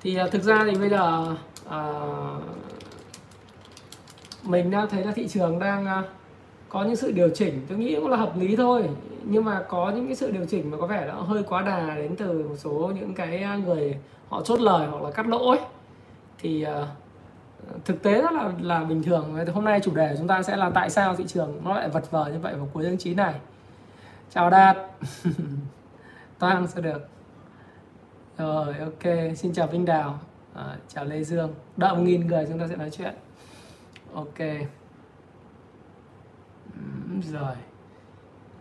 Thì uh, thực ra thì bây giờ uh, mình đang thấy là thị trường đang uh, có những sự điều chỉnh. Tôi nghĩ cũng là hợp lý thôi. Nhưng mà có những cái sự điều chỉnh mà có vẻ là hơi quá đà đến từ một số những cái người họ chốt lời hoặc là cắt lỗ ấy. Thì uh, thực tế rất là là bình thường. Hôm nay chủ đề của chúng ta sẽ là tại sao thị trường nó lại vật vờ như vậy vào cuối tháng 9 này. Chào đạt. Toang sẽ được rồi ok. Xin chào Vinh Đào. À, chào Lê Dương. Đợi một nghìn người chúng ta sẽ nói chuyện. Ok. Rồi.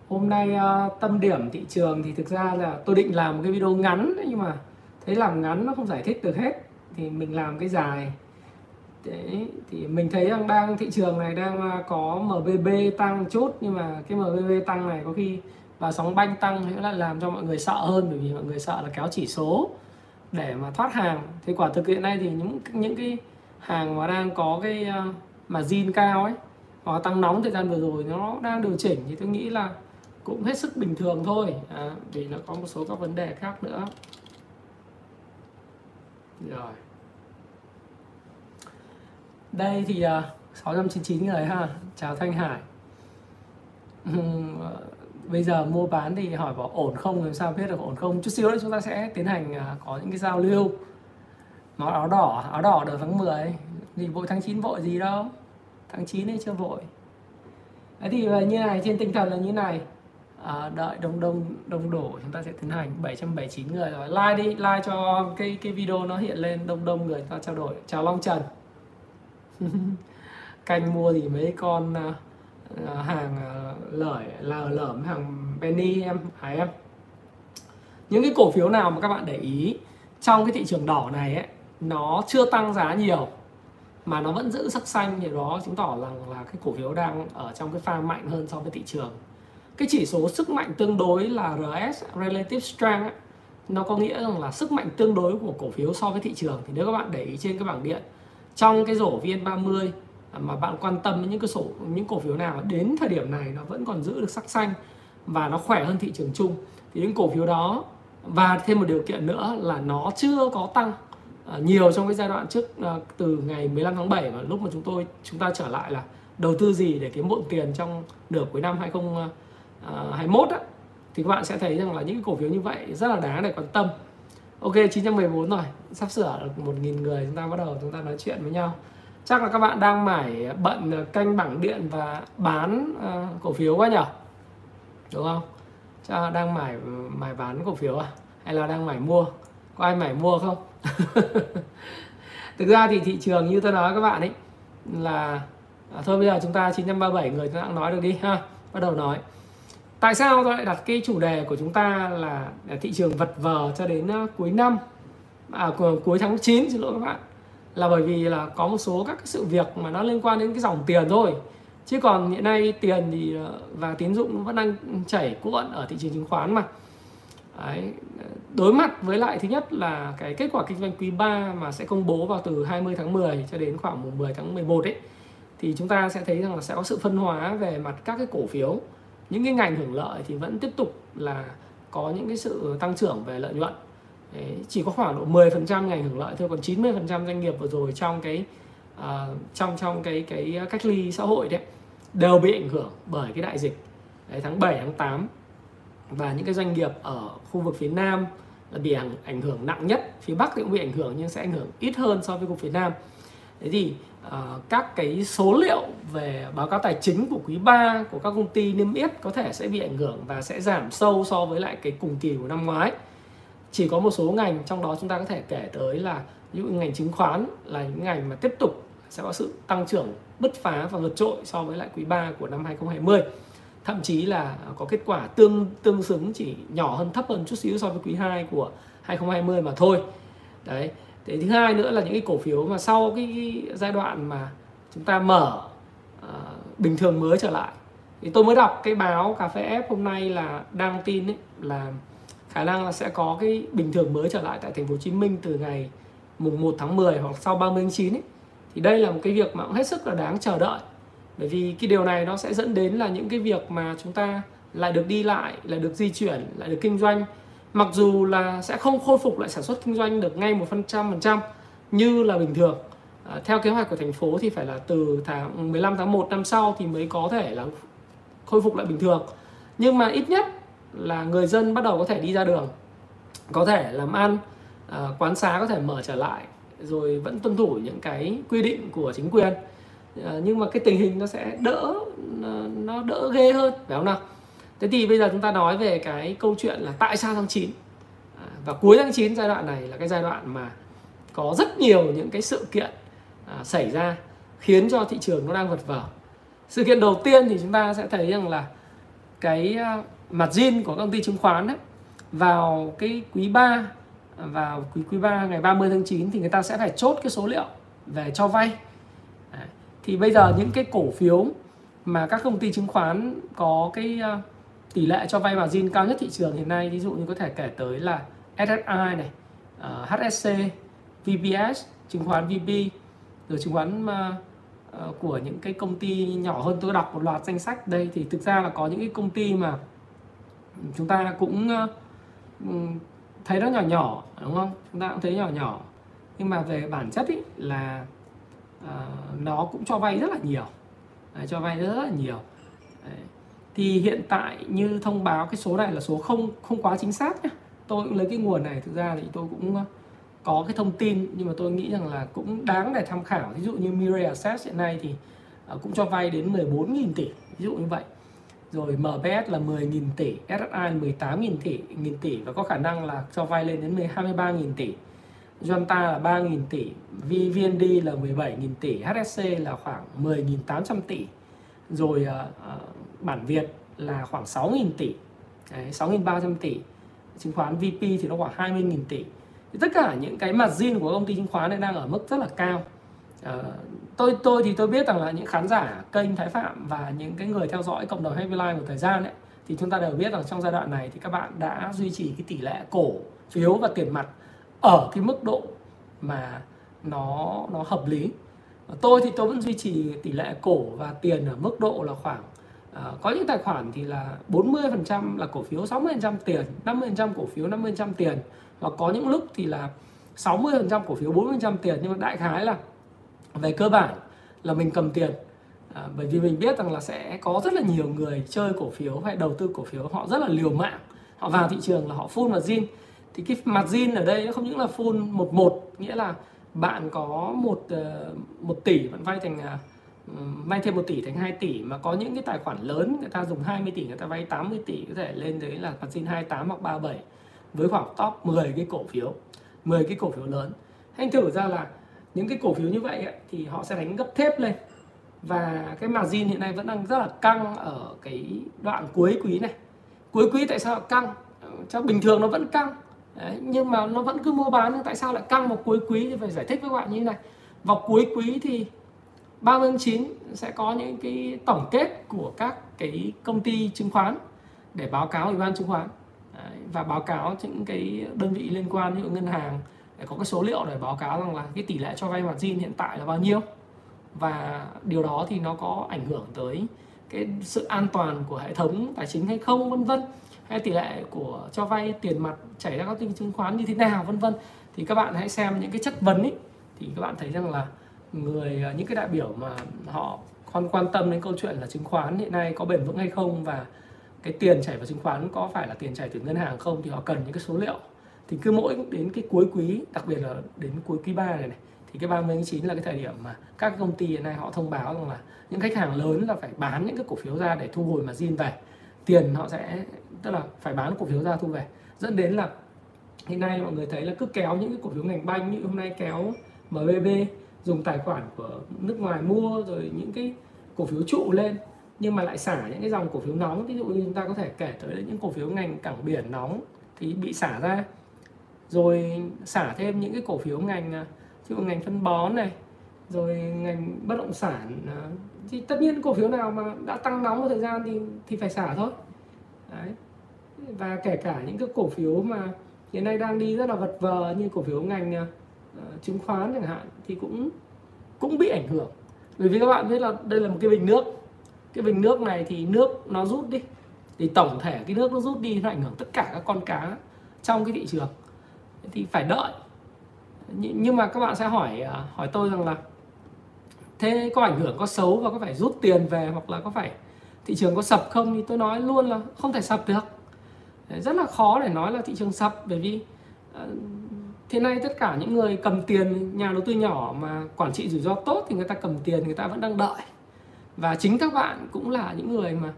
Hôm nay uh, tâm điểm thị trường thì thực ra là tôi định làm một cái video ngắn nhưng mà thấy làm ngắn nó không giải thích được hết. Thì mình làm cái dài. Đấy, thì mình thấy rằng đang thị trường này đang à, có MBB tăng chút nhưng mà cái MBB tăng này có khi và sóng banh tăng nghĩa là làm cho mọi người sợ hơn bởi vì mọi người sợ là kéo chỉ số để mà thoát hàng. Thì quả thực hiện nay thì những những cái hàng mà đang có cái ờ, mà zin cao ấy hoặc tăng nóng thời gian vừa rồi nó đang điều chỉnh thì tôi nghĩ là cũng hết sức bình thường thôi. À, vì nó có một số các vấn đề khác nữa. Rồi. Đây thì uh, 699 người ha. Chào Thanh Hải. Ờ, bây giờ mua bán thì hỏi bảo ổn không làm sao biết được ổn không? Chút xíu nữa chúng ta sẽ tiến hành à, có những cái giao lưu. Nó áo đỏ áo đỏ đợt tháng 10 thì vội tháng 9 vội gì đâu. Tháng 9 ấy chưa vội. Đấy thì à, như này trên tinh thần là như này. À, đợi đông đông đông đổ chúng ta sẽ tiến hành. 779 người rồi. Like đi like cho cái cái video nó hiện lên. Đông đông người ta trao đổi. Chào Long Trần. Canh mua thì mấy con uh, Ờ, hàng ờ, lởi là lởm hàng penny em hải em. Những cái cổ phiếu nào mà các bạn để ý trong cái thị trường đỏ này ấy nó chưa tăng giá nhiều mà nó vẫn giữ sắc xanh thì đó chứng tỏ rằng là cái cổ phiếu đang ở trong cái pha mạnh hơn so với thị trường. Cái chỉ số sức mạnh tương đối là RS relative strength ấy, nó có nghĩa rằng là sức mạnh tương đối của cổ phiếu so với thị trường. Thì nếu các bạn để ý trên cái bảng điện trong cái rổ VN30 mà bạn quan tâm đến những cái sổ những cổ phiếu nào đến thời điểm này nó vẫn còn giữ được sắc xanh và nó khỏe hơn thị trường chung thì những cổ phiếu đó và thêm một điều kiện nữa là nó chưa có tăng à, nhiều trong cái giai đoạn trước à, từ ngày 15 tháng 7 và lúc mà chúng tôi chúng ta trở lại là đầu tư gì để kiếm bộn tiền trong nửa cuối năm 2021 à, á, thì các bạn sẽ thấy rằng là những cổ phiếu như vậy rất là đáng để quan tâm. Ok 914 rồi, sắp sửa được 1.000 người chúng ta bắt đầu chúng ta nói chuyện với nhau chắc là các bạn đang mải bận ờ, canh bảng điện và bán uh, cổ phiếu quá nhở? Đúng không? Chắc đang mải mải bán cổ phiếu à? Hay là đang mải mua? Có ai mải mua không? Thực ra thì thị trường như tôi nói các bạn ấy là à, thôi bây giờ chúng ta 937 người chúng ta nói được đi ha bắt đầu nói. Tại sao tôi lại đặt cái chủ đề của chúng ta là thị trường vật vờ cho đến ờ, cuối năm? À cuối tháng 9 xin lỗi các bạn là bởi vì là có một số các cái sự việc mà nó liên quan đến cái dòng tiền thôi. Chứ còn hiện nay tiền thì ờ, và tín dụng vẫn đang chảy cuộn ở thị trường chứng khoán mà. Đấy. đối mặt với lại thứ nhất là cái kết quả kinh doanh quý 3 mà sẽ công bố vào từ 20 tháng 10 cho đến khoảng mùng 10 tháng 11 ấy, thì chúng ta sẽ thấy rằng là sẽ có sự phân hóa về mặt các cái cổ phiếu. Những cái ngành hưởng lợi thì vẫn tiếp tục là có những cái sự tăng trưởng về lợi nhuận. Đấy, chỉ có khoảng độ 10% ngành hưởng lợi thôi còn 90% doanh nghiệp vừa rồi trong cái uh, trong trong cái cái cách ly xã hội đấy đều bị ảnh hưởng bởi cái đại dịch. Đấy, tháng 7 tháng 8 và những cái doanh nghiệp ở khu vực phía Nam là bị ảnh, ảnh hưởng nặng nhất. Phía Bắc thì cũng bị ảnh hưởng nhưng sẽ ảnh hưởng ít hơn so với khu phía Nam. Thế thì uh, các cái số liệu về báo cáo tài chính của quý 3 của các công ty niêm yết có thể sẽ bị ảnh hưởng và sẽ giảm sâu so với lại cái cùng kỳ của năm ngoái chỉ có một số ngành trong đó chúng ta có thể kể tới là những ngành chứng khoán là những ngành mà tiếp tục sẽ có sự tăng trưởng bứt phá và vượt trội so với lại quý 3 của năm 2020 thậm chí là có kết quả tương tương xứng chỉ nhỏ hơn thấp hơn chút xíu so với quý 2 của 2020 mà thôi. Đấy thế thứ hai nữa là những cái cổ phiếu mà sau cái, cái giai đoạn mà chúng ta mở uh, bình thường mới trở lại. Thì tôi mới đọc cái báo cà phê F hôm nay là đăng tin ấy, là khả năng là sẽ có cái bình thường mới trở lại tại thành phố Hồ Chí Minh từ ngày mùng 1 tháng 10 hoặc sau 30 tháng 9 ấy. Thì đây là một cái việc mà cũng hết sức là đáng chờ đợi. Bởi vì cái điều này nó sẽ dẫn đến là những cái việc mà chúng ta lại được đi lại, lại được di chuyển, lại được kinh doanh. Mặc dù là sẽ không khôi phục lại sản xuất kinh doanh được ngay 100% như là bình thường. À, theo kế hoạch của thành phố thì phải là từ tháng 15 tháng 1 năm sau thì mới có thể là khôi phục lại bình thường. Nhưng mà ít nhất là người dân bắt đầu có thể đi ra đường, có thể làm ăn, à, quán xá có thể mở trở lại rồi vẫn tuân thủ những cái quy định của chính quyền. À, nhưng mà cái tình hình nó sẽ đỡ nó đỡ ghê hơn phải không nào? Thế thì bây giờ chúng ta nói về cái câu chuyện là tại sao tháng 9 à, và cuối tháng 9 giai đoạn này là cái giai đoạn mà có rất nhiều những cái sự kiện à, xảy ra khiến cho thị trường nó đang vật vờ. Sự kiện đầu tiên thì chúng ta sẽ thấy rằng là cái à, mặt zin của công ty chứng khoán ấy, vào cái quý 3 vào quý quý 3 ngày 30 tháng 9 thì người ta sẽ phải chốt cái số liệu về cho vay. Đấy. Thì bây giờ những cái cổ phiếu mà các công ty chứng khoán có cái uh, tỷ lệ cho vay margin cao nhất thị trường hiện nay ví dụ như có thể kể tới là SSI này, ờ, uh, HSC, VPS, chứng khoán VP, rồi chứng khoán uh, của những cái công ty nhỏ hơn tôi đọc một loạt danh sách đây thì thực ra là có những cái công ty mà chúng ta cũng ờ, ừ, thấy nó nhỏ nhỏ đúng không? Chúng ta cũng thấy nhỏ nhỏ. Nhưng mà về bản chất ý là uh, nó cũng cho vay rất là nhiều. Đấy, cho vay rất, là nhiều. Đấy. thì hiện tại như thông báo cái số này là số không không quá chính xác nhé tôi cũng lấy cái nguồn này thực ra thì tôi cũng ờ, có cái thông tin nhưng mà tôi nghĩ rằng là cũng đáng để tham khảo. Ví dụ như Mirai Assets hiện nay thì uh, cũng cho vay đến 14.000 tỷ ví dụ như vậy rồi MBS là 10.000 tỷ, SSI là 18.000 tỷ, nghìn tỷ và có khả năng là cho vay lên đến 23.000 tỷ. Jonta là 3.000 tỷ, VVND là 17.000 tỷ, HSC là khoảng 10.800 tỷ. Rồi uh, bản Việt là khoảng 6.000 tỷ, Đấy, 6.300 tỷ. Chứng khoán VP thì nó khoảng 20.000 tỷ. Thì tất cả những cái mặt của công ty chứng khoán này đang ở mức rất là cao. Uh, tôi tôi thì tôi biết rằng là những khán giả kênh Thái Phạm và những cái người theo dõi cộng đồng Happy Life một thời gian ấy thì chúng ta đều biết rằng trong giai đoạn này thì các bạn đã duy trì cái tỷ lệ cổ phiếu và tiền mặt ở cái mức độ mà nó nó hợp lý. Tôi thì tôi vẫn duy trì tỷ lệ cổ và tiền ở mức độ là khoảng uh, có những tài khoản thì là 40% là cổ phiếu 60% tiền 50% cổ phiếu 50% tiền. Và có những lúc thì là 60% cổ phiếu 40% tiền. Nhưng mà đại khái là về cơ bản là mình cầm tiền à, bởi vì mình biết rằng là sẽ có rất là nhiều người chơi cổ phiếu hay đầu tư cổ phiếu họ rất là liều mạng họ vào thị trường là họ full margin thì cái margin ở đây nó không những là full một một nghĩa là bạn có một ờ, một tỷ bạn vay thành à, vay thêm 1 tỷ thành 2 tỷ mà có những cái tài khoản lớn người ta dùng 20 tỷ người ta vay 80 tỷ có thể lên đấy là margin 28 hoặc 37 với khoảng top 10 cái cổ phiếu 10 cái cổ phiếu lớn. Anh thử ra là những cái cổ phiếu như vậy ấy, thì họ sẽ đánh gấp thép lên. Và cái margin hiện nay vẫn đang rất là căng ở cái đoạn cuối quý này. Cuối quý tại sao căng? Ờ, cho bình thường nó vẫn căng. Đấy, nhưng mà nó vẫn cứ mua bán nhưng tại sao lại căng một cuối quý? Thì phải giải thích với các bạn như thế này. Vào cuối quý thì 30 tháng 9 sẽ có những cái tổng kết của các cái công ty chứng khoán để báo cáo ủy ban chứng khoán. Đấy, và báo cáo những cái đơn vị liên quan như ngân hàng để có cái số liệu để báo cáo rằng là cái tỷ lệ cho vay margin hiện tại là bao nhiêu? Và điều đó thì nó có ảnh hưởng tới cái sự an toàn của hệ thống tài chính hay không, vân vân. Hay tỷ lệ của cho vay tiền mặt chảy ra các chứng khoán như thế nào, vân vân. Thì các bạn hãy xem những cái chất vấn ấy thì các bạn thấy rằng là người ờ, những cái đại biểu mà họ còn quan tâm đến câu chuyện là chứng khoán hiện nay có bền vững hay không và cái tiền chảy vào chứng khoán có phải là tiền chảy từ ngân hàng không thì họ cần những cái số liệu thì cứ mỗi đến cái cuối quý, đặc biệt là đến cuối quý 3 này này, thì cái 30 tháng 9 là cái thời điểm mà các công ty hiện nay họ thông báo rằng là những khách hàng lớn là phải bán những cái cổ phiếu ra để thu hồi mà zin về. Tiền họ sẽ, tức là phải bán cổ phiếu ra thu về. Dẫn đến là hiện nay mọi người thấy là cứ kéo những cái cổ phiếu ngành banh, như hôm nay kéo MBB dùng tài khoản của nước ngoài mua rồi những cái cổ phiếu trụ lên, nhưng mà lại xả những cái dòng cổ phiếu nóng. Ví dụ như chúng ta có thể kể tới những cổ phiếu ngành cảng biển nóng thì bị xả ra rồi xả thêm những cái cổ phiếu ngành chứ ví dụ ngành phân bón này rồi ngành bất động sản à, thì tất nhiên cổ phiếu nào mà đã tăng nóng một thời gian thì thì phải xả thôi. Đấy. và kể cả những cái cổ phiếu mà hiện nay đang đi rất là vật vờ như cổ phiếu ngành uh, chứng khoán chẳng hạn thì cũng cũng bị ảnh hưởng. Bởi vì các bạn biết là đây là một cái bình nước. Cái bình nước này thì nước nó rút đi thì tổng thể cái nước nó rút đi nó ảnh hưởng tất cả các con cá trong cái thị trường thì phải đợi. Nhưng mà các bạn sẽ hỏi à, hỏi tôi rằng là, thế có ảnh hưởng, có xấu và có phải rút tiền về hoặc là có phải thị trường có sập không? Thì tôi nói luôn là không thể sập được. Rất là khó để nói là thị trường sập bởi vì à, thế nay tất cả những người cầm tiền, nhà đầu tư nhỏ mà quản trị rủi ro tốt thì người ta cầm tiền, người ta vẫn đang đợi. Và chính các bạn cũng là những người mà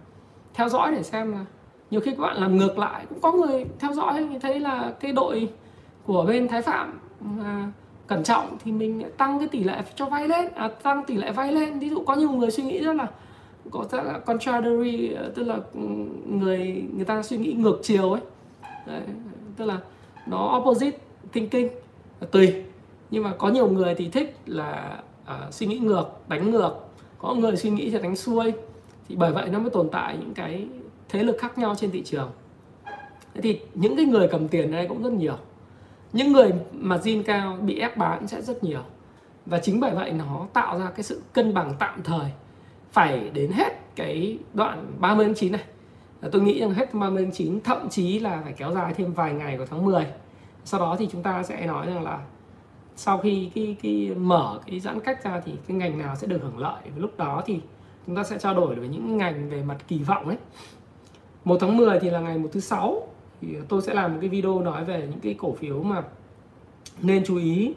theo dõi để xem là nhiều khi các bạn làm ngược lại, cũng có người theo dõi thấy là cái đội của bên Thái Phạm à, cẩn trọng thì mình tăng cái tỷ lệ cho vay lên à, tăng tỷ lệ vay lên. Ví dụ có nhiều người suy nghĩ rất là có rất là contrary à, tức là ừ, người người ta suy nghĩ ngược chiều ấy. Đấy, tức là nó opposite thinking tùy. Nhưng mà có nhiều người thì thích là à, suy nghĩ ngược đánh ngược. Có người suy nghĩ sẽ đánh xuôi. Thì bởi vậy nó mới tồn tại những cái thế lực khác nhau trên thị trường. Thế thì những cái người cầm tiền đây cũng rất nhiều những người mà zin cao bị ép bán sẽ rất nhiều. Và chính bởi vậy nó tạo ra cái sự cân bằng tạm thời. Phải đến hết cái đoạn 30 tháng 9 này. Tôi nghĩ rằng hết 30 tháng 9 thậm chí là phải kéo dài thêm vài ngày của tháng 10 sau đó thì chúng ta sẽ nói rằng là sau khi cái, cái mở cái giãn cách ra thì cái ngành nào sẽ được hưởng lợi. Và lúc đó thì chúng ta sẽ trao đổi với những ngành về mặt kỳ vọng ấy. Một tháng 10 thì là ngày một thứ sáu thì tôi sẽ làm một cái video nói về những cái cổ phiếu mà nên chú ý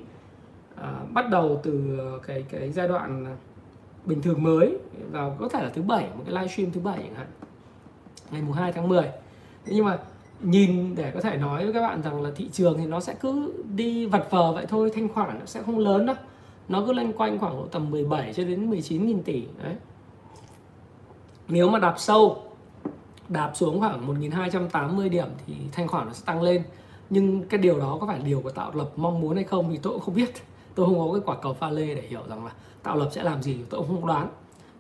à, bắt đầu từ cái cái giai đoạn bình thường mới vào có thể là thứ bảy một cái livestream thứ bảy chẳng hạn ngày mùng 2 tháng 10 thế nhưng mà nhìn để có thể nói với các bạn rằng là thị trường thì nó sẽ cứ đi vật vờ vậy thôi thanh khoản nó sẽ không lớn đâu. Nó cứ loanh quanh khoảng độ tầm 17 cho đến 19 nghìn tỷ đấy. Nếu mà đạp sâu đạp xuống khoảng 1280 điểm thì thanh khoản nó sẽ tăng lên. Nhưng cái điều đó có phải điều của tạo lập mong muốn hay không thì tôi cũng không biết. Tôi không có cái quả cầu pha lê để hiểu rằng là tạo lập sẽ làm gì, tôi cũng không đoán.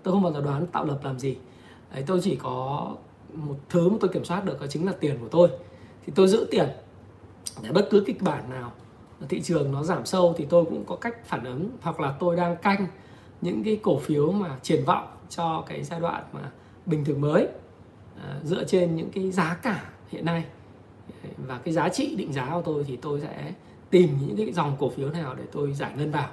Tôi không bao giờ đoán tạo lập làm gì. Đấy, tôi chỉ có một thứ mà tôi kiểm soát được đó chính là tiền của tôi. Thì tôi giữ tiền để bất cứ kịch bản nào thị trường nó giảm sâu thì tôi cũng có cách phản ứng. Hoặc là tôi đang canh những cái cổ phiếu mà triển vọng cho cái giai đoạn mà bình thường mới. Ờ, dựa trên những cái giá cả hiện nay. Và cái giá trị định giá của tôi thì tôi sẽ tìm những cái dòng cổ phiếu nào để tôi giải ngân vào.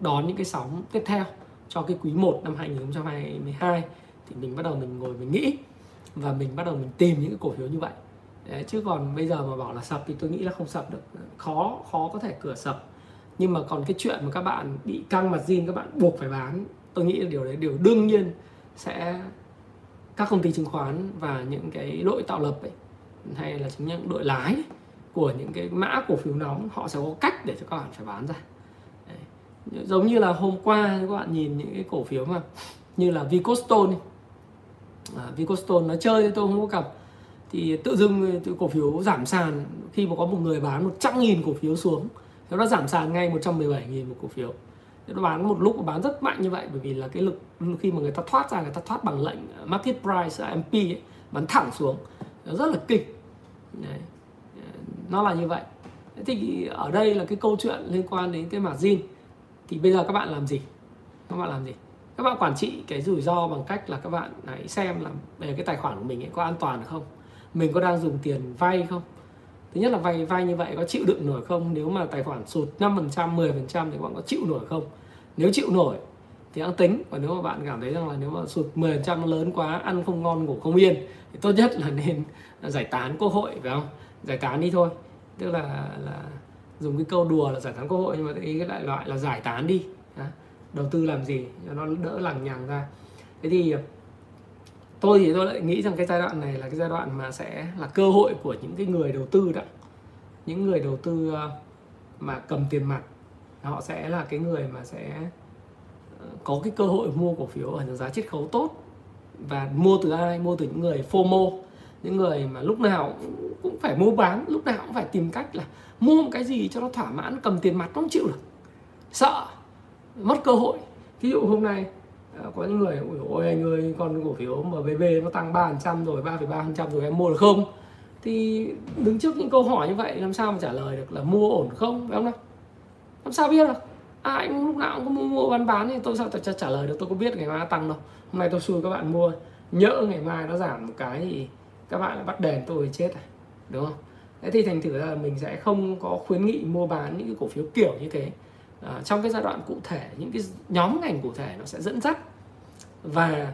Đón những cái sóng tiếp theo cho cái quý 1 năm 2022 thì mình bắt đầu mình ngồi mình nghĩ và mình bắt đầu mình tìm những cái cổ phiếu như vậy. Đấy, chứ còn bây giờ mà bảo là sập thì tôi nghĩ là không sập được. Khó khó có thể cửa sập. Nhưng mà còn cái chuyện mà các bạn bị căng mặt zin các bạn buộc phải bán tôi nghĩ là điều đấy điều đương nhiên sẽ các công ty chứng khoán và những cái đội tạo lập ấy, hay là chính những đội lái của những cái mã cổ phiếu nóng họ sẽ có cách để cho các bạn phải bán ra. Đấy. giống như là hôm qua các bạn nhìn những cái cổ phiếu mà như là Vicostone à, Vicostone nó chơi tôi không có cặp. Thì tự dưng cổ phiếu giảm sàn khi mà có một người bán 100 nghìn cổ phiếu xuống nó giảm sàn ngay 117 nghìn một cổ phiếu nó bán một lúc bán rất mạnh như vậy bởi vì là cái lực khi mà người ta thoát ra người ta thoát bằng lệnh à, market price à, MP ấy, bán thẳng xuống. Nó rất là kinh. Đấy. Ờ, nó là như vậy. Thì ở đây là cái câu chuyện liên quan đến cái margin. Thì bây giờ các bạn làm gì? Các bạn làm gì? Các bạn quản trị cái rủi ro bằng cách là các bạn hãy xem là về cái tài khoản của mình ấy có an toàn không? Mình có đang dùng tiền vay không? Thứ nhất là vay vay như vậy có chịu đựng nổi không? Nếu mà tài khoản sụt 5% 10% thì các bạn có chịu nổi không? Nếu chịu nổi thì hãng tính. Và nếu mà bạn cảm thấy rằng là nếu mà sụt 10% trăm lớn quá, ăn không ngon, ngủ không yên thì tốt nhất là nên giải tán quốc hội, phải không? Giải tán đi thôi. Tức là là dùng cái câu đùa là giải tán quốc hội, nhưng mà ý cái lại loại là giải tán đi. Đầu tư làm gì cho nó đỡ lằng nhằng ra. Thế thì tôi thì tôi lại nghĩ rằng cái giai đoạn này là cái giai đoạn mà sẽ là cơ hội của những cái người đầu tư đó. Những người đầu tư ờ, mà cầm tiền mặt họ sẽ là cái người mà sẽ ờ, có cái cơ hội mua cổ phiếu ở giá chiết khấu tốt và mua từ ai, mua từ những người FOMO, những người mà lúc nào cũng phải mua bán, lúc nào cũng phải tìm cách là mua một cái gì cho nó thỏa mãn, cầm tiền mặt nó không chịu được. Sợ, mất cơ hội. Ví dụ hôm nay Ờ, có những người ôi anh ơi con cổ phiếu MBB nó tăng 3% rồi 3,3% rồi em mua được không? Thì đứng trước những câu hỏi như vậy làm sao mà trả lời được là mua ổn không? Phải không nào? Làm sao biết được? À, anh lúc nào cũng có mua mua bán bán thì tôi sao trả, trả lời được? Tôi có biết ngày mai nó tăng đâu. Hôm nay tôi xui các bạn mua nhỡ ngày mai nó giảm một cái thì các bạn lại bắt đèn tôi chết à đúng không? Thế thì thành thử là mình sẽ không có khuyến nghị mua bán những cái cổ phiếu kiểu như thế à, trong cái giai đoạn cụ thể những cái nhóm ngành cụ thể nó sẽ dẫn dắt và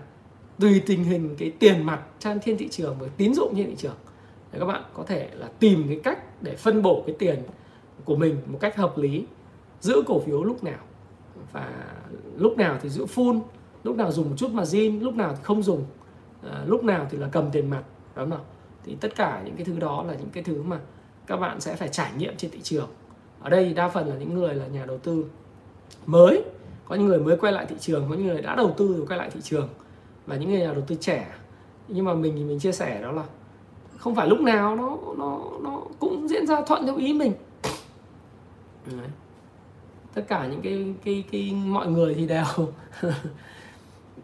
tùy tình hình cái tiền mặt trên thiên thị trường và tín dụng trên thị trường. Để các bạn có thể là tìm cái cách để phân bổ cái tiền của mình một cách hợp lý giữ cổ phiếu lúc nào. Và lúc nào thì giữ full lúc nào dùng một chút margin lúc nào thì không dùng à, lúc nào thì là cầm tiền mặt đúng không thì tất cả những cái thứ đó là những cái thứ mà các bạn sẽ phải trải nghiệm trên thị trường ở đây đa phần là những người là nhà đầu tư mới có những người mới quay lại thị trường có những người đã đầu tư rồi quay lại thị trường và những người nhà đầu tư trẻ. Nhưng mà mình thì mình chia sẻ đó là không phải lúc nào nó nó nó cũng diễn ra thuận theo ý mình. Đấy. tất cả những cái cái cái mọi người thì đều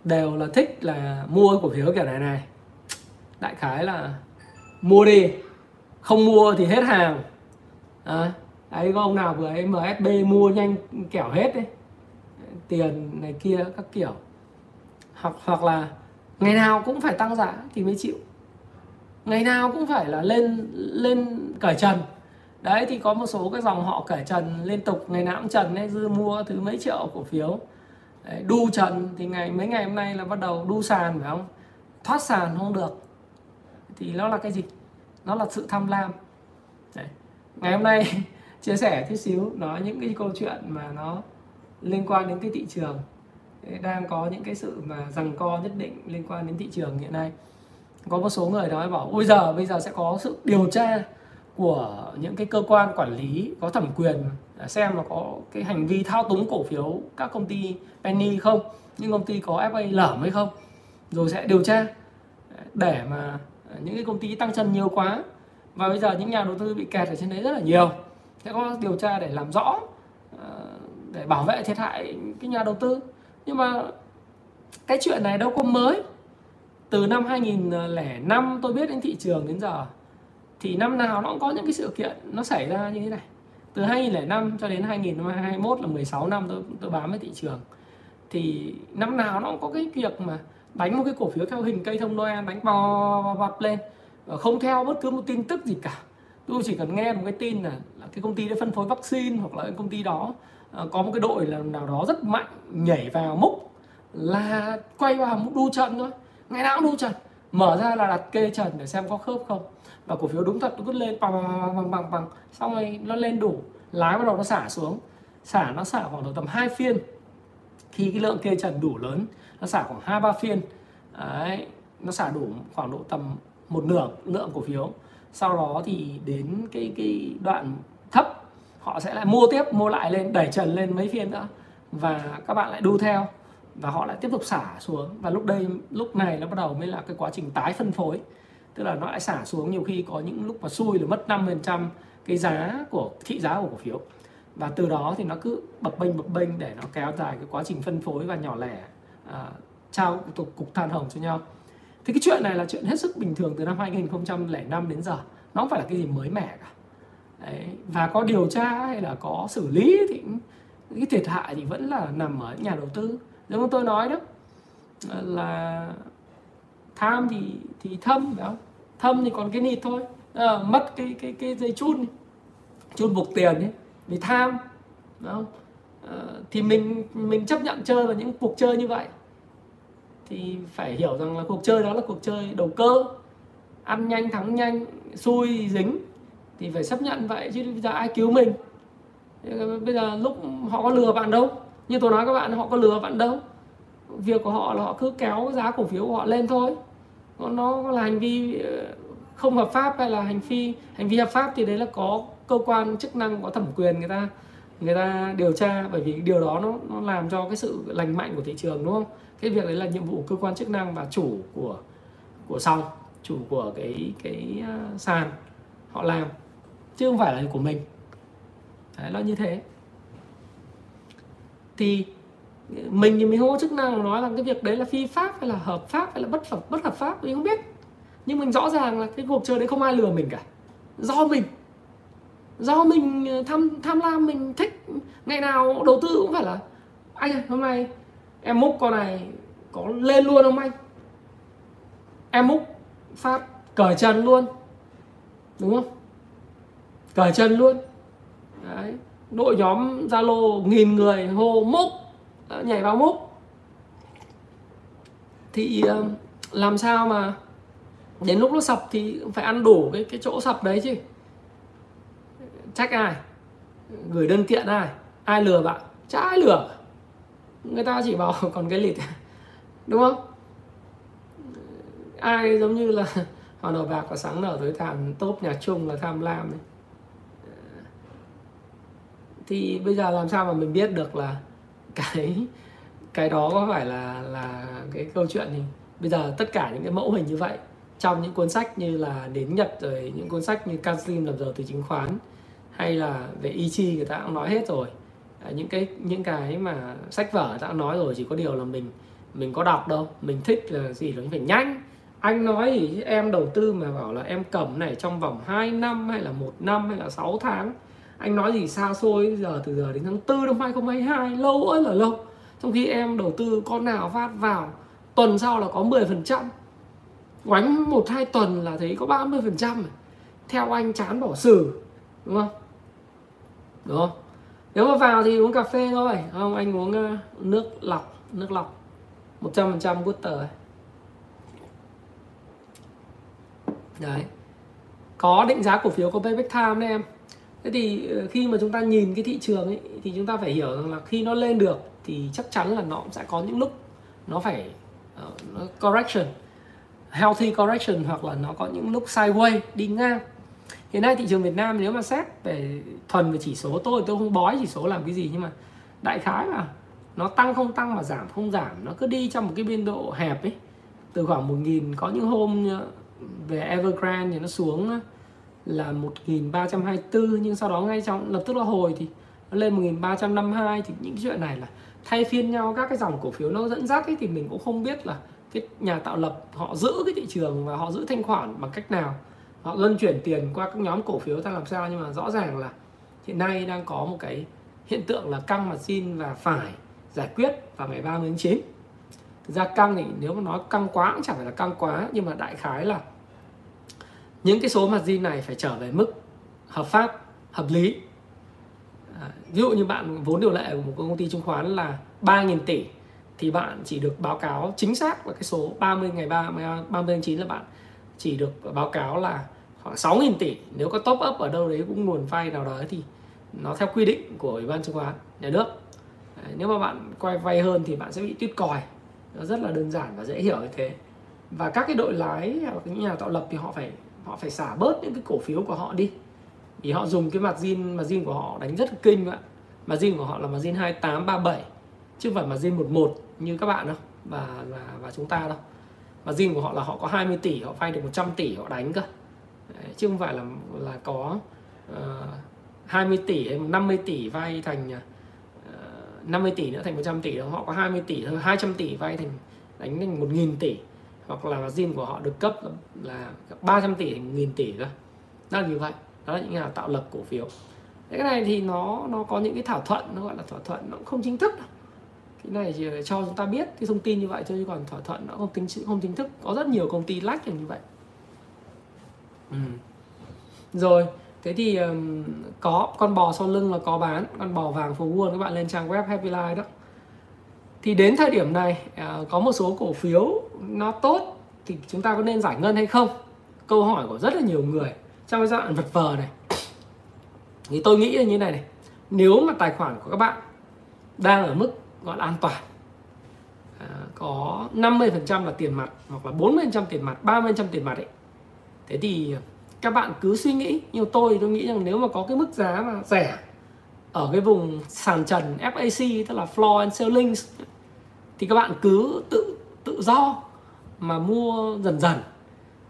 đều là thích là mua cổ phiếu kiểu này này. Đại khái là mua đi không mua thì hết hàng. À, đấy có ông nào vừa ấy MSB mua nhanh kẻo hết đấy tiền này kia các kiểu. Hoặc hoặc là ngày nào cũng phải tăng giá thì mới chịu. Ngày nào cũng phải là lên lên cởi trần. Đấy thì có một số cái dòng họ cởi trần liên tục ngày nào cũng trần ấy dư mua thứ mấy triệu cổ phiếu. Đấy, đu trần thì ngày mấy ngày hôm nay là bắt đầu đu sàn phải không? Thoát sàn không được. Thì nó là cái gì? Nó là sự tham lam. Đấy. ngày hôm nay chia sẻ chút xíu, nói những cái câu chuyện mà nó liên quan đến cái thị trường. Đang có những cái sự mà rằng co nhất định liên quan đến thị trường hiện nay. Có một số người nói bảo, ôi giờ bây giờ sẽ có sự điều tra của những cái cơ quan quản lý có thẩm quyền xem là có cái hành vi thao túng cổ phiếu các công ty penny không, những công ty có FA lởm hay không, rồi sẽ điều tra để mà những cái công ty tăng chân nhiều quá. Và bây giờ những nhà đầu tư bị kẹt ở trên đấy rất là nhiều sẽ có điều tra để làm rõ ờ, để bảo vệ thiệt hại cái nhà đầu tư. Nhưng mà cái chuyện này đâu có mới. Từ năm 2005 tôi biết đến thị trường đến giờ, thì năm nào nó cũng có những cái sự kiện nó xảy ra như thế này. Từ 2005 cho đến 2021 là 16 năm tôi tôi bám với thị trường. Thì năm nào nó cũng có cái việc mà đánh một cái cổ phiếu theo hình cây thông Noel, đánh bò bập lên. Không theo bất cứ một tin tức gì cả tôi chỉ cần nghe một cái tin là, là cái công ty đã phân phối vaccine hoặc là cái công ty đó uh, có một cái đội là nào đó rất mạnh nhảy vào múc là quay vào múc đu trần thôi. Ngày nào cũng đu trần mở ra là đặt kê trần để xem có khớp không. Và cổ phiếu đúng thật nó cứ lên bằng bằng bằng bằng bằng xong rồi nó lên đủ. Lái bắt đầu nó xả xuống. Xả nó xả khoảng độ tầm hai phiên. Khi cái lượng kê trần đủ lớn nó xả khoảng hai ba phiên. Đấy nó xả đủ khoảng độ tầm một nửa lượng cổ phiếu sau đó thì đến cái cái đoạn thấp họ sẽ lại mua tiếp mua lại lên đẩy trần lên mấy phiên nữa. Và các bạn lại đu theo và họ lại tiếp tục xả xuống. Và lúc đây lúc này nó bắt đầu mới là cái quá trình tái phân phối. Tức là nó lại xả xuống nhiều khi có những lúc mà xui là mất 5% cái giá của thị giá của cổ phiếu. Và từ đó thì nó cứ bập bênh bập bênh để nó kéo dài cái quá trình phân phối và nhỏ lẻ à, trao cục, cục than hồng cho nhau thì cái chuyện này là chuyện hết sức bình thường từ năm 2005 đến giờ. Nó không phải là cái gì mới mẻ cả. Đấy. và có điều tra hay là có xử lý thì cái thiệt hại thì vẫn là nằm ở nhà đầu tư. Giống như tôi nói đó là tham thì thì thâm phải không? Thâm thì còn cái nịt thôi. À, mất cái cái cái dây chun chun buộc tiền ấy vì tham đúng không? À, thì mình mình chấp nhận chơi vào những cuộc chơi như vậy thì phải hiểu rằng là cuộc chơi đó là cuộc chơi đầu cơ. Ăn nhanh, thắng nhanh, xui, dính thì phải chấp nhận vậy chứ bây giờ ai cứu mình? Bây giờ lúc họ có lừa bạn đâu. Như tôi nói các bạn, họ có lừa bạn đâu. Việc của họ là họ cứ kéo giá cổ phiếu của họ lên thôi. Nó là hành vi ờ, không hợp pháp hay là hành vi hành vi hợp pháp thì đấy là có cơ quan chức năng, có thẩm quyền người ta người ta điều tra. Bởi vì điều đó nó nó làm cho cái sự lành mạnh của thị trường, đúng không? Cái việc đấy là nhiệm vụ của cơ quan chức năng và chủ của của sòng chủ của cái cái à, sàn họ làm chứ không phải là của mình. Đấy, nó như thế. Thì mình thì mình không có chức năng nói rằng cái việc đấy là phi pháp hay là hợp pháp hay là bất hợp bất hợp pháp mình không biết. Nhưng mình rõ ràng là cái cuộc chơi đấy không ai lừa mình cả. Do mình. Do mình tham tham lam mình thích. Ngày nào đầu tư cũng phải là anh ơi hôm nay em múc con này có lên luôn không anh? Em múc phát cởi trần luôn. Đúng không? Cởi trần luôn. Đấy. Đội nhóm zalo nghìn người hô múc. Nhảy vào múc. Thì ờ, làm sao mà đến lúc nó sập thì phải ăn đủ cái cái chỗ sập đấy chứ. Trách ai? Gửi đơn kiện ai? Ai lừa bạn? Chả ai lừa người ta chỉ bảo còn cái lịt đúng không ai giống như là họ nở bạc và sáng nở tới thảm tốt nhà chung là tham lam ấy. thì bây giờ làm sao mà mình biết được là cái cái đó có phải là là cái câu chuyện thì bây giờ tất cả những cái mẫu hình như vậy, trong những cuốn sách như là đến Nhật rồi, những cuốn sách như Canslim làm giàu từ chứng khoán, hay là về y chi người ta cũng nói hết rồi những cái những cái mà sách vở đã nói rồi chỉ có điều là mình mình có đọc đâu. Mình thích là gì là phải nhanh. Anh nói thì em đầu tư mà bảo là em cầm này trong vòng 2 năm hay là một năm hay là 6 tháng. Anh nói gì xa xôi giờ từ giờ đến tháng 4 năm 2022 lâu ơi là lâu. Trong khi em đầu tư con nào phát vào, tuần sau là có 10 phần trăm. Oánh một hai tuần là thấy có 30 phần trăm theo anh chán bỏ xử, đúng không? Đúng không? Nếu mà vào thì uống cà phê thôi. Không anh uống uh, nước lọc nước lọc. 100% water đấy. Có định giá cổ phiếu có payback time đấy em. Thế thì ờ, khi mà chúng ta nhìn cái thị trường ấy thì chúng ta phải hiểu rằng là khi nó lên được thì chắc chắn là nó sẽ có những lúc nó phải uh, correction. Healthy correction hoặc là nó có những lúc sideways đi ngang hiện nay thị trường Việt Nam nếu mà xét về thuần về chỉ số, tôi tôi không bói chỉ số làm cái gì, nhưng mà đại khái là nó tăng không tăng mà giảm không giảm, nó cứ đi trong một cái biên độ hẹp ấy. Từ khoảng một nghìn, có những hôm về Evergrande thì nó xuống là 1324 nhưng sau đó ngay trong, lập tức nó hồi thì nó lên 1352 thì những cái chuyện này là thay phiên nhau, các cái dòng cổ phiếu nó dẫn dắt ấy, thì mình cũng không biết là cái nhà tạo lập họ giữ cái thị trường và họ giữ thanh khoản bằng cách nào họ luân chuyển tiền qua các nhóm cổ phiếu ta làm sao nhưng mà rõ ràng là hiện nay đang có một cái hiện tượng là căng margin và phải giải quyết vào ngày 30 tháng 9 thực ra căng thì nếu mà nói căng quá cũng chẳng phải là căng quá nhưng mà đại khái là những cái số margin này phải trở về mức hợp pháp hợp lý. À, ví dụ như bạn vốn điều lệ của một công ty chứng khoán là 3.000 tỷ thì bạn chỉ được báo cáo chính xác là cái số 30 ngày 3 30 tháng 9 là bạn chỉ được báo cáo là khoảng 6.000 tỷ. Nếu có top up ở đâu đấy cũng nguồn vay nào đó thì nó theo quy định của ủy ban chứng khoán nhà nước. Đấy, nếu mà bạn quay vay hơn thì bạn sẽ bị tuyết còi. Nó rất là đơn giản và dễ hiểu như thế. Và các cái đội lái hoặc những nhà tạo lập thì họ phải họ phải xả bớt những cái cổ phiếu của họ đi. Vì họ dùng cái margin margin của họ đánh rất là kinh mà margin của họ là margin 2837 chứ không phải margin 11 như các bạn đâu và và và chúng ta đâu và margin của họ là họ có 20 tỷ họ vay được 100 tỷ họ đánh cơ. Đấy, chứ không phải là là có ờ, uh, 20 tỷ hay 50 tỷ vay thành ờ, uh, 50 tỷ nữa thành 100 tỷ đâu. Họ có 20 tỷ thôi 200 tỷ vay thành đánh thành 1.000 tỷ. Hoặc là margin của họ được cấp là 300 tỷ thành 1.000 tỷ cơ. Đó là như vậy. Đó là những nhà tạo lập cổ phiếu. Cái này thì nó nó có những cái thỏa thuận nó gọi là thỏa thuận nó cũng không chính thức đâu cái này chỉ cho chúng ta biết cái thông tin như vậy thôi chứ còn thỏa thuận nó không tính không chính thức. Có rất nhiều công ty lách như vậy. Ừ. rồi thế thì um, có con bò sau lưng là có bán con bò vàng phố buôn các bạn lên trang web Happy Life đó. Thì đến thời điểm này uh, có một số cổ phiếu nó tốt thì chúng ta có nên giải ngân hay không? Câu hỏi của rất là nhiều người trong cái giai đoạn vật vờ này. Thì tôi nghĩ là như này này. Nếu mà tài khoản của các bạn đang ở mức gọi là an toàn. À, có 50% là tiền mặt hoặc là 40% tiền mặt 30% tiền mặt ấy. Thế thì các bạn cứ suy nghĩ như tôi tôi nghĩ rằng nếu mà có cái mức giá mà rẻ ở cái vùng sàn trần FAC tức là floor and ceiling thì các bạn cứ tự tự do mà mua dần dần.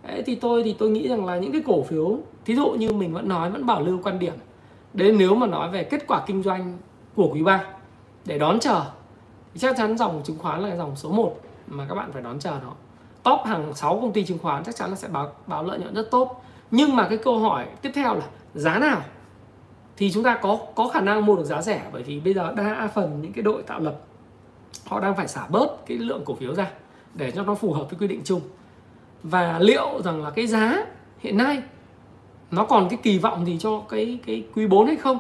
Đấy, thì tôi thì tôi nghĩ rằng là những cái cổ phiếu thí dụ như mình vẫn nói vẫn bảo lưu quan điểm. Đến nếu mà nói về kết quả kinh doanh của quý ba để đón chờ chắc chắn dòng chứng khoán là dòng số 1 mà các bạn phải đón chờ nó. Top hàng 6 công ty chứng khoán chắc chắn là sẽ báo báo lợi nhuận rất tốt. Nhưng mà cái câu hỏi tiếp theo là giá nào? Thì chúng ta có có khả năng mua được giá rẻ bởi vì bây giờ đa phần những cái đội tạo lập, họ đang phải xả bớt cái lượng cổ phiếu ra để cho nó phù hợp với quy định chung. Và liệu rằng là cái giá hiện nay nó còn cái kỳ vọng gì cho cái cái quý 4 hay không?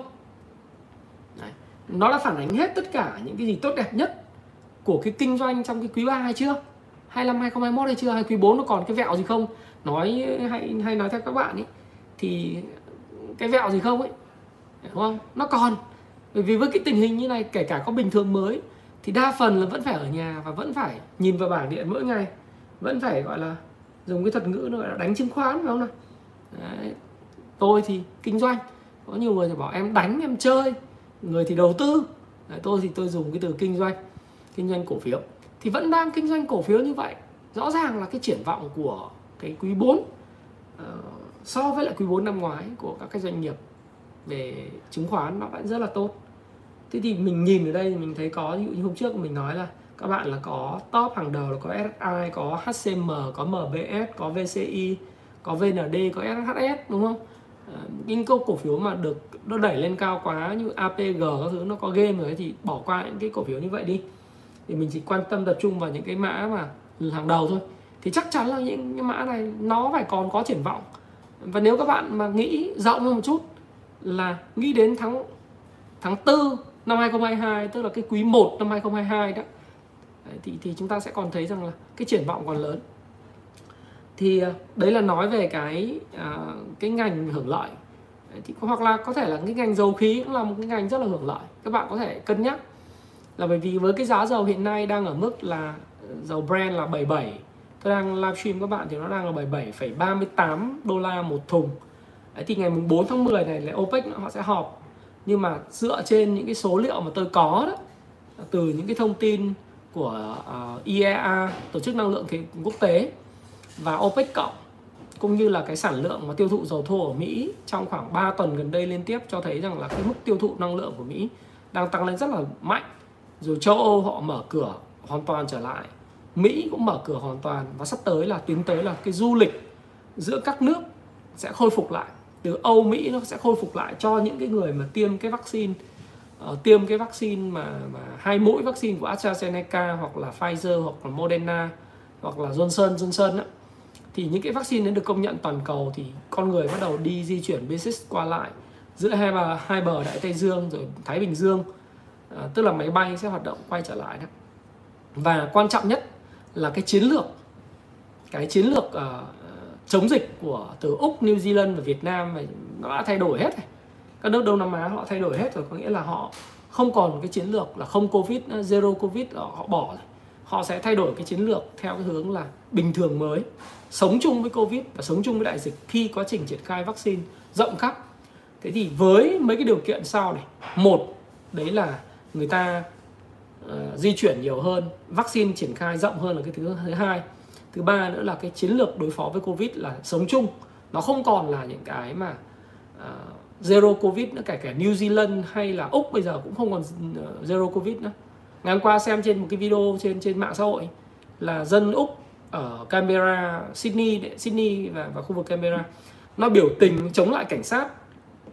Đấy. nó đã phản ánh hết tất cả những cái gì tốt đẹp nhất của cái kinh doanh trong cái quý 3 hay chưa? 25 2021 hay chưa? Hay quý 4 nó còn cái vẹo gì không? Nói hay hay nói theo các bạn ấy thì cái vẹo gì không ấy? Đúng không? Nó còn. Bởi vì với cái tình hình như này kể cả có bình thường mới thì đa phần là vẫn phải ở nhà và vẫn phải nhìn vào bảng điện mỗi ngày. Vẫn phải gọi là dùng cái thuật ngữ nó gọi là đánh chứng khoán phải không nào? Đấy. tôi thì kinh doanh. Có nhiều người thì bảo em đánh em chơi. Người thì đầu tư. Đấy, tôi thì tôi dùng cái từ kinh doanh kinh doanh cổ phiếu thì vẫn đang kinh doanh cổ phiếu như vậy. Rõ ràng là cái triển vọng của cái quý 4 uh, ờ, so với lại quý 4 năm ngoái của các cái doanh nghiệp về chứng khoán nó vẫn rất là tốt. Thế thì mình nhìn ở đây mình thấy có ví dụ như hôm trước mình nói là các bạn là có top hàng đầu là có SSI có HCM có MBS có VCI có VND có SHS đúng không? Ờ, những câu cổ phiếu mà được nó đẩy lên cao quá như APG các thứ nó có game rồi thì bỏ qua những cái cổ phiếu như vậy đi thì mình chỉ quan tâm tập trung vào những cái mã mà hàng đầu thôi. Thì chắc chắn là những cái mã này nó phải còn có triển vọng. Và nếu các bạn mà nghĩ rộng hơn một chút là nghĩ đến tháng tháng 4 năm 2022 tức là cái quý 1 năm 2022 đó thì thì chúng ta sẽ còn thấy rằng là cái triển vọng còn lớn. Thì à, đấy là nói về cái à, cái ngành hưởng lợi. Thì hoặc là có thể là cái ngành dầu khí cũng là một cái ngành rất là hưởng lợi. Các bạn có thể cân nhắc là bởi vì với cái giá dầu hiện nay đang ở mức là ờ, dầu Brent là 77 tôi đang livestream các bạn thì nó đang là 77,38 đô la một thùng. Đấy, thì ngày mùng 4 tháng 10 này là OPEC họ sẽ họp. Nhưng mà dựa trên những cái số liệu mà tôi có đó từ những cái thông tin của ờ, uh, IEA tổ chức năng lượng quốc tế và OPEC cộng cũng như là cái sản lượng mà tiêu thụ dầu thô ở Mỹ trong khoảng 3 tuần gần đây liên tiếp cho thấy rằng là cái mức tiêu thụ năng lượng của Mỹ đang tăng lên rất là mạnh rồi châu Âu họ mở cửa hoàn toàn trở lại Mỹ cũng mở cửa hoàn toàn và sắp tới là tiến tới là cái du lịch giữa các nước sẽ khôi phục lại. Từ Âu Mỹ nó sẽ khôi phục lại cho những cái người mà tiêm cái vaccine uh, tiêm cái vaccine mà mà hai mũi vaccine của AstraZeneca hoặc là Pfizer hoặc là Moderna hoặc là Johnson Johnson á. Thì những cái vaccine đến được công nhận toàn cầu thì con người bắt đầu đi di chuyển business qua lại giữa hai bờ hai bờ đại tây dương rồi thái bình dương à, tức là máy bay sẽ hoạt động quay trở lại đó. Và quan trọng nhất là cái chiến lược cái chiến lược uh, chống dịch của từ úc new zealand và việt nam nó đã thay đổi hết rồi. Các nước đông nam á họ thay đổi hết rồi có nghĩa là họ không còn cái chiến lược là không covid ờ, zero covid họ bỏ rồi. Họ sẽ thay đổi cái chiến lược theo cái hướng là bình thường mới sống chung với covid và sống chung với đại dịch khi quá trình triển khai vaccine rộng khắp. Thế thì với mấy cái điều kiện sau này một đấy là người ta uh, di chuyển nhiều hơn vaccine triển khai rộng hơn là cái thứ thứ hai. Thứ ba nữa là cái chiến lược đối phó với covid là sống chung. Nó không còn là những cái mà uh, zero covid nữa kể cả New Zealand hay là úc bây giờ cũng không còn ờ, zero covid nữa. Ngày hôm qua xem trên một cái video trên trên mạng xã hội là dân úc ở Canberra Sydney Sydney và, và khu vực Canberra nó biểu tình chống lại cảnh sát.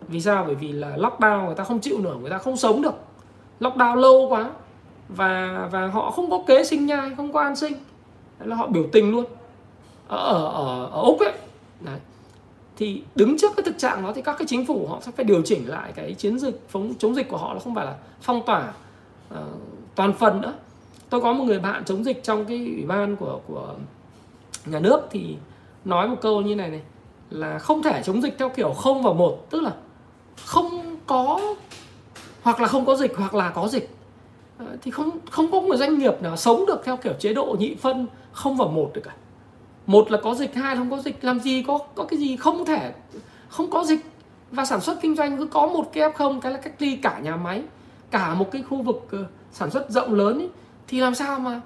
Vì sao? Bởi vì là lockdown người ta không chịu nổi người ta không sống được lockdown lâu quá và và họ không có kế sinh nhai không có an sinh. Đấy là họ biểu tình luôn. Ở ở ở, ở úc ấy Đấy. thì đứng trước cái thực trạng đó thì các cái chính phủ họ sẽ phải điều chỉnh lại cái chiến dịch phóng chống dịch của họ nó không phải là phong tỏa uh, toàn phần nữa. Tôi có một người bạn chống dịch trong cái ủy ban của của nhà nước thì nói một câu như này này là không thể chống dịch theo kiểu không và một tức là không có hoặc là không có dịch hoặc là có dịch. Ờ, thì không không có một doanh nghiệp nào sống được theo kiểu chế độ nhị phân không vào một được cả. Một là có dịch hai là không có dịch. Làm gì có có cái gì không thể không có dịch? Và sản xuất kinh doanh cứ có một cái f không cái là cách ly cả nhà máy cả một cái khu vực ờ, sản xuất rộng lớn ấy, thì làm sao mà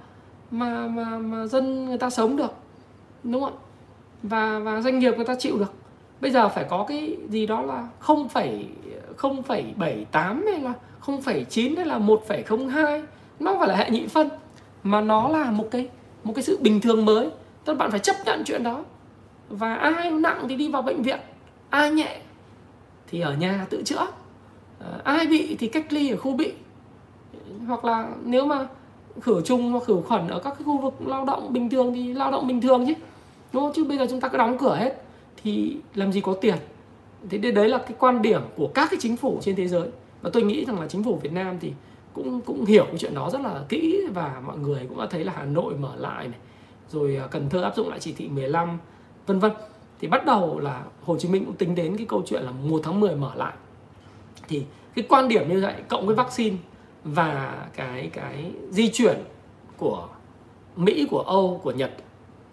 mà mà mà dân người ta sống được đúng không ạ? Và và doanh nghiệp người ta chịu được. Bây giờ phải có cái gì đó là không phải 0,78 hay là 0,9 hay là 1,02 nó phải là hệ nhị phân mà nó là một cái một cái sự bình thường mới. Tức bạn phải chấp nhận chuyện đó. Và ai nặng thì đi vào bệnh viện ai nhẹ thì ở nhà tự chữa. Ờ, ai bị thì cách ly ở khu bị. Hoặc là nếu mà khử trùng hoặc khử khuẩn ở các cái khu vực lao động bình thường thì lao động bình thường chứ đúng không? chứ bây giờ chúng ta cứ đóng cửa hết thì làm gì có tiền thế đấy là cái quan điểm của các cái chính phủ trên thế giới. Và tôi nghĩ rằng là chính phủ Việt Nam thì cũng cũng hiểu cái chuyện đó rất là kỹ và mọi người cũng đã thấy là Hà Nội mở lại này, rồi à, Cần Thơ áp dụng lại chỉ thị 15 vân vân. Thì bắt đầu là Hồ Chí Minh cũng tính đến cái câu chuyện là 1 tháng 10 mở lại. Thì cái quan điểm như vậy cộng với vaccine và cái cái di chuyển của Mỹ, của Âu, của Nhật,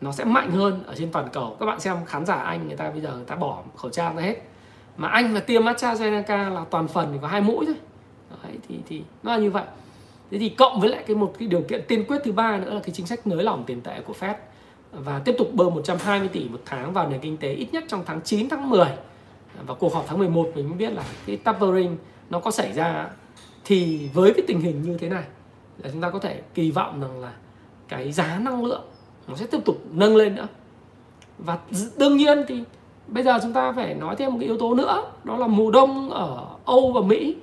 nó sẽ mạnh hơn ở trên toàn cầu. Các bạn xem khán giả Anh, người ta bây giờ người ta bỏ khẩu trang ra hết mà Anh mà tiêm AstraZeneca là toàn phần thì có hai mũi thôi. Đấy, thì thì nó là như vậy. Thế thì cộng với lại cái một cái điều kiện tiên quyết thứ ba nữa là cái chính sách nới lỏng tiền tệ của Fed và tiếp tục bơm 120 tỷ một tháng vào nền kinh tế ít nhất trong tháng 9 tháng 10 và cuộc họp tháng 11 mình mới biết là cái tapering nó có xảy ra. Thì với cái tình hình như thế này là chúng ta có thể kỳ vọng rằng là cái giá năng lượng nó sẽ tiếp tục nâng lên nữa. Và đương nhiên thì bây giờ chúng ta phải nói thêm một cái yếu tố nữa đó là mùa đông ở Âu và Mỹ.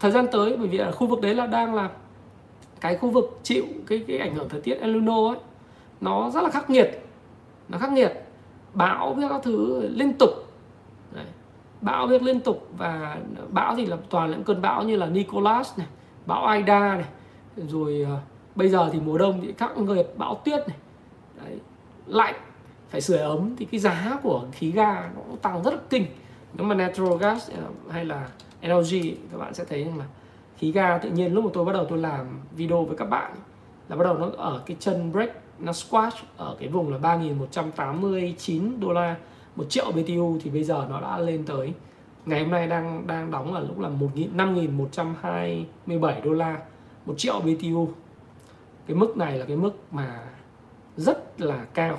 Thời gian tới bởi vì ở khu vực đấy là đang là cái khu vực chịu cái cái ảnh hưởng thời tiết El Nino ấy nó rất là khắc nghiệt. Nó khắc nghiệt. Bão với các thứ liên tục. Đấy. bão biết liên tục và bão thì là toàn những cơn bão như là Nicholas này bão Aida này rồi uh, bây giờ thì mùa đông thì các người bão tuyết này. Đấy. lạnh phải sưởi ấm thì cái giá của khí ga nó cũng tăng rất là kinh. Nếu mà natural gas ờ, hay là LG các bạn sẽ thấy rằng là khí ga tự nhiên lúc mà tôi bắt đầu tôi làm video với các bạn là bắt đầu nó ở cái chân break nó squash ở cái vùng là 3.189 đô la một triệu BTU thì bây giờ nó đã lên tới, ngày hôm nay đang đang đóng ở lúc là 5.127 đô la một triệu BTU cái mức này là cái mức mà rất là cao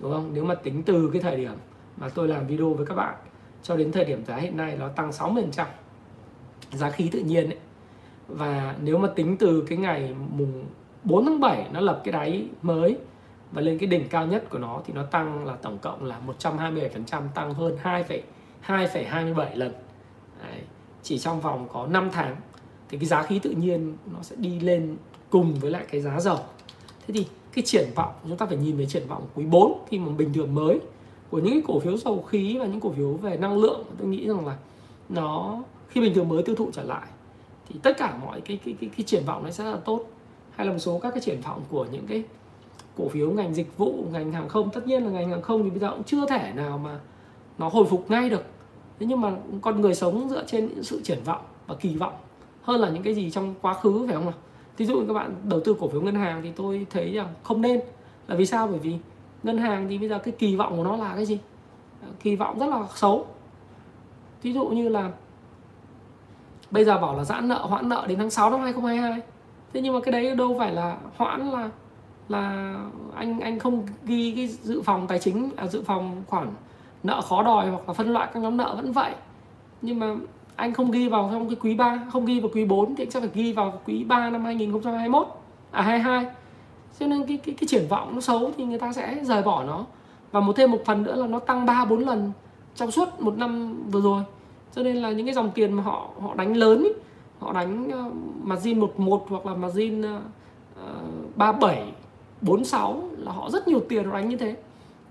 đúng không nếu mà tính từ cái thời điểm mà tôi làm video với các bạn cho đến thời điểm giá hiện nay nó tăng 60% giá khí tự nhiên ấy. và nếu mà tính từ cái ngày mùng 4 tháng 7 nó lập cái đáy mới và lên cái đỉnh cao nhất của nó thì nó tăng là tổng cộng là 127% tăng hơn 2,2,27 lần Đấy. chỉ trong vòng có 5 tháng thì cái giá khí tự nhiên nó sẽ đi lên cùng với lại cái giá dầu thế thì cái triển vọng chúng ta phải nhìn về triển vọng quý 4 khi mà bình thường mới của những cái cổ phiếu dầu khí và những cổ phiếu về năng lượng. Tôi nghĩ rằng là nó khi bình thường mới tiêu thụ trở lại thì tất cả mọi cái cái cái, cái triển vọng nó sẽ rất là tốt. Hay là một số các cái triển vọng của những cái cổ phiếu ngành dịch vụ ngành hàng không tất nhiên là ngành hàng không thì bây giờ cũng chưa thể nào mà nó hồi phục ngay được. Thế nhưng mà con người sống dựa trên những sự triển vọng và kỳ vọng hơn là những cái gì trong quá khứ phải không nào? Thí dụ các bạn đầu tư cổ phiếu ngân hàng thì tôi thấy rằng không nên. Là vì sao? Bởi vì ngân hàng thì bây giờ cái kỳ vọng của nó là cái gì? Kỳ vọng rất là xấu. Thí dụ như là bây giờ bảo là giãn nợ hoãn nợ đến tháng 6 năm 2022 thế nhưng mà cái đấy đâu phải là hoãn là là anh anh không ghi cái dự phòng tài chính à, dự phòng khoản nợ khó đòi hoặc là phân loại các nhóm nợ vẫn vậy. Nhưng mà anh không ghi vào trong cái quý 3 không ghi vào quý 4 thì anh sẽ phải ghi vào quý 3 năm 2021 à 22 cho nên cái cái cái triển vọng nó xấu thì người ta sẽ rời bỏ nó. Và một thêm một phần nữa là nó tăng 3 4 lần trong suốt một năm vừa rồi. Cho nên là những cái dòng tiền mà họ họ đánh lớn ý, họ đánh uh, margin 11 hoặc là margin uh, 37 46 là họ rất nhiều tiền họ đánh như thế.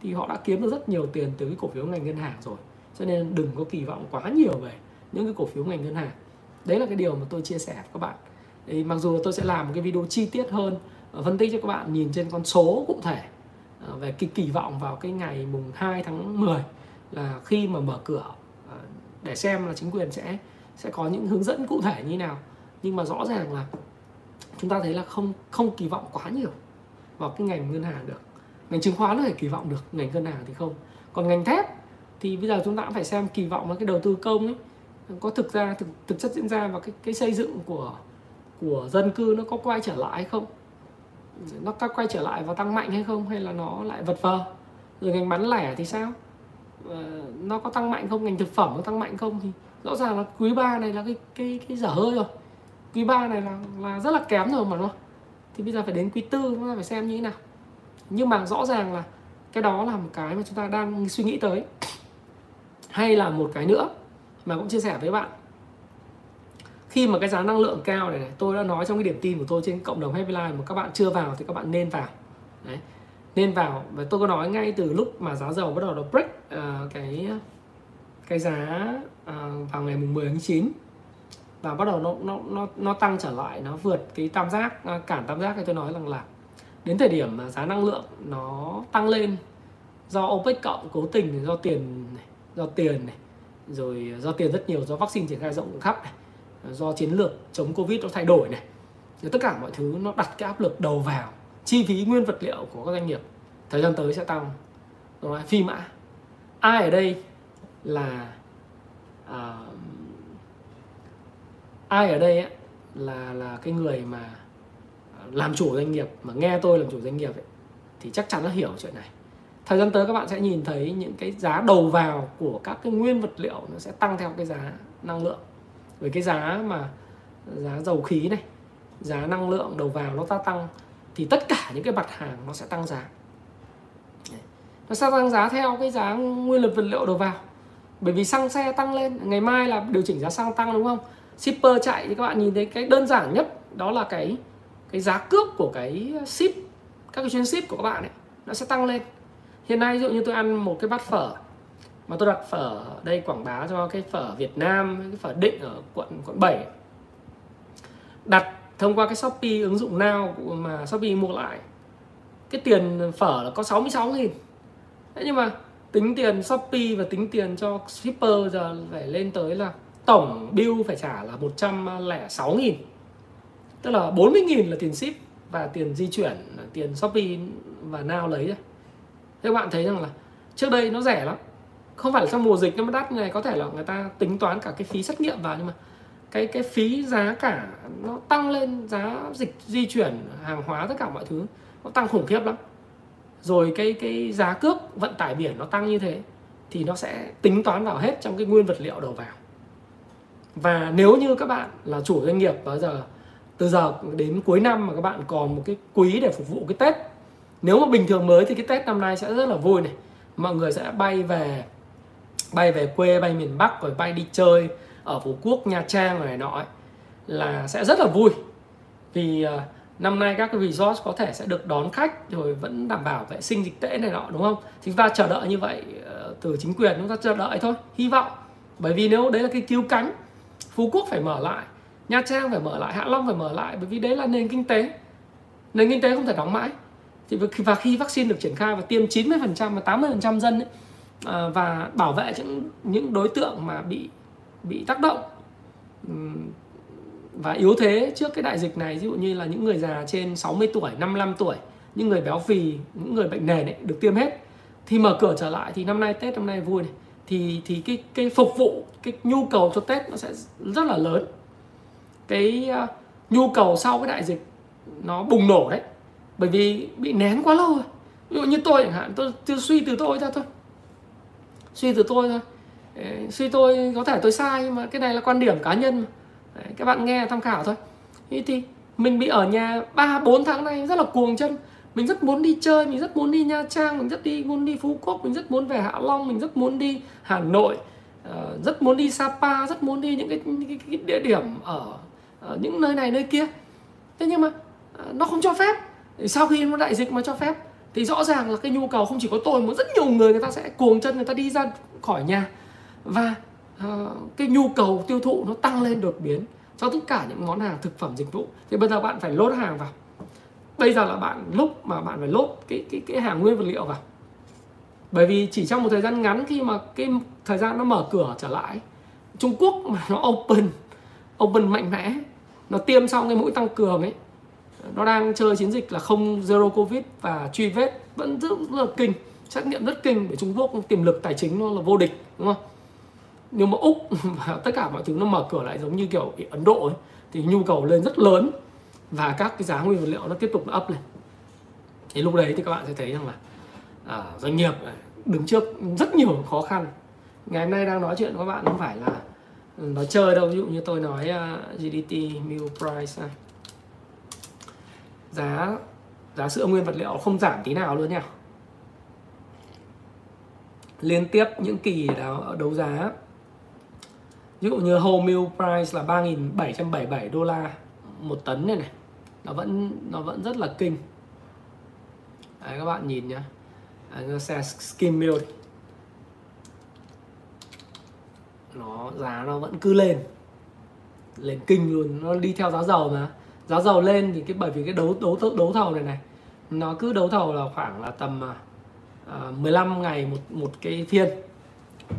Thì họ đã kiếm được rất nhiều tiền từ cái cổ phiếu ngành ngân hàng rồi. Cho nên đừng có kỳ vọng quá nhiều về những cái cổ phiếu ngành ngân hàng. Đấy là cái điều mà tôi chia sẻ với các bạn. Thì mặc dù tôi sẽ làm một cái video chi tiết hơn ờ, phân tích cho các bạn nhìn trên con số cụ thể ờ, về cái kỳ vọng vào cái ngày mùng 2 tháng 10 là khi mà mở cửa ờ, để xem là chính quyền sẽ sẽ có những hướng dẫn cụ thể như nào. Nhưng mà rõ ràng là chúng ta thấy là không không kỳ vọng quá nhiều vào cái ngành ngân hàng được. Ngành chứng khoán có thể kỳ vọng được ngành ngân hàng thì không. Còn ngành thép thì bây giờ chúng ta cũng phải xem kỳ vọng vào cái đầu tư công ấy có thực ra thực, thực chất diễn ra và cái cái xây dựng của của dân cư nó có quay trở lại hay không? Nó có quay trở lại và tăng mạnh hay không? Hay là nó lại vật vờ? Rồi ngành bán lẻ thì sao? Nó có tăng mạnh không? Ngành thực phẩm có tăng mạnh không? Thì rõ ràng là quý 3 này là cái cái cái dở hơi rồi. Quý 3 này là là rất là kém rồi mà đúng không? Thì bây giờ phải đến quý tư chúng ta phải xem như thế nào. Nhưng mà rõ ràng là cái đó là một cái mà chúng ta đang suy nghĩ tới. Hay là một cái nữa mà cũng chia sẻ với bạn. Khi mà cái giá năng lượng cao này, này tôi đã nói trong cái điểm tin của tôi trên cộng đồng Happy Life mà các bạn chưa vào thì các bạn nên vào. Đấy nên vào. Và tôi có nói ngay từ lúc mà giá dầu bắt đầu nó break uh, cái cái giá uh, vào ngày mùng 10 tháng 9 và bắt đầu nó nó nó nó tăng trở lại nó vượt cái tam giác uh, cản tam giác thì tôi nói rằng là đến thời điểm mà giá năng lượng nó tăng lên do OPEC cộng cố tình do tiền này, do tiền này rồi ờ, do tiền rất nhiều do vaccine triển khai rộng khắp này ờ, do chiến lược chống covid nó thay đổi này. Rồi tất cả mọi thứ nó đặt cái áp lực đầu vào chi phí nguyên vật liệu của các doanh nghiệp. Thời gian tới sẽ tăng. Rồi phi mã. Ai ở đây là à, ai ở đây ấy, là là cái người mà làm chủ doanh nghiệp mà nghe tôi làm chủ doanh nghiệp ấy, thì chắc chắn nó hiểu chuyện này thời gian tới các bạn sẽ nhìn thấy những cái giá đầu vào của các cái nguyên vật liệu nó sẽ tăng theo cái giá năng lượng. Với cái giá mà, giá dầu khí này, giá năng lượng đầu vào nó ta tăng, thì tất cả những cái mặt hàng nó sẽ tăng giá. Nó sẽ tăng giá theo cái giá nguyên vật liệu đầu vào. Bởi vì xăng xe tăng lên, ngày mai là điều chỉnh giá xăng tăng, đúng không? Shipper chạy thì các bạn nhìn thấy cái đơn giản nhất đó là cái cái giá cước của cái ship, các cái chuyến ship của các bạn ấy, nó sẽ tăng lên hiện nay ví dụ như tôi ăn một cái bát phở, mà tôi đặt phở ở đây quảng bá cho cái phở Việt Nam, cái phở định ở quận quận 7 đặt thông qua cái Shopee ứng dụng nào mà Shopee mua lại, cái tiền phở là có 66 nghìn. Thế nhưng mà tính tiền Shopee và tính tiền cho shipper giờ phải lên tới là tổng bill phải trả là 106 nghìn. Tức là 40 nghìn là tiền ship và tiền di chuyển, tiền Shopee và nào lấy Thế các bạn thấy rằng là trước đây nó rẻ lắm. Không phải là trong mùa dịch nó mới đắt này có thể là người ta tính toán cả cái phí xét nghiệm vào, nhưng mà cái cái phí giá cả nó tăng lên, giá dịch di chuyển, hàng hóa, tất cả mọi thứ, nó tăng khủng khiếp lắm. Rồi cái cái giá cước vận tải biển nó tăng như thế, thì nó sẽ tính toán vào hết trong cái nguyên vật liệu đầu vào. Và nếu như các bạn là chủ doanh nghiệp bây giờ, từ giờ đến cuối năm mà các bạn còn một cái quý để phục vụ cái tết nếu mà bình thường mới thì cái tết năm nay sẽ rất là vui này. Mọi người sẽ bay về bay về quê bay miền bắc rồi bay đi chơi ở phú quốc nha trang rồi này nọ ấy, là sẽ rất là vui. Vì uh, năm nay các cái resort có thể sẽ được đón khách rồi vẫn đảm bảo vệ sinh dịch tễ này nọ đúng không? Chúng ta chờ đợi như vậy uh, từ chính quyền chúng ta chờ đợi thôi hy vọng. Bởi vì nếu đấy là cái cứu cánh phú quốc phải mở lại nha trang phải mở lại hạ long phải mở lại bởi vì đấy là nền kinh tế. Nền kinh tế không thể đóng mãi thì và khi vaccine được triển khai và tiêm 90% và 80% dân ấy, à, và bảo vệ những những đối tượng mà bị bị tác động và yếu thế trước cái đại dịch này ví dụ như là những người già trên 60 tuổi, 55 tuổi, những người béo phì, những người bệnh nền ấy, được tiêm hết. Thì mở cửa trở lại thì năm nay Tết năm nay vui này. Thì thì cái cái phục vụ cái nhu cầu cho Tết nó sẽ rất là lớn. Cái uh, nhu cầu sau cái đại dịch nó bùng nổ đấy bởi vì bị nén quá lâu rồi. Ví dụ như tôi chẳng hạn tôi, tôi suy từ tôi ra thôi. Suy từ tôi thôi. Suy tôi có thể tôi sai nhưng mà cái này là quan điểm cá nhân mà. Đấy, các bạn nghe tham khảo thôi. Thế thì mình bị ở nhà ba bốn tháng nay rất là cuồng chân. Mình rất muốn đi chơi mình rất muốn đi nha trang mình rất đi muốn đi phú quốc mình rất muốn về hạ long mình rất muốn đi hà nội uh, rất muốn đi sapa rất muốn đi những cái, những cái, cái địa điểm ở, ở những nơi này nơi kia. Thế nhưng mà uh, nó không cho phép sau khi nó đại dịch mà cho phép thì rõ ràng là cái nhu cầu không chỉ có tôi mà rất nhiều người người ta sẽ cuồng chân người ta đi ra khỏi nhà. Và uh, cái nhu cầu tiêu thụ nó tăng lên đột biến cho tất cả những món hàng thực phẩm dịch vụ. Thì bây giờ bạn phải lốt hàng vào. Bây giờ là bạn lúc mà bạn phải lốt cái cái cái hàng nguyên vật liệu vào. Bởi vì chỉ trong một thời gian ngắn khi mà cái thời gian nó mở cửa trở lại Trung Quốc mà nó open open mạnh mẽ nó tiêm xong cái mũi tăng cường ấy nó đang chơi chiến dịch là không zero covid và truy vết vẫn rất, là kinh xét nghiệm rất kinh để Trung Quốc tiềm lực tài chính nó là vô địch đúng không? Nhưng mà úc và tất cả mọi thứ nó mở cửa lại giống như kiểu ấn độ ấy, thì nhu cầu lên rất lớn và các cái giá nguyên vật liệu nó tiếp tục nó up lên. Thì lúc đấy thì các bạn sẽ thấy rằng là à, doanh nghiệp à, đứng trước rất nhiều khó khăn. Ngày hôm nay đang nói chuyện với các bạn không phải là ừ, nói chơi đâu ví dụ như tôi nói à, uh, GDT Mill price này giá giá sữa nguyên vật liệu không giảm tí nào luôn nha. Liên tiếp những kỳ đấu, đấu giá ví dụ như whole milk price là 3.777 đô la một tấn này này nó vẫn nó vẫn rất là kinh. Đấy, các bạn nhìn nhá. Đấy, xe skim milk nó giá nó vẫn cứ lên lên kinh luôn nó đi theo giá dầu mà giá dầu lên thì cái bởi vì cái đấu đấu đấu thầu này này nó cứ đấu thầu là khoảng là tầm à, à 15 ngày một một cái phiên.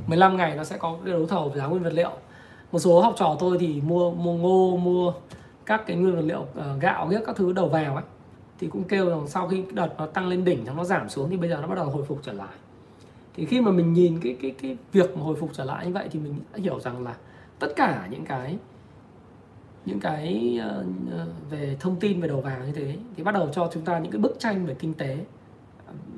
15 ngày nó sẽ có cái đấu thầu về giá nguyên vật liệu. Một số học trò tôi thì mua mua ngô mua các cái nguyên vật liệu uh, gạo biết các thứ đầu vào ấy thì cũng kêu rằng sau khi đợt nó tăng lên đỉnh xong nó giảm xuống thì bây giờ nó bắt đầu hồi phục trở lại. Thì khi mà mình nhìn cái cái cái việc mà hồi phục trở lại như vậy thì mình đã hiểu rằng là tất cả những cái những cái ờ, ờ, về thông tin về đầu vào như thế, thì bắt đầu cho chúng ta những cái bức tranh về kinh tế.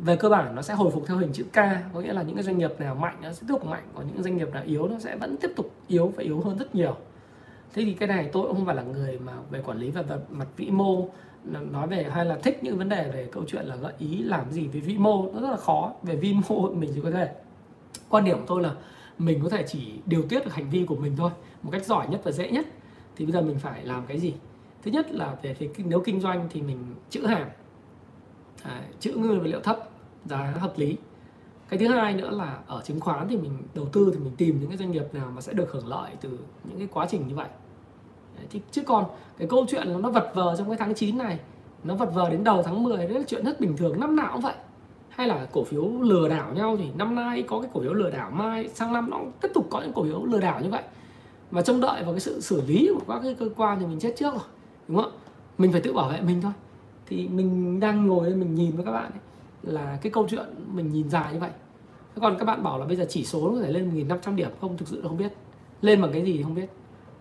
Về cơ bản nó sẽ hồi phục theo hình chữ K, có nghĩa là những cái doanh nghiệp nào mạnh nó sẽ tiếp tục mạnh, còn những doanh nghiệp nào yếu nó sẽ vẫn tiếp tục yếu và yếu hơn rất nhiều. Thế thì cái này tôi cũng không phải là người mà về quản lý về mặt vĩ mô nói về hay là thích những vấn đề về câu chuyện là gợi ý làm gì về vĩ mô, nó rất là khó, về vi mô mình chỉ có thể, quan điểm của tôi là mình có thể chỉ điều tiết được hành vi của mình thôi, một cách giỏi nhất và dễ nhất thì bây giờ mình phải làm cái gì? Thứ nhất là về phía nếu kinh doanh thì mình chữ hàng à, chữ nguyên vật liệu thấp giá hợp lý. Cái thứ hai nữa là ở chứng khoán thì mình đầu tư thì mình tìm những cái doanh nghiệp nào mà sẽ được hưởng lợi từ những cái quá trình như vậy. Đấy, chứ còn cái câu chuyện nó vật vờ trong cái tháng 9 này nó vật vờ đến đầu tháng 10 đấy là chuyện rất bình thường năm nào cũng vậy. Hay là cổ phiếu lừa đảo nhau thì năm nay có cái cổ phiếu lừa đảo mai sang năm nó tiếp tục có những cổ phiếu lừa đảo như vậy và trông đợi vào cái sự xử lý của các cái cơ quan thì mình chết trước rồi đúng không mình phải tự bảo vệ mình thôi. Thì mình đang ngồi đây mình nhìn với các bạn ấy, là cái câu chuyện mình nhìn dài như vậy. Còn các bạn bảo là bây giờ chỉ số nó có thể lên 1.500 điểm không? Thực sự là không biết. Lên bằng cái gì thì không biết.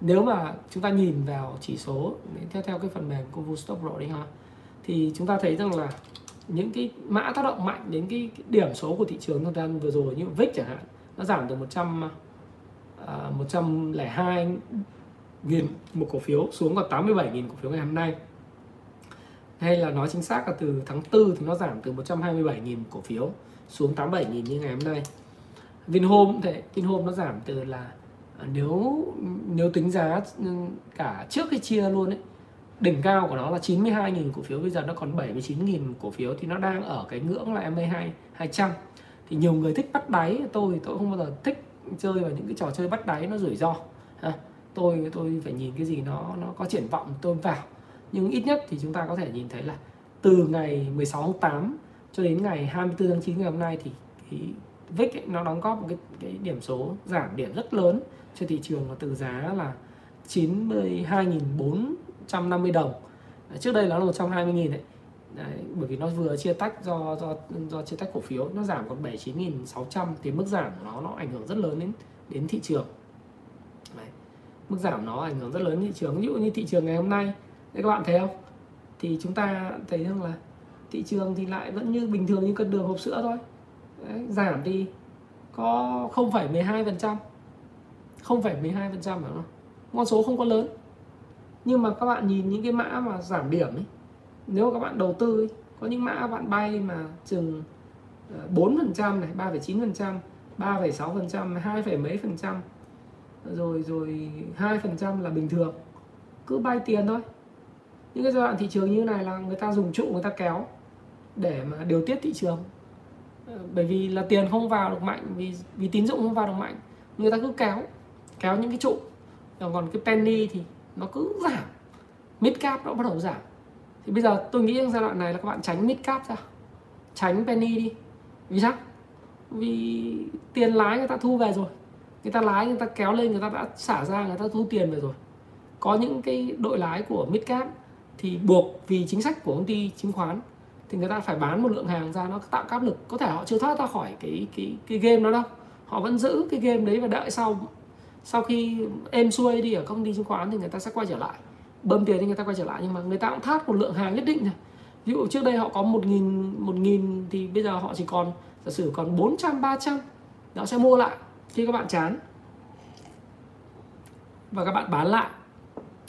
Nếu mà chúng ta nhìn vào chỉ số theo theo cái phần mềm của Vostok Pro đấy ha thì chúng ta thấy rằng là những cái mã tác động mạnh đến cái, cái điểm số của thị trường thời gian vừa rồi như VIX chẳng hạn nó giảm từ 100 À, 102 nghìn một cổ phiếu, xuống còn 87 nghìn cổ phiếu ngày hôm nay. Hay là nói chính xác là từ tháng 4 thì nó giảm từ 127 nghìn cổ phiếu xuống 87 nghìn như ngày hôm nay. Vinhome cũng thế, Vinhome nó giảm từ là à, nếu nếu tính giá ừ, cả trước khi chia luôn ấy, đỉnh cao của nó là 92.000 cổ phiếu, bây giờ nó còn 79.000 cổ phiếu thì nó đang ở cái ngưỡng là MA2 200 thì nhiều người thích bắt đáy, tôi tôi không bao giờ thích chơi vào những cái trò chơi bắt đáy nó rủi ro. Ha. tôi tôi phải nhìn cái gì nó nó có triển vọng tôi vào. Nhưng ít nhất thì chúng ta có thể nhìn thấy là từ ngày 16 tháng 8 cho đến ngày 24 tháng 9 ngày hôm nay thì cái VIX ấy, nó đóng góp một cái, cái điểm số giảm điểm rất lớn cho thị trường là từ giá là 92.450 đồng. Trước đây nó là 120.000 đấy. Đấy, bởi vì nó vừa chia tách do do do chia tách cổ phiếu nó giảm còn 79.600 thì mức giảm của nó nó ảnh hưởng rất lớn đến đến thị trường Đấy. mức giảm nó ảnh hưởng rất lớn đến thị trường ví dụ như thị trường ngày hôm nay Đấy các bạn thấy không? Thì chúng ta thấy rằng là thị trường thì lại vẫn như bình thường như cân đường hộp sữa thôi. Đấy, giảm thì có 0,12%. 0,12% phải không? Con số không có lớn. Nhưng mà các bạn nhìn những cái mã mà giảm điểm ấy, nếu các bạn đầu tư ấy, có những mã bạn bay mà chừng ờ, 4% trăm này, 3,9%, 3,6%, 2, mấy phần trăm rồi rồi 2% là bình thường. Cứ bay tiền thôi. Những cái giai đoạn thị trường như này là người ta dùng trụ người ta kéo để mà điều tiết thị trường. Ờ, bởi vì là tiền không vào được mạnh vì vì tín dụng không vào được mạnh người ta cứ kéo kéo những cái trụ. Ờ, còn cái penny thì nó cứ giảm mid cap nó bắt đầu giảm thì bây giờ tôi nghĩ trong giai đoạn này là các bạn tránh mid cap ra. Tránh penny đi. Vì sao? Vì tiền lái người ta thu về rồi. Người ta lái, người ta kéo lên, người ta đã xả ra, người ta thu tiền về rồi. Có những cái đội lái của mid cap thì buộc vì chính sách của công ty chứng khoán thì người ta phải bán một lượng hàng ra nó tạo áp lực. Có thể họ chưa thoát ra khỏi cái cái cái game đó đâu. Họ vẫn giữ cái game đấy và đợi sau sau khi êm xuôi đi ở công ty chứng khoán thì người ta sẽ quay trở lại bơm tiền thì người ta quay trở lại, nhưng mà người ta cũng thắt một lượng hàng nhất định rồi ví dụ trước đây họ có một nghìn một nghìn thì bây giờ họ chỉ còn, giả sử còn 400 300 họ sẽ mua lại khi các bạn chán. Và các bạn bán lại.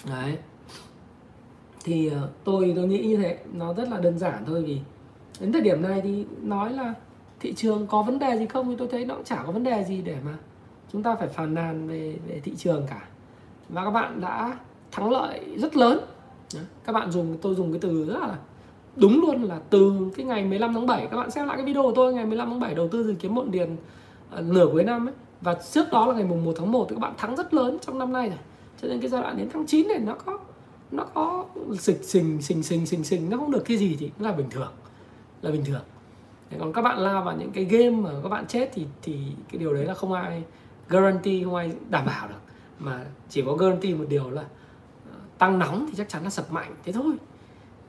Đấy. Thì ờ, tôi tôi nghĩ như thế, nó rất là đơn giản thôi vì đến thời điểm này thì nói là thị trường có vấn đề gì không thì tôi thấy nó cũng chả có vấn đề gì để mà chúng ta phải phàn nàn về về thị trường cả. Và các bạn đã thắng lợi rất lớn. Các bạn dùng tôi dùng cái từ rất là đúng luôn là từ cái ngày 15 tháng 7 các bạn xem lại cái video của tôi ngày 15 tháng 7 đầu tư dự kiếm muộn điền uh, nửa cuối năm ấy. Và trước đó là ngày mùng 1 tháng 1 thì các bạn thắng rất lớn trong năm nay rồi. Cho nên cái giai đoạn đến tháng 9 này nó có nó có xịch xình xình xình xình xình nó không được cái gì thì cũng là bình thường là bình thường. Còn các bạn lao vào những cái game mà các bạn chết thì thì cái điều đấy là không ai guarantee không ai đảm bảo được. Mà chỉ có guarantee một điều là ờ, tăng nóng thì chắc chắn là sập mạnh. Thế thôi.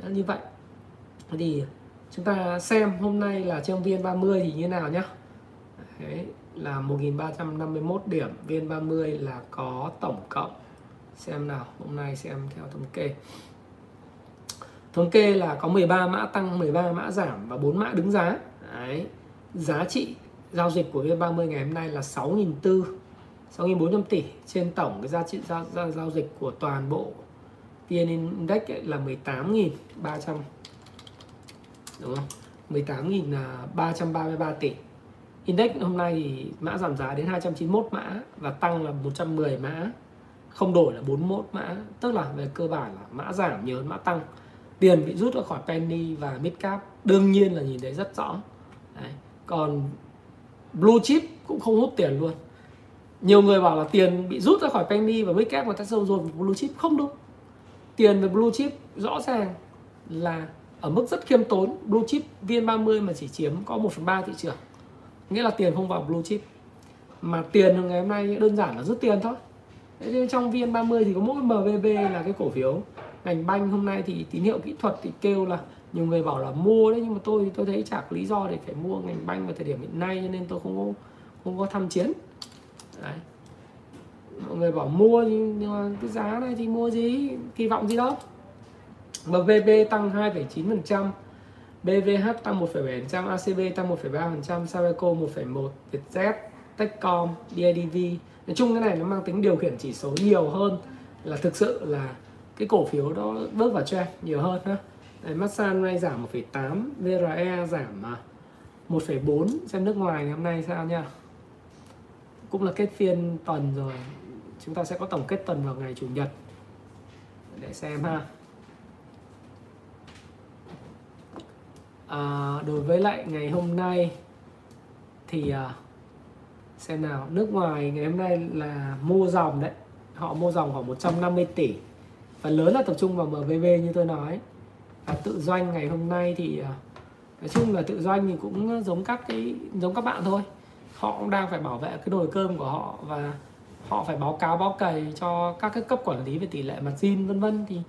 Như vậy. Thì chúng ta xem hôm nay là trong viên 30 thì như nào nhá. Đấy, là 1351 điểm. Viên 30 là có tổng cộng. Xem nào hôm nay xem theo thống kê. Thống kê là có 13 mã tăng 13 mã giảm và 4 mã đứng giá. Đấy. giá trị giao dịch của VN30 ngày hôm nay là 6.400 6.400 tỷ trên tổng cái giá trị giao, giao, giao dịch của toàn bộ VN Index là 18.300 đúng không? 18.333 tỷ. Index hôm nay thì mã giảm giá đến 291 mã và tăng là 110 mã, không đổi là 41 mã. Tức là về cơ bản là mã giảm nhiều hơn mã tăng. Tiền bị rút ra khỏi penny và mid cap, đương nhiên là nhìn thấy rất rõ. Đấy. còn blue chip cũng không hút tiền luôn. Nhiều người bảo là tiền bị rút ra khỏi penny và mid cap, người ta rồi blue chip, không đúng tiền về blue chip rõ ràng là ở mức rất khiêm tốn. Blue chip vn30 mà chỉ chiếm có 1 phần 3 thị trường. Nghĩa là tiền không vào blue chip. Mà tiền ngày hôm nay đơn giản là rút tiền thôi. Thế nên trong VN30 thì có mỗi MVB là cái cổ phiếu. Ngành banh hôm nay thì tín hiệu kỹ thuật thì kêu là nhiều người bảo là mua đấy, nhưng mà tôi tôi thấy chả có lý do để phải mua ngành banh vào thời điểm hiện nay, cho nên tôi không có không có tham chiến. Đấy mọi người bảo mua nhưng mà cái giá này thì mua gì? Kỳ vọng gì đâu. MVB tăng 2,9% BVH tăng 1,7%, ACB tăng 1,3%, Sabeco 1,1%, Vietjet, Techcom, BIDV nói chung cái này nó mang tính điều khiển chỉ số nhiều hơn là thực sự là cái cổ phiếu đó bước vào trend nhiều hơn đó. Đấy, Masan nay giảm 1,8 VRE giảm à, 1,4 xem nước ngoài ngày hôm nay sao nha. Cũng là kết phiên tuần rồi chúng ta sẽ có tổng kết tuần vào ngày chủ nhật. Để xem ha. À, đối với lại ngày hôm nay thì à, xem nào. Nước ngoài ngày hôm nay là mua dòng đấy. Họ mua dòng khoảng 150 tỷ. Phần lớn là tập trung vào MVB như tôi nói. Và tự doanh ngày hôm nay thì à, nói chung là tự doanh thì cũng giống các cái giống các bạn thôi. Họ cũng đang phải bảo vệ cái nồi cơm của họ và họ phải báo cáo báo cày cho các cái cấp quản lý về tỷ lệ margin vân vân. Thì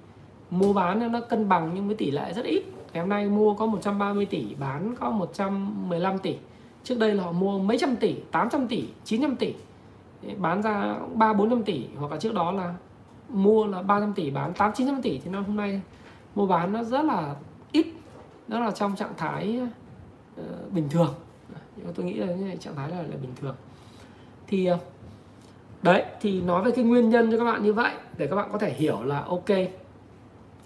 mua bán nó cân bằng nhưng với tỷ lệ rất ít. Ngày hôm nay mua có 130 tỷ bán có 115 tỷ. Trước đây là họ mua mấy trăm tỷ 800 tỷ 900 tỷ. Bán ra ba bốn trăm tỷ hoặc là trước đó là mua là 300 tỷ bán 8 900 tỷ. Thì năm hôm nay mua bán nó rất là ít nó là trong trạng thái uh, bình thường. Nhưng tôi nghĩ là như này, trạng thái là, là bình thường. Thì uh, đấy, thì nói về cái nguyên nhân cho các bạn như vậy, để các bạn có thể hiểu là ok,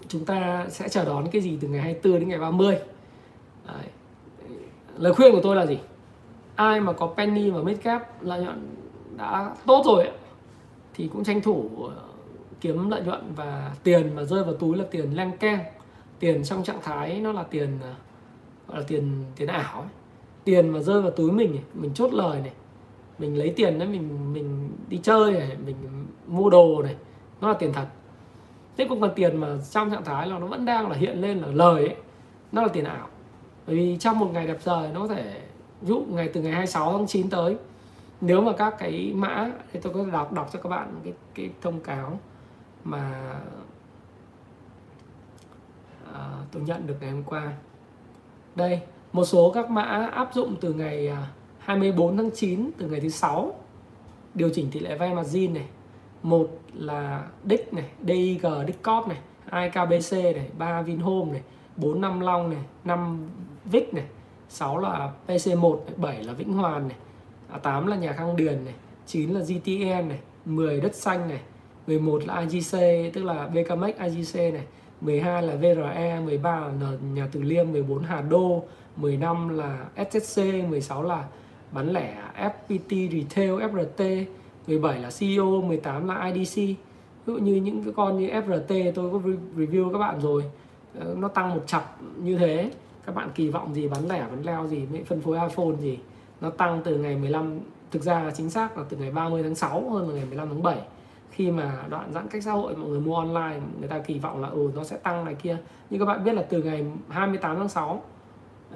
chúng ta sẽ chờ đón cái gì từ ngày 24 đến ngày 30 đấy. lời khuyên của tôi là gì ai mà có penny và mid cap, lợi nhuận đã tốt rồi thì cũng tranh thủ ờ, kiếm lợi nhuận và tiền mà rơi vào túi là tiền len keng tiền trong trạng thái nó là tiền ờ, gọi là tiền tiền ảo ấy. tiền mà rơi vào túi mình mình chốt lời này, mình lấy tiền đấy, mình mình đi chơi này mình mua đồ này nó là tiền thật. Thế cũng còn tiền mà trong trạng thái là nó vẫn đang là hiện lên là lời ấy nó là tiền ảo. Bởi vì trong một ngày đẹp trời nó có thể ví dụ ngày từ ngày 26 tháng 9 tới nếu mà các cái mã thì tôi có thể đọc đọc cho các bạn cái cái thông cáo mà à, tôi nhận được ngày hôm qua. Đây một số các mã áp dụng từ ngày à, 24 tháng 9 từ ngày thứ sáu điều chỉnh tỷ lệ vay margin này. Một là DIC này DIG DIC Corp này 2 KBC này 3 Vinhome này 4 5 Long này 5 Vic này 6 là PC1 này, 7 là Vĩnh Hoàn này à, 8 là nhà Khang Điền này 9 là GTN này 10 đất xanh này 11 là IGC tức là BKMX IGC này 12 là VRE 13 là nhà Từ Liêm 14 Hà Đô 15 là SSC 16 là bán lẻ FPT Retail FRT 17 là CEO 18 là IDC ví dụ như những cái con như FRT tôi có review các bạn rồi. Ờ, nó tăng một chập như thế. Các bạn kỳ vọng gì, bán lẻ, bán leo gì phân phối iPhone gì, nó tăng từ ngày 15 thực ra là chính xác là từ ngày 30 tháng 6 hơn là ngày 15 tháng 7 khi mà đoạn giãn cách xã hội, mọi người mua online, người ta kỳ vọng là ừ nó sẽ tăng này kia. Nhưng các bạn biết là từ ngày 28 tháng 6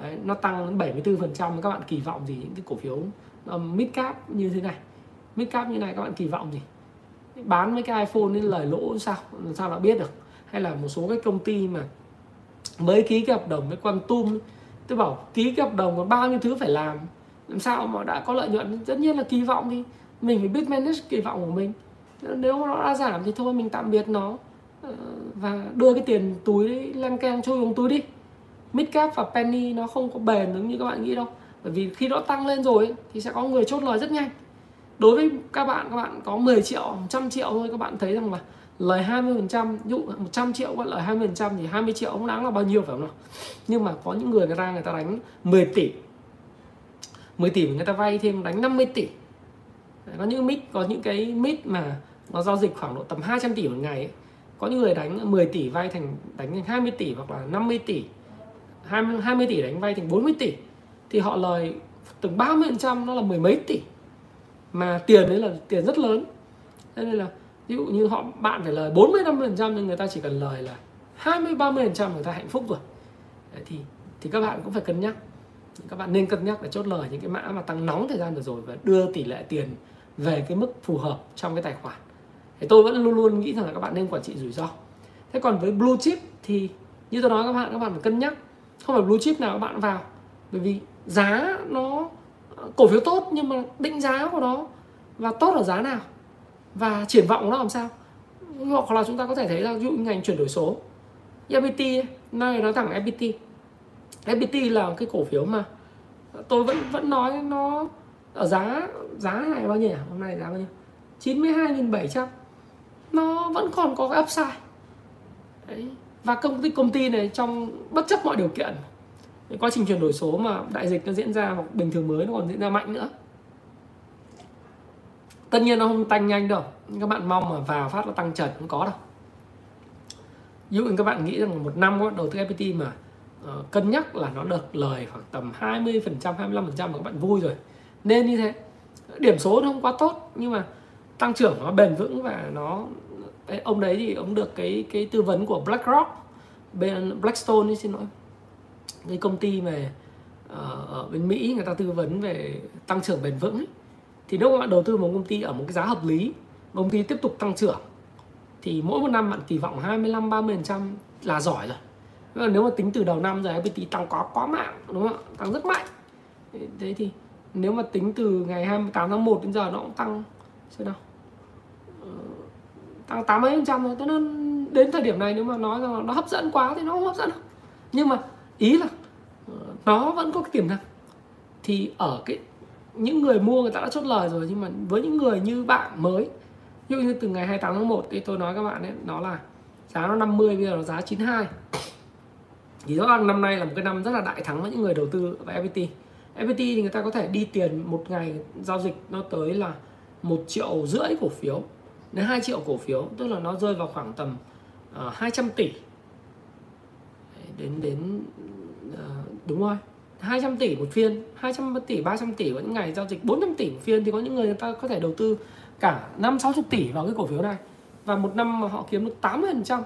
đấy, nó tăng đến 74% các bạn kỳ vọng gì những cái cổ phiếu um, mid cap như thế này? Mid cap như này các bạn kỳ vọng gì? Bán mấy cái iPhone đến lời lỗ sao? Sao nó biết được? Hay là một số cái công ty mà mới ký cái hợp đồng với Quantum tôi bảo ký cái hợp đồng còn bao nhiêu thứ phải làm làm sao mà đã có lợi nhuận? Tất nhiên là kỳ vọng thì mình phải biết manage kỳ vọng của mình. Nếu nó đã giảm thì thôi mình tạm biệt nó. Ờ, và đưa cái tiền túi lăng keng trôi xuống túi đi midcap và penny nó không có bền giống như các bạn nghĩ đâu. Bởi vì khi nó tăng lên rồi thì sẽ có người chốt lời rất nhanh. Đối với các bạn các bạn có 10 triệu 100 triệu thôi, các bạn thấy rằng là lời 20 phần trăm, dụ 100 triệu bạn lời 20 phần trăm thì 20 triệu không đáng là bao nhiêu phải không nào? Nhưng mà có những người người ta người ta đánh 10 tỷ. 10 tỷ người ta vay thêm đánh 50 tỷ. Có những mít có những cái mít mà nó giao dịch khoảng độ tầm 200 tỷ một ngày ấy. có những người đánh 10 tỷ vay thành, đánh thành 20 tỷ hoặc là 50 tỷ. 20, 20 tỷ đánh vay thành 40 tỷ thì họ lời từng 30 phần trăm nó là mười mấy tỷ. Mà tiền đấy là tiền rất lớn. Thế nên là ví dụ như họ bạn phải lời 40 50 phần trăm nhưng người ta chỉ cần lời là 20 30 phần trăm người ta hạnh phúc rồi. Đấy, thì thì các bạn cũng phải cân nhắc. Các bạn nên cân nhắc để chốt lời những cái mã mà tăng nóng thời gian vừa rồi và đưa tỷ lệ tiền về cái mức phù hợp trong cái tài khoản. Thì tôi vẫn luôn luôn nghĩ rằng là các bạn nên quản trị rủi ro. Thế còn với blue chip thì như tôi nói các bạn các bạn phải cân nhắc không phải blue chip nào các bạn vào. Bởi vì giá nó, cổ phiếu tốt nhưng mà định giá của nó. Và tốt ở giá nào? Và triển vọng nó làm sao? Hoặc là chúng ta có thể thấy là ví dụ ngành chuyển đổi số. FPT nay nói thẳng FPT FPT là cái cổ phiếu mà tôi vẫn vẫn nói nó ở giá giá này bao nhiêu nhỉ? hôm nay giá bao nhiêu? 92.700 nó vẫn còn có cái upside. Đấy và công ty công ty này trong bất chấp mọi điều kiện cái quá trình chuyển đổi số mà đại dịch nó diễn ra hoặc bình thường mới nó còn diễn ra mạnh nữa. Tất nhiên nó không tăng nhanh đâu các bạn mong mà vào phát nó tăng trần không có đâu. Ví dụ các bạn nghĩ rằng một năm có đầu tư FPT mà uh, cân nhắc là nó được lời khoảng tầm 20 phần trăm 25 phần trăm các bạn vui rồi nên như thế. Điểm số nó không quá tốt nhưng mà tăng trưởng nó bền vững và nó ông đấy thì ông được cái cái tư vấn của BlackRock, bên Blackstone ấy, xin lỗi. Cái công ty về ờ, ở bên Mỹ người ta tư vấn về tăng trưởng bền vững ấy. thì nếu bạn đầu tư một công ty ở một cái giá hợp lý, công ty tiếp tục tăng trưởng, thì mỗi một năm bạn kỳ vọng 25 30 trăm là giỏi rồi. Nếu mà tính từ đầu năm giờ FPT tăng quá quá mạng, đúng không ạ? Tăng rất mạnh. Thế thì nếu mà tính từ ngày 28 tháng 1 đến giờ nó cũng tăng xem nào tăng tám mấy phần trăm rồi cho nên đến thời điểm này nếu mà nói rằng nó hấp dẫn quá thì nó không hấp dẫn đâu. Nhưng mà ý là ờ, nó vẫn có cái tiềm năng. Thì ở cái, những người mua người ta đã chốt lời rồi, nhưng mà với những người như bạn mới, ví dụ như từ ngày 28 tháng 1 thì tôi nói các bạn ấy, nó là giá nó 50 bây giờ nó giá 92 thì rõ ràng năm nay là một cái năm rất là đại thắng với những người đầu tư vào FPT FPT thì người ta có thể đi tiền một ngày giao dịch nó tới là một triệu rưỡi cổ phiếu đến 2 triệu cổ phiếu tức là nó rơi vào khoảng tầm ờ, uh, 200 tỷ. Đến đến uh, đúng rồi 200 tỷ một phiên 200 tỷ 300 tỷ có những ngày giao dịch 400 tỷ một phiên thì có những người người ta có thể đầu tư cả 5 60 tỷ vào cái cổ phiếu này. Và một năm mà họ kiếm được 80%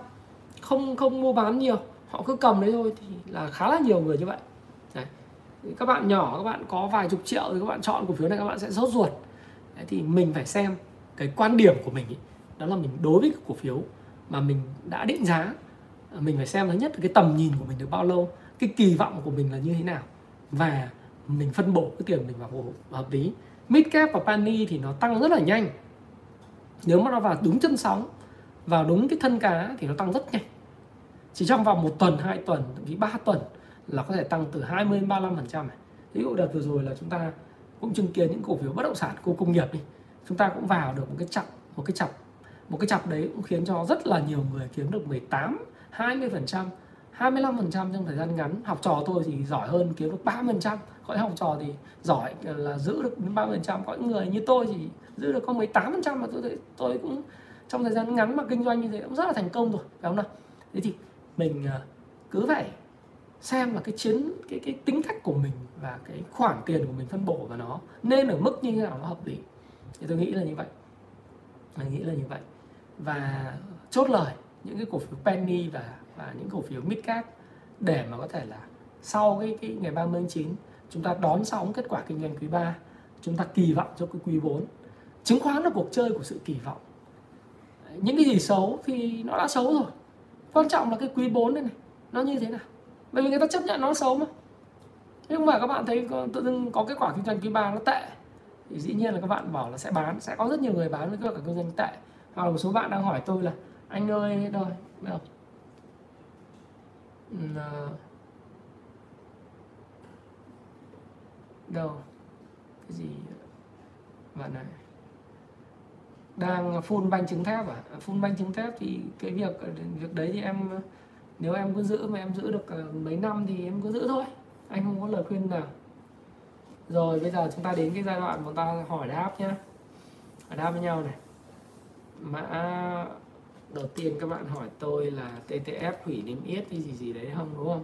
không không mua bán nhiều họ cứ cầm đấy thôi thì là khá là nhiều người như vậy. Đấy. các bạn nhỏ các bạn có vài chục triệu thì các bạn chọn cổ phiếu này các bạn sẽ sốt ruột. Đấy, thì mình phải xem cái quan điểm của mình ý, đó là mình đối với cái cổ phiếu mà mình đã định giá à, mình phải xem thứ nhất là cái tầm nhìn của mình được bao lâu cái kỳ vọng của mình là như thế nào và mình phân bổ cái tiền mình vào hợp lý. Mid cap và penny thì nó tăng rất là nhanh. Nếu mà nó vào đúng chân sóng vào đúng cái thân cá thì nó tăng rất nhanh. Chỉ trong vòng một tuần hai tuần thậm chí ba tuần là có thể tăng từ 20 đến 35 phần trăm ví dụ đợt vừa rồi là chúng ta cũng chứng kiến những cổ phiếu bất động sản khu công nghiệp đi chúng ta cũng vào được một cái chặp một cái chặp một cái chặp đấy cũng khiến cho rất là nhiều người kiếm được 18 20 phần trăm 25 phần trăm trong thời gian ngắn. Học trò tôi thì giỏi hơn, kiếm được 3 phần trăm. Có những học trò thì giỏi là giữ được đến 30 phần trăm. Có những người như tôi thì giữ được có 18 phần trăm mà tôi tôi cũng trong thời gian ngắn mà kinh doanh như thế cũng rất là thành công rồi, phải không nào? Thế thì mình ờ, cứ phải xem là cái chiến, cái cái tính cách của mình và cái khoản tiền của mình phân bổ vào nó nên ở mức như thế nào nó hợp lý thì tôi nghĩ là như vậy. Mình nghĩ là như vậy. Và chốt lời những cái cổ phiếu penny và và những cổ phiếu Midcap để mà có thể là sau cái, cái ngày 30 tháng 9 chúng ta đón sóng kết quả kinh doanh quý 3 chúng ta kỳ vọng cho cái quý 4 chứng khoán là cuộc chơi của sự kỳ vọng. Những cái gì xấu thì nó đã xấu rồi. Quan trọng là cái quý 4 này, này nó như thế nào? Bởi vì người ta chấp nhận nó xấu mà. Nhưng mà các bạn thấy tự dưng có kết quả kinh doanh quý 3 nó tệ thì dĩ nhiên là các bạn bảo là sẽ bán, sẽ có rất nhiều người bán với kết cả kinh doanh tệ. Hoặc là một số bạn đang hỏi tôi là, anh ơi rồi? Đâu? Ờ. Đâu? Cái gì? Bạn này. Đang phun banh trứng thép à? à phun banh trứng thép thì cái việc ờ, việc đấy thì em ờ, nếu em cứ giữ mà em giữ được mấy năm thì em cứ giữ thôi. Anh không có lời khuyên nào rồi bây giờ chúng ta đến cái giai đoạn chúng ta hỏi đáp nhá. Hỏi đáp với nhau này. Mã đầu tiên các bạn hỏi tôi là TTF hủy niêm yết hay gì gì đấy không đúng không?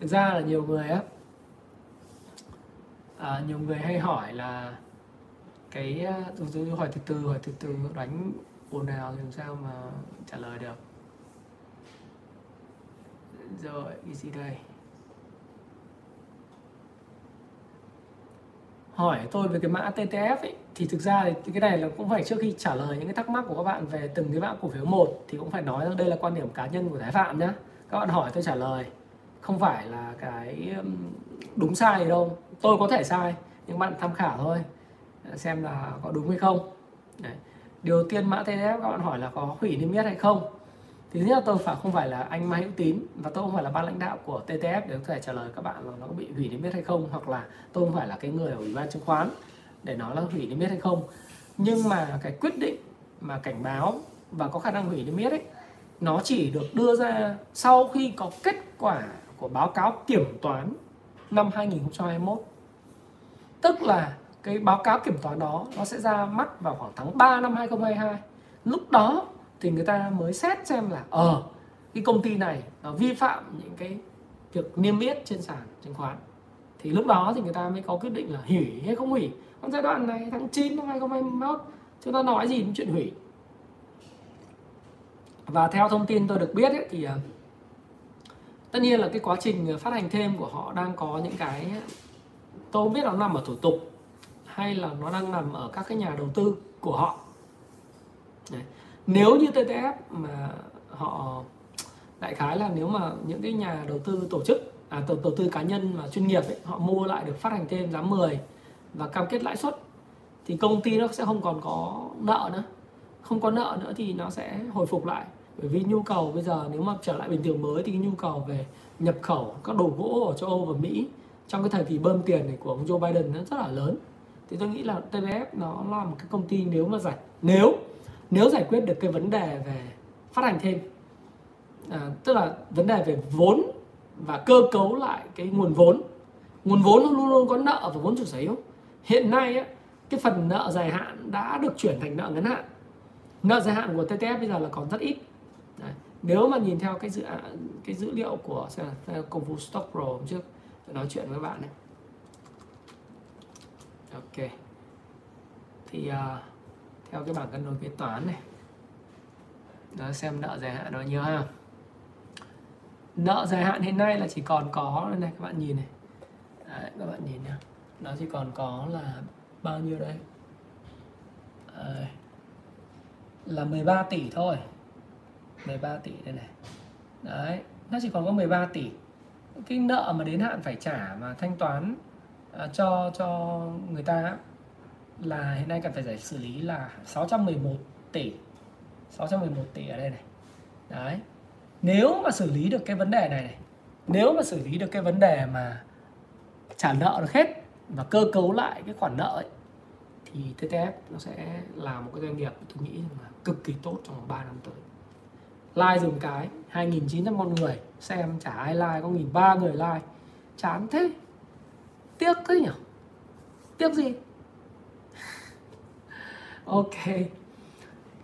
Thực ra là nhiều người á à, nhiều người hay hỏi là cái à, tôi, tôi hỏi từ từ hỏi từ từ đánh ồn nào thì làm sao mà trả lời được. Rồi cái gì đây? Hỏi tôi về cái mã TTF ấy, thì thực ra thì cái này là cũng phải trước khi trả lời những cái thắc mắc của các bạn về từng cái mã cổ phiếu một thì cũng phải nói rằng đây là quan điểm cá nhân của Thái Phạm nhá. Các bạn hỏi tôi trả lời không phải là cái đúng sai gì đâu. Tôi có thể sai nhưng bạn tham khảo thôi xem là có đúng hay không. Đấy. điều tiên mã TTF các bạn hỏi là có hủy niêm yết hay không thì thứ nhất là tôi phải không phải là anh Mai Hữu Tín và tôi không phải là ban lãnh đạo của TTF để có thể trả lời các bạn là nó có bị hủy niêm yết hay không, hoặc là tôi không phải là cái người ở ủy ban chứng khoán để nói là hủy niêm yết hay không. Nhưng mà cái quyết định mà cảnh báo và có khả năng hủy niêm yết ấy, nó chỉ được đưa ra sau khi có kết quả của báo cáo kiểm toán năm 2021 tức là cái báo cáo kiểm toán đó nó sẽ ra mắt vào khoảng tháng 3 năm 2022 lúc đó thì người ta mới xét xem là ờ cái công ty này nó vi phạm những cái việc niêm yết trên sàn chứng khoán. Thì lúc đó thì người ta mới có quyết định là hủy hay không hủy. Còn giai đoạn này tháng 9 năm 2021 chúng ta nói gì đến chuyện hủy. Và theo thông tin tôi được biết ấy, thì ờ, tất nhiên là cái quá trình phát hành thêm của họ đang có những cái tôi không biết nó nằm ở thủ tục hay là nó đang nằm ở các cái nhà đầu tư của họ. Đấy nếu như TTF mà họ đại khái là nếu mà những cái nhà đầu tư tổ chức à, đầu, đầu tư cá nhân mà chuyên nghiệp ấy, họ mua lại được phát hành thêm giá 10 và cam kết lãi suất thì công ty nó sẽ không còn có nợ nữa. Không có nợ nữa thì nó sẽ hồi phục lại. Bởi vì nhu cầu bây giờ nếu mà trở lại bình thường mới thì cái nhu cầu về nhập khẩu các đồ gỗ ở châu Âu và Mỹ trong cái thời kỳ bơm tiền này của ông Joe Biden nó rất là lớn. Thì tôi nghĩ là TVF nó là một cái công ty nếu mà giải nếu nếu giải quyết được cái vấn đề về phát hành thêm à, tức là vấn đề về vốn và cơ cấu lại cái nguồn vốn nguồn vốn luôn luôn có nợ và vốn chủ sở hữu. Hiện nay á, cái phần nợ dài hạn đã được chuyển thành nợ ngắn hạn. Nợ dài hạn của TTF bây giờ là còn rất ít. Đấy. nếu mà nhìn theo cái dự cái dữ liệu của công vụ Stock Pro hôm trước nói chuyện với bạn này. Ok. Thì uh, theo cái bảng cân đối kế toán này. Đó xem nợ dài hạn bao nhiêu ha. Nợ dài hạn hiện nay là chỉ còn có đây này các bạn nhìn này. Đấy, các bạn nhìn nhá nó chỉ còn có là bao nhiêu đây à, là 13 tỷ thôi. 13 tỷ đây này. Đấy nó chỉ còn có 13 tỷ. Cái nợ mà đến hạn phải trả mà thanh toán à, cho cho người ta là hiện nay cần phải giải xử lý là 611 tỷ. 611 tỷ ở đây này. Đấy. Nếu mà xử lý được cái vấn đề này, này nếu mà xử lý được cái vấn đề mà trả nợ được hết và cơ cấu lại cái khoản nợ ấy, thì TTF nó sẽ là một cái doanh nghiệp tôi nghĩ là cực kỳ tốt trong 3 năm tới. Like dùng cái 2.900 con người xem chả ai like có nghìn ba người like. Chán thế. Tiếc thế nhỉ tiếc gì? Ok.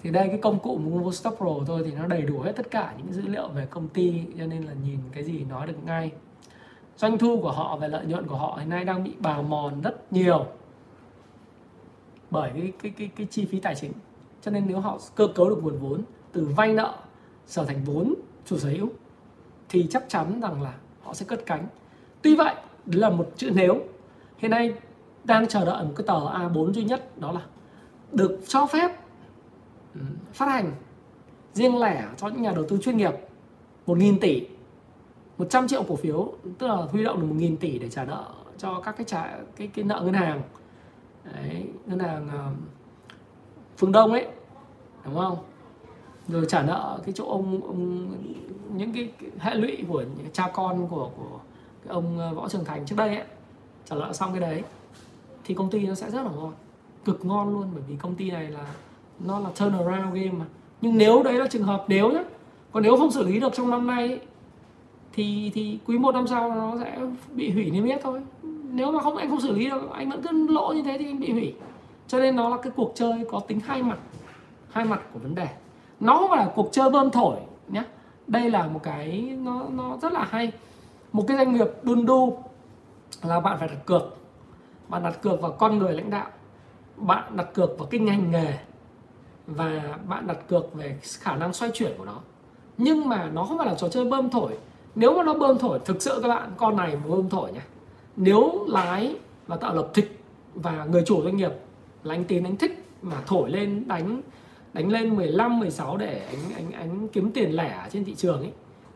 Thì đây, cái công cụ Google Stock Pro thôi thì nó đầy đủ hết tất cả những dữ liệu về công ty, cho nên là nhìn cái gì nói được ngay. Doanh thu của họ và lợi nhuận của họ hiện nay đang bị bào mòn rất nhiều bởi cái cái cái cái chi phí tài chính. Cho nên nếu họ cơ cấu được nguồn vốn từ vay nợ trở thành vốn chủ sở hữu thì chắc chắn rằng là họ sẽ cất cánh. Tuy vậy là một chữ nếu. Hiện nay đang chờ đợi một cái tờ A4 duy nhất, đó là được cho phép ừ, phát hành riêng lẻ cho những nhà đầu tư chuyên nghiệp 1.000 tỷ 100 triệu cổ phiếu tức là huy động được 1.000 tỷ để trả nợ cho các cái trả cái cái nợ ngân hàng. Đấy, ngân hàng uh, phương đông ấy đúng không? Rồi trả nợ cái chỗ ông, ông những cái, cái hệ lụy của những cha con của của cái ông ờ, võ trường thành trước đây ấy trả nợ xong cái đấy thì công ty nó sẽ rất là ngon cực ngon luôn bởi vì công ty này là nó là turnaround game mà. Nhưng nếu đấy là trường hợp nếu nhé còn nếu không xử lý được trong năm nay ấy, thì thì quý một năm sau nó sẽ bị hủy niêm yết thôi. Nếu mà không anh không xử lý được anh vẫn cứ lỗ như thế thì anh bị hủy. Cho nên nó là cái cuộc chơi có tính hai mặt hai mặt của vấn đề. Nó không phải là cuộc chơi bơm thổi nhé đây là một cái nó nó rất là hay. Một cái doanh nghiệp đun đu là bạn phải đặt cược. Bạn đặt cược vào con người lãnh đạo bạn đặt cược vào cái ngành nghề và bạn đặt cược về khả năng xoay chuyển của nó. Nhưng mà nó không phải là trò chơi bơm thổi. Nếu mà nó bơm thổi, thực sự các bạn, con này bơm thổi nhá. Nếu lái và tạo lập thịt và người chủ doanh nghiệp là anh tín, anh thích mà thổi lên, đánh đánh lên 15 16 để anh anh anh kiếm tiền lẻ trên thị trường ấy,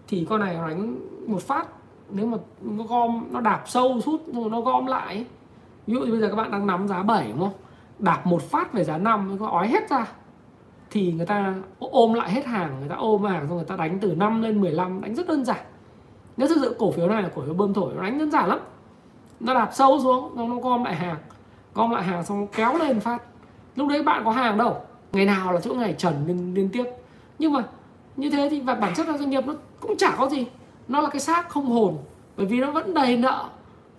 thì con này nó đánh một phát, nếu mà nó gom, nó đạp sâu sút nó gom lại ấy. ví dụ như bây giờ các bạn đang nắm giá 7 đúng không? Đạp một phát về giá 5 nó ói hết ra. Thì người ta ôm lại hết hàng người ta ôm hàng xong người ta đánh từ 5 lên 15 đánh rất đơn giản. Nếu thực sự cổ phiếu này là cổ phiếu bơm thổi nó đánh đơn giản lắm. Nó đạp sâu xuống nó, nó gom lại hàng gom lại hàng xong kéo lên phát. Lúc đấy bạn có hàng đâu ngày nào là chỗ ngày trần liên, liên tiếp. Nhưng mà như thế thì và bản chất là doanh nghiệp nó cũng chả có gì. Nó là cái xác không hồn bởi vì nó vẫn đầy nợ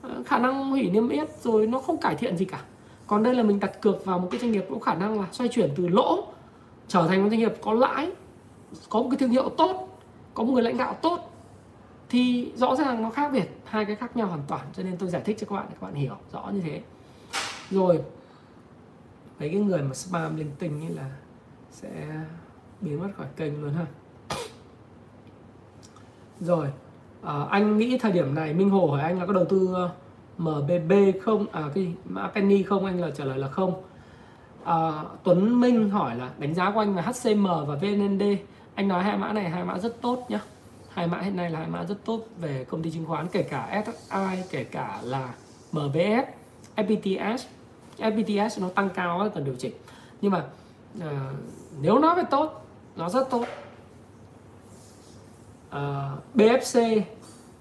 ờ, khả năng hủy niêm yết rồi nó không cải thiện gì cả còn đây là mình đặt cược vào một cái doanh nghiệp có khả năng là xoay chuyển từ lỗ trở thành một doanh nghiệp có lãi có một cái thương hiệu tốt có một người lãnh đạo tốt thì rõ ràng nó khác biệt hai cái khác nhau hoàn toàn. Cho nên tôi giải thích cho các bạn để các bạn hiểu rõ như thế. Rồi mấy cái người mà spam linh tinh như là sẽ biến mất khỏi kênh luôn ha. Rồi à, anh nghĩ thời điểm này Minh Hồ hỏi anh là có đầu tư ờ, MBB không? À cái mã penny không? Anh là trả lời là không. À, Tuấn Minh hỏi là đánh giá của anh là HCM và VND anh nói hai mã này hai mã rất tốt nhá. Hai mã hiện nay là hai mã rất tốt về công ty chứng khoán kể cả SSI kể cả là MBS FPTS FPTS nó tăng cao cần điều chỉnh. Nhưng mà à, nếu nói về tốt nó rất tốt. À, BFC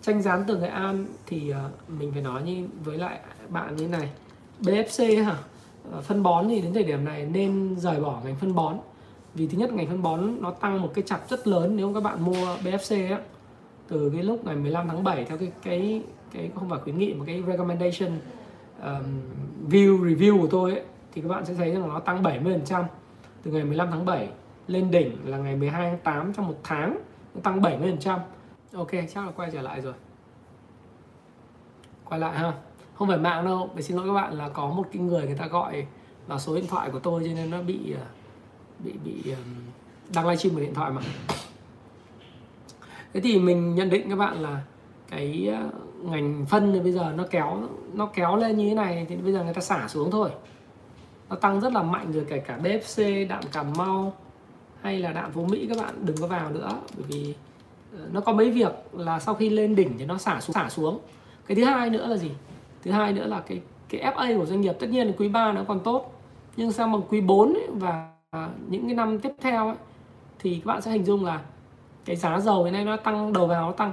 tranh rán từ Nghệ An thì ờ, mình phải nói như với lại bạn như này. BFC hả? Ờ, phân bón thì đến thời điểm này nên rời bỏ ngành phân bón. Vì thứ nhất ngành phân bón nó tăng một cái chặt rất lớn nếu các bạn mua BFC á. Từ cái lúc ngày 15 tháng 7 theo cái cái cái không phải khuyến nghị mà cái recommendation um, view review của tôi ấy, thì các bạn sẽ thấy rằng nó tăng 70% từ ngày 15 tháng 7 lên đỉnh là ngày 12 tháng 8 trong một tháng nó tăng 70% ok, chắc là quay trở lại rồi. Quay lại ha. Không phải mạng đâu. Để xin lỗi các bạn là có một cái người người ta gọi vào số điện thoại của tôi cho nên nó bị ờ, bị bị đang livestream một điện thoại mà. Thế thì mình nhận định các bạn là cái ờ, ngành phân thì bây giờ nó kéo nó kéo lên như thế này thì bây giờ người ta xả xuống thôi. Nó tăng rất là mạnh rồi, kể cả BFC đạm Cà Mau hay là đạm Phú Mỹ các bạn đừng có vào nữa. Bởi vì nó có mấy việc là sau khi lên đỉnh thì nó xả xuống xả xuống. Cái thứ hai nữa là gì? Thứ hai nữa là cái cái FA của doanh nghiệp tất nhiên là quý 3 nó còn tốt. Nhưng sang bằng quý 4 ấy, và những cái năm tiếp theo ấy, thì các bạn sẽ hình dung là cái giá dầu hiện nay nó tăng đầu vào nó tăng.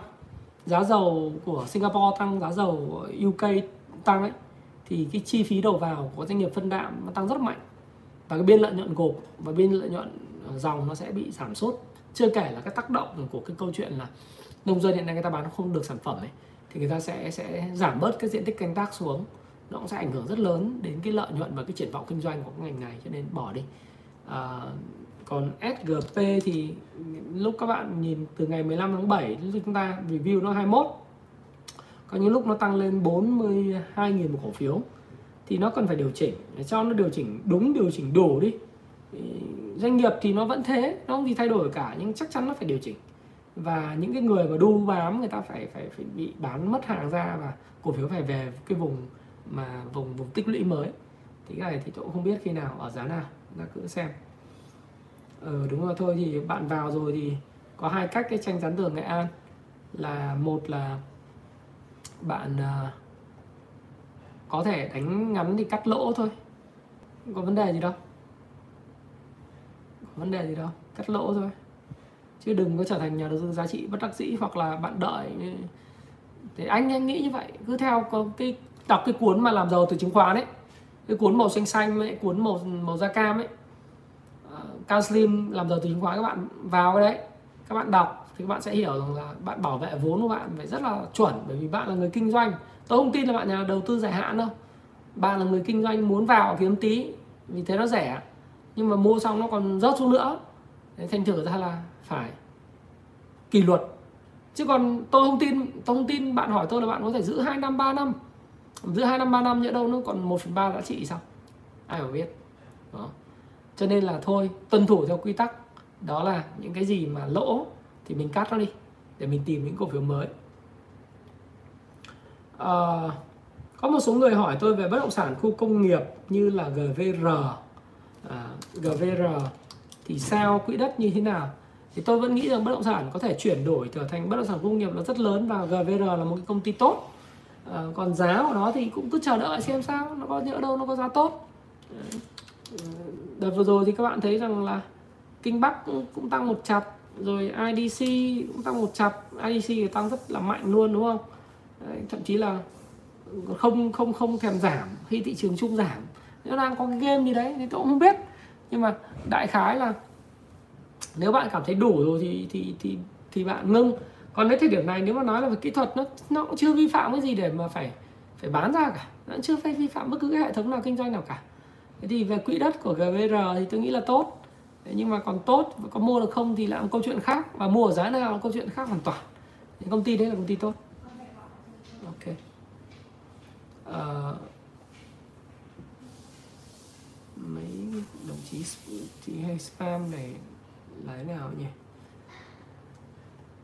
Giá dầu của Singapore tăng giá dầu UK tăng ấy thì cái chi phí đầu vào của doanh nghiệp phân đạm nó tăng rất mạnh. Và cái biên lợi nhuận gộp và biên lợi nhuận ờ, dòng nó sẽ bị giảm sút chưa kể là cái tác động của cái câu chuyện là nông dân hiện nay người ta bán không được sản phẩm ấy thì người ta sẽ sẽ giảm bớt cái diện tích canh tác xuống. Nó cũng sẽ ảnh hưởng rất lớn đến cái lợi nhuận và cái triển vọng kinh doanh của cái ngành này cho nên bỏ đi. À, còn SGP thì lúc các bạn nhìn từ ngày 15 tháng 7 chúng ta review nó 21 có những lúc nó tăng lên 42.000 một cổ phiếu thì nó cần phải điều chỉnh. Để cho nó điều chỉnh đúng điều chỉnh đủ đi doanh nghiệp thì nó vẫn thế nó không gì thay đổi cả nhưng chắc chắn nó phải điều chỉnh. Và những cái người mà đu bám người ta phải phải phải bị bán mất hàng ra và cổ phiếu phải về cái vùng mà vùng vùng tích lũy mới. Thì cái này thì tôi cũng không biết khi nào ở giá nào là cứ xem. Ừ, đúng rồi thôi thì bạn vào rồi thì có hai cách cái tranh rắn tường nghệ an. Là một là bạn uh, có thể đánh ngắn thì cắt lỗ thôi không có vấn đề gì đâu vấn đề gì đâu cắt lỗ thôi. Chứ đừng có trở thành nhà đầu tư giá trị bất đắc dĩ hoặc là bạn đợi. Thì anh anh nghĩ như vậy. Cứ theo có cái đọc cái cuốn mà làm giàu từ chứng khoán ấy. Cái cuốn màu xanh xanh ấy cuốn màu màu da cam ấy. Ờ, uh, Cao Slim làm giàu từ chứng khoán các bạn vào cái đấy. Các bạn đọc thì các bạn sẽ hiểu rằng là bạn bảo vệ vốn của bạn phải rất là chuẩn bởi vì bạn là người kinh doanh. Tôi không tin là bạn nhà đầu tư dài hạn đâu. Bạn là người kinh doanh muốn vào kiếm tí vì thế nó rẻ nhưng mà mua xong nó còn rớt xuống nữa. Thế thành thử ra là phải kỷ luật. Chứ còn tôi không tin tôi không tin bạn hỏi tôi là bạn có thể giữ 2 năm 3 năm. Giữ 2 năm 3 năm nhỡ đâu nó còn 1 phần ba giá trị sao? Ai mà biết. Đó. cho nên là thôi tuân thủ theo quy tắc. Đó là những cái gì mà lỗ thì mình cắt nó đi để mình tìm những cổ phiếu mới. À, có một số người hỏi tôi về bất động sản khu công nghiệp như là GVR à, GVR thì sao? Quỹ đất như thế nào? Thì tôi vẫn nghĩ rằng bất động sản có thể chuyển đổi trở thành bất động sản công nghiệp nó rất lớn và GVR là một cái công ty tốt. À, còn giá của nó thì cũng cứ chờ đợi xem sao nó có nhỡ đâu nó có giá tốt. Đợt vừa rồi thì các bạn thấy rằng là kinh bắc cũng, cũng tăng một chặt rồi IDC cũng tăng một chặt. IDC thì tăng rất là mạnh luôn đúng không? Đấy, thậm chí là không không không thèm giảm khi thị trường chung giảm nó đang có cái game gì đấy thì tôi cũng không biết. Nhưng mà đại khái là nếu bạn cảm thấy đủ rồi thì thì thì thì bạn ngưng. Còn đến thời điểm này nếu mà nói là về kỹ thuật nó nó cũng chưa vi phạm cái gì để mà phải phải bán ra cả. Nó chưa phải vi phạm bất cứ cái hệ thống nào kinh doanh nào cả. Thế thì về quỹ đất của GVR thì tôi nghĩ là tốt. Thế nhưng mà còn tốt có mua được không thì là một câu chuyện khác. Và mua ở giá nào là câu chuyện khác hoàn toàn. Thì công ty đấy là công ty tốt. Ok. Uh, mấy đồng chí chị hay spam này là thế nào nhỉ?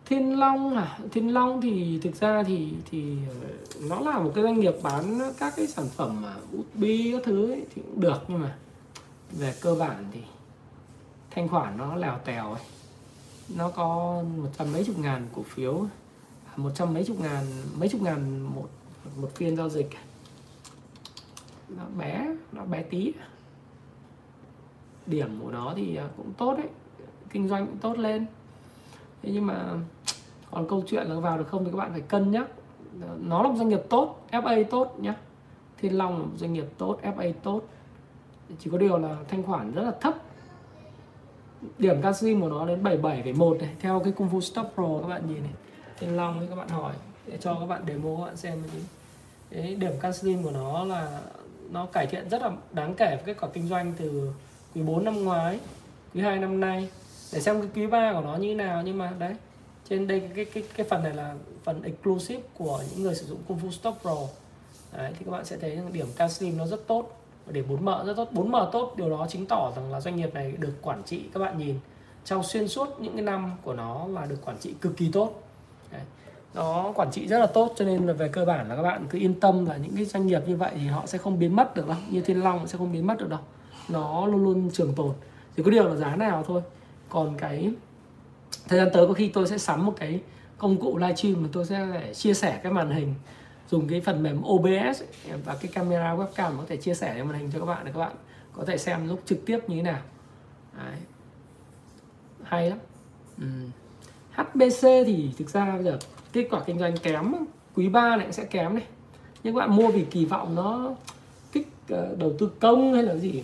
Thiên Long à? Thiên Long thì thực ra thì thì ờ, nó là một cái doanh nghiệp bán các cái sản phẩm mà USB các thứ ấy, thì cũng được nhưng mà về cơ bản thì thanh khoản nó lèo tèo ấy. Nó có một trăm mấy chục ngàn cổ phiếu à, một trăm mấy chục ngàn mấy chục ngàn một một phiên giao dịch. Nó bé nó bé tí điểm của nó thì à, cũng tốt đấy. Kinh doanh cũng tốt lên. Thế nhưng mà còn câu chuyện là vào được không thì các bạn phải cân nhắc ờ, nó là một doanh nghiệp tốt FA tốt nhá. Thiên Long là một doanh nghiệp tốt FA tốt. Chỉ có điều là thanh khoản rất là thấp. Điểm Casim của nó đến 77,1 này theo cái công phu Stop Pro các bạn nhìn này. Thiên Long thì các bạn hỏi để cho các bạn demo các bạn xem cái Đấy, điểm Casim của nó là nó cải thiện rất là đáng kể với kết quả kinh doanh từ quý 4 năm ngoái quý 2 năm nay. Để xem cái quý 3 của nó như thế nào nhưng mà đấy. Trên đây cái cái cái phần này là phần exclusive của những người sử dụng Kung Fu Stop Pro. Đấy, thì các bạn sẽ thấy rằng điểm Casim nó rất tốt điểm 4M rất tốt. 4M tốt điều đó chứng tỏ rằng là doanh nghiệp này được quản trị các bạn nhìn trong xuyên suốt những cái năm của nó là được quản trị cực kỳ tốt. Đấy. nó quản trị rất là tốt cho nên là về cơ bản là các bạn cứ yên tâm là những cái doanh nghiệp như vậy thì họ sẽ không biến mất được đâu. Như Thiên Long sẽ không biến mất được đâu nó luôn luôn trường tồn. Chỉ có điều là giá nào thôi. Còn cái thời gian tới có khi tôi sẽ sắm một cái công cụ livestream mà tôi sẽ chia sẻ cái màn hình, dùng cái phần mềm OBS và cái camera webcam có thể chia sẻ cái màn hình cho các bạn để các bạn có thể xem lúc trực tiếp như thế nào. Đấy. hay lắm. Ừ. HBC thì thực ra bây giờ kết quả kinh doanh kém quý 3 này sẽ kém này. Nhưng các bạn mua vì kỳ vọng nó kích ờ, đầu tư công hay là gì?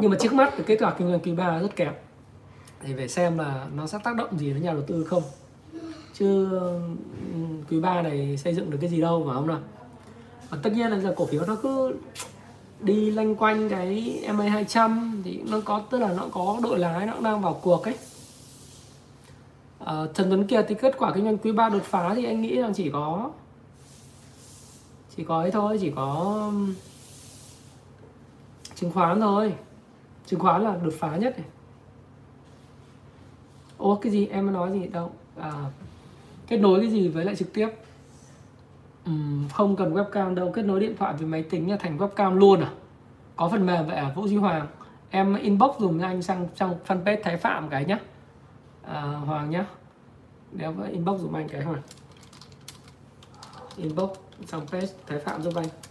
Nhưng mà trước mắt cái kết quả kinh doanh quý 3 rất kém. Thì phải xem là nó sẽ tác động gì đến nhà đầu tư không. Chứ ừ, quý 3 này xây dựng được cái gì đâu mà không nào? Và tất nhiên là giờ cổ phiếu nó cứ đi lanh quanh cái MA 200 thì nó có tức là nó có đội lái nó cũng đang vào cuộc ấy. À, Trần Tuấn Kiệt thì kết quả kinh doanh quý 3 đột phá thì anh nghĩ là chỉ có chỉ có ấy thôi chỉ có ừ, chứng khoán thôi chứng khoán là đột phá nhất này. Ô cái gì? Em nói gì? Đâu. À, kết nối cái gì với lại trực tiếp? Uhm, không cần webcam đâu. Kết nối điện thoại với máy tính là thành webcam luôn à? Có phần mềm vậy à Vũ Duy Hoàng? Em inbox dùng anh sang trong fanpage Thái Phạm cái nhá. À, Hoàng nhá. Nếu inbox dùng anh cái Hoàng. Inbox trong page Thái Phạm giúp anh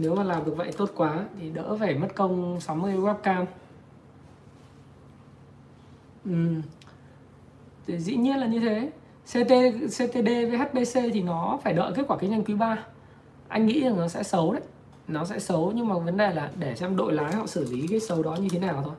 nếu mà làm được vậy tốt quá thì đỡ phải mất công 60 webcam. Ừ. thì dĩ nhiên là như thế. CT, CTD với HBC thì nó phải đợi kết quả kinh doanh quý 3 anh nghĩ rằng nó sẽ xấu đấy. Nó sẽ xấu nhưng mà vấn đề là để xem đội lái họ xử lý cái xấu đó như thế nào thôi.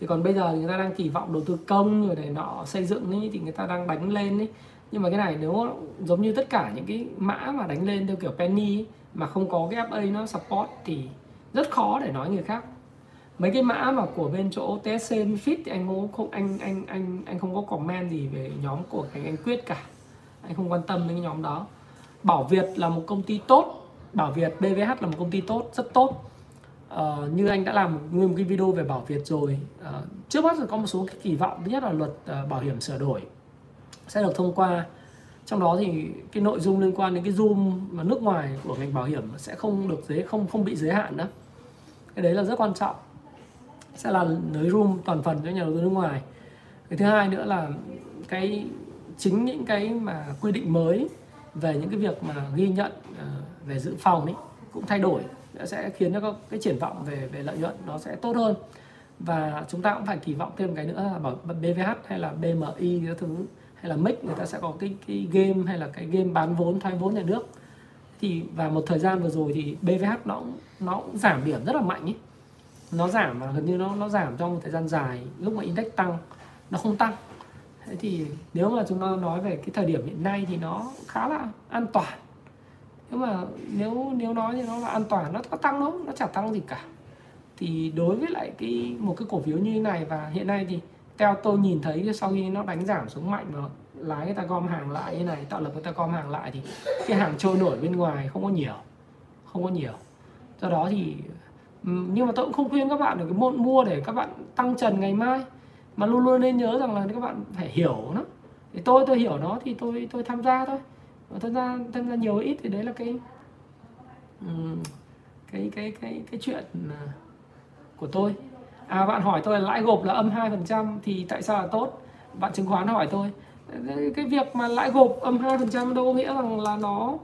Thì còn bây giờ người ta đang kỳ vọng đầu tư công rồi này nọ xây dựng ấy, thì người ta đang đánh lên ấy. Nhưng mà cái này nếu giống như tất cả những cái mã mà đánh lên theo kiểu penny ấy, mà không có cái FA nó support thì rất khó để nói người khác. Mấy cái mã mà của bên chỗ TSC Fit thì anh không không anh anh anh anh không có comment gì về nhóm của anh anh Quyết cả. Anh không quan tâm đến cái nhóm đó. Bảo Việt là một công ty tốt. Bảo Việt BVH là một công ty tốt rất tốt. Uh, như anh đã làm nguyên một cái video về Bảo Việt rồi uh, trước mắt là có một số cái kỳ vọng. Thứ nhất là luật uh, bảo hiểm sửa đổi sẽ được thông qua trong đó thì cái nội dung liên quan đến cái zoom mà nước ngoài của ngành bảo hiểm sẽ không được giới không không bị giới hạn đó. Cái đấy là rất quan trọng. Sẽ là nới room toàn phần cho nhà đầu tư nước ngoài. Cái thứ hai nữa là cái chính những cái mà quy định mới về những cái việc mà ghi nhận ờ, về dự phòng ấy cũng thay đổi sẽ khiến cho cái triển vọng về về lợi nhuận nó sẽ tốt hơn. Và chúng ta cũng phải kỳ vọng thêm cái nữa là bảo BVH hay là BMI cái thứ hay là MIC người ta sẽ có cái cái game hay là cái game bán vốn thoái vốn nhà nước. Thì và một thời gian vừa rồi thì BVH nó cũng, nó cũng giảm điểm rất là mạnh ấy nó giảm mà gần như nó nó giảm trong một thời gian dài lúc mà index tăng nó không tăng. Thế thì nếu mà chúng ta nói về cái thời điểm hiện nay thì nó khá là an toàn. Nhưng mà nếu nếu nói thì nó là an toàn nó có tăng đâu nó chả tăng gì cả. Thì đối với lại cái một cái cổ phiếu như thế này và hiện nay thì theo tôi nhìn thấy sau khi nó đánh giảm xuống mạnh và lái người ta gom hàng lại như này, tạo lập người ta gom hàng lại thì cái hàng trôi nổi bên ngoài không có nhiều, không có nhiều. Do đó thì ừ, nhưng mà tôi cũng không khuyên các bạn được cái môn mua để các bạn tăng trần ngày mai, mà luôn luôn nên nhớ rằng là các bạn phải hiểu nó. Thì tôi tôi hiểu nó thì tôi tôi tham gia thôi. Và tham gia tham gia nhiều ít thì đấy là cái ừ, cái cái cái cái chuyện à, của tôi à bạn hỏi tôi là lãi gộp là âm 2% thì tại sao là tốt? Bạn chứng khoán hỏi tôi. Cái việc mà lãi gộp âm 2% đâu có nghĩa rằng là nó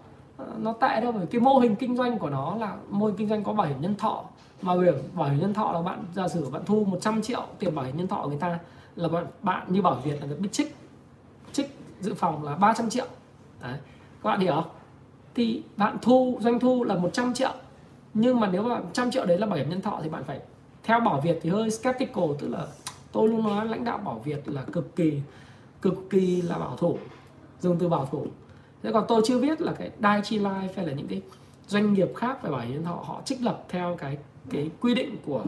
nó tệ đâu, bởi cái mô hình kinh doanh của nó là mô hình kinh doanh có bảo hiểm nhân thọ. Mà bảo hiểm bảo hiểm nhân thọ là bạn, giả sử bạn thu 100 triệu tiền bảo hiểm nhân thọ của người ta là bạn bạn như bảo Việt là biết trích trích dự phòng là 300 triệu. Đấy, các bạn hiểu không? Thì bạn thu, doanh thu là 100 triệu. Nhưng mà nếu mà 100 triệu đấy là bảo hiểm nhân thọ thì bạn phải theo bảo Việt thì hơi skeptical, tức là tôi luôn nói lãnh đạo bảo Việt là cực kỳ cực kỳ là bảo thủ, dùng từ bảo thủ. Thế còn tôi chưa biết là cái dai chi Life hay là những cái doanh nghiệp khác về bảo hiểm họ họ trích lập theo cái cái quy định của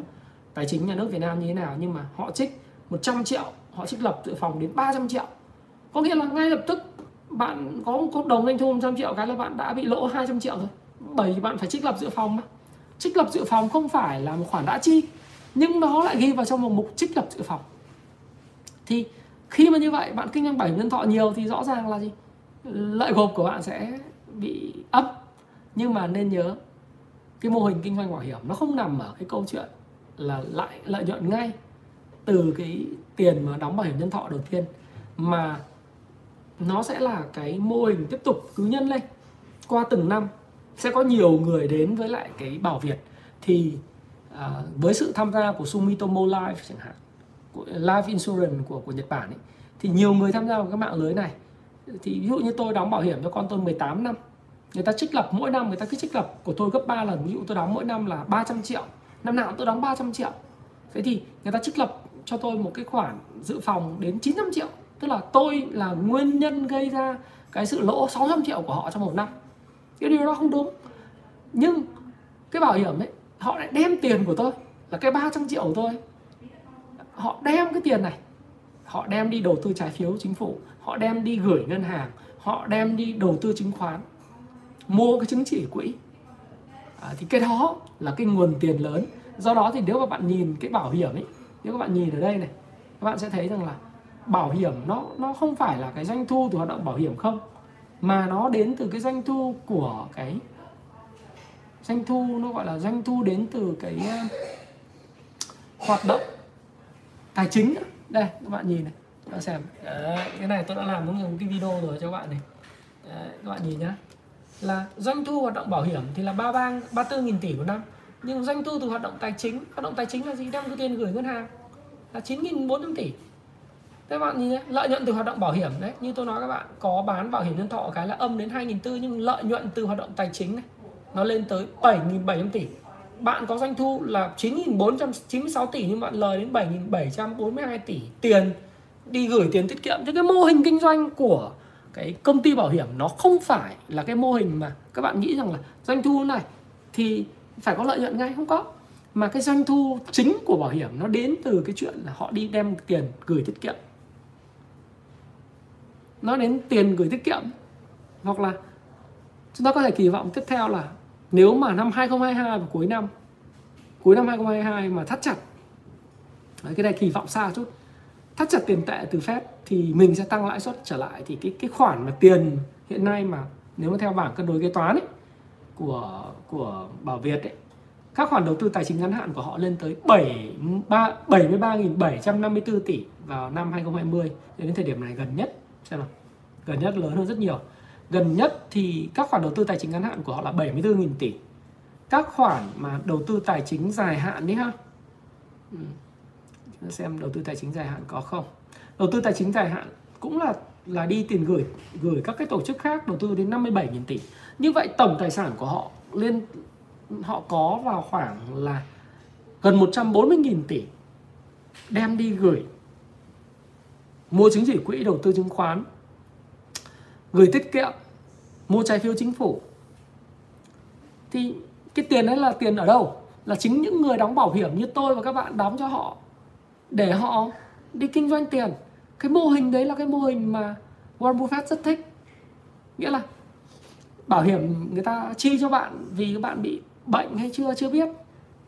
tài chính nhà nước Việt Nam như thế nào, nhưng mà họ trích 100 triệu, họ trích lập dự phòng đến 300 triệu. Có nghĩa là ngay lập tức bạn có một đồng doanh thu 100 triệu, cái là bạn đã bị lỗ 200 triệu rồi. Bởi vì bạn phải trích lập dự phòng mà. Trích lập dự phòng không phải là một khoản đã chi nhưng nó lại ghi vào trong một mục trích lập dự phòng. Thì khi mà như vậy, bạn kinh doanh bảo hiểm nhân thọ nhiều thì rõ ràng là gì? Lợi gộp của bạn sẽ bị ấp. Nhưng mà nên nhớ, cái mô hình kinh doanh bảo hiểm nó không nằm ở cái câu chuyện là lại lợi nhuận ngay từ cái tiền mà đóng bảo hiểm nhân thọ đầu tiên, mà nó sẽ là cái mô hình tiếp tục cứ nhân lên. Qua từng năm sẽ có nhiều người đến với lại cái bảo Việt, thì à, với sự tham gia của Sumitomo Life chẳng hạn life insurance của của Nhật Bản ấy, thì nhiều người tham gia vào cái mạng lưới này. Thì ví dụ như tôi đóng bảo hiểm cho con tôi 18 năm người ta trích lập mỗi năm người ta cứ trích lập của tôi gấp 3 lần. Ví dụ tôi đóng mỗi năm là 300 triệu năm nào tôi đóng 300 triệu. Thế thì người ta trích lập cho tôi một cái khoản dự phòng đến 900 triệu tức là tôi là nguyên nhân gây ra cái sự lỗ 600 triệu của họ trong một năm. Cái điều đó không đúng. Nhưng cái bảo hiểm ấy họ lại đem tiền của tôi là cái 300 triệu của tôi. Họ đem cái tiền này. Họ đem đi đầu tư trái phiếu chính phủ. Họ đem đi gửi ngân hàng. Họ đem đi đầu tư chứng khoán. Mua cái chứng chỉ quỹ. À, thì cái đó là cái nguồn tiền lớn. Do đó thì nếu mà bạn nhìn cái bảo hiểm ấy nếu các bạn nhìn ở đây này các bạn sẽ thấy rằng là bảo hiểm nó nó không phải là cái doanh thu từ hoạt động bảo hiểm không mà nó đến từ cái doanh thu của cái doanh thu nó gọi là doanh thu đến từ cái uh, hoạt động tài chính. Đây các bạn nhìn này các bạn xem. Đấy, cái này tôi đã làm một cái video rồi cho các bạn này. Đấy, các bạn nhìn nhá. Là doanh thu hoạt động bảo hiểm thì là 33 34 nghìn tỷ một năm. Nhưng doanh thu từ hoạt động tài chính hoạt động tài chính là gì? Đem cái tiền gửi ngân hàng là 9.400 tỷ. Các bạn nhìn nhé lợi nhuận từ hoạt động bảo hiểm đấy. Như tôi nói các bạn có bán bảo hiểm nhân thọ cái là âm đến 2.400 nhưng lợi nhuận từ hoạt động tài chính này nó lên tới 7.700 tỷ. Bạn có doanh thu là 9.496 tỷ nhưng bạn lời đến 7.742 tỷ tiền đi gửi tiền tiết kiệm. Cho cái mô hình kinh doanh của cái công ty bảo hiểm nó không phải là cái mô hình mà các bạn nghĩ rằng là doanh thu này thì phải có lợi nhuận ngay. Không có. Mà cái doanh thu chính của bảo hiểm nó đến từ cái chuyện là họ đi đem tiền gửi tiết kiệm. Nó đến tiền gửi tiết kiệm hoặc là chúng ta có thể kỳ vọng tiếp theo là nếu mà năm 2022 và cuối năm cuối năm 2022 mà thắt chặt Đấy, cái này kỳ vọng xa chút. Thắt chặt tiền tệ từ Fed thì mình sẽ tăng lãi suất trở lại. Thì cái cái khoản mà tiền hiện nay mà nếu mà theo bảng cân đối kế toán ấy, của của Bảo Việt ấy, các khoản đầu tư tài chính ngắn hạn của họ lên tới 73.754 tỷ vào năm 2020 đến thời điểm này gần nhất xem nào gần nhất lớn hơn rất nhiều gần nhất thì các khoản đầu tư tài chính ngắn hạn của họ là 74.000 tỷ. Các khoản mà đầu tư tài chính dài hạn đấy ha. Ừ. xem đầu tư tài chính dài hạn có không. Đầu tư tài chính dài hạn cũng là là đi tiền gửi gửi các cái tổ chức khác đầu tư đến 57.000 tỷ. Như vậy tổng tài sản của họ lên họ có vào khoảng là gần 140.000 tỷ đem đi gửi mua chứng chỉ quỹ đầu tư chứng khoán gửi tiết kiệm, mua trái phiếu chính phủ. Thì cái tiền đấy là tiền ở đâu? Là chính những người đóng bảo hiểm như tôi và các bạn đóng cho họ, để họ đi kinh doanh tiền. Cái mô hình đấy là cái mô hình mà Warren Buffett rất thích. Nghĩa là bảo hiểm người ta chi cho bạn vì các bạn bị bệnh hay chưa chưa biết.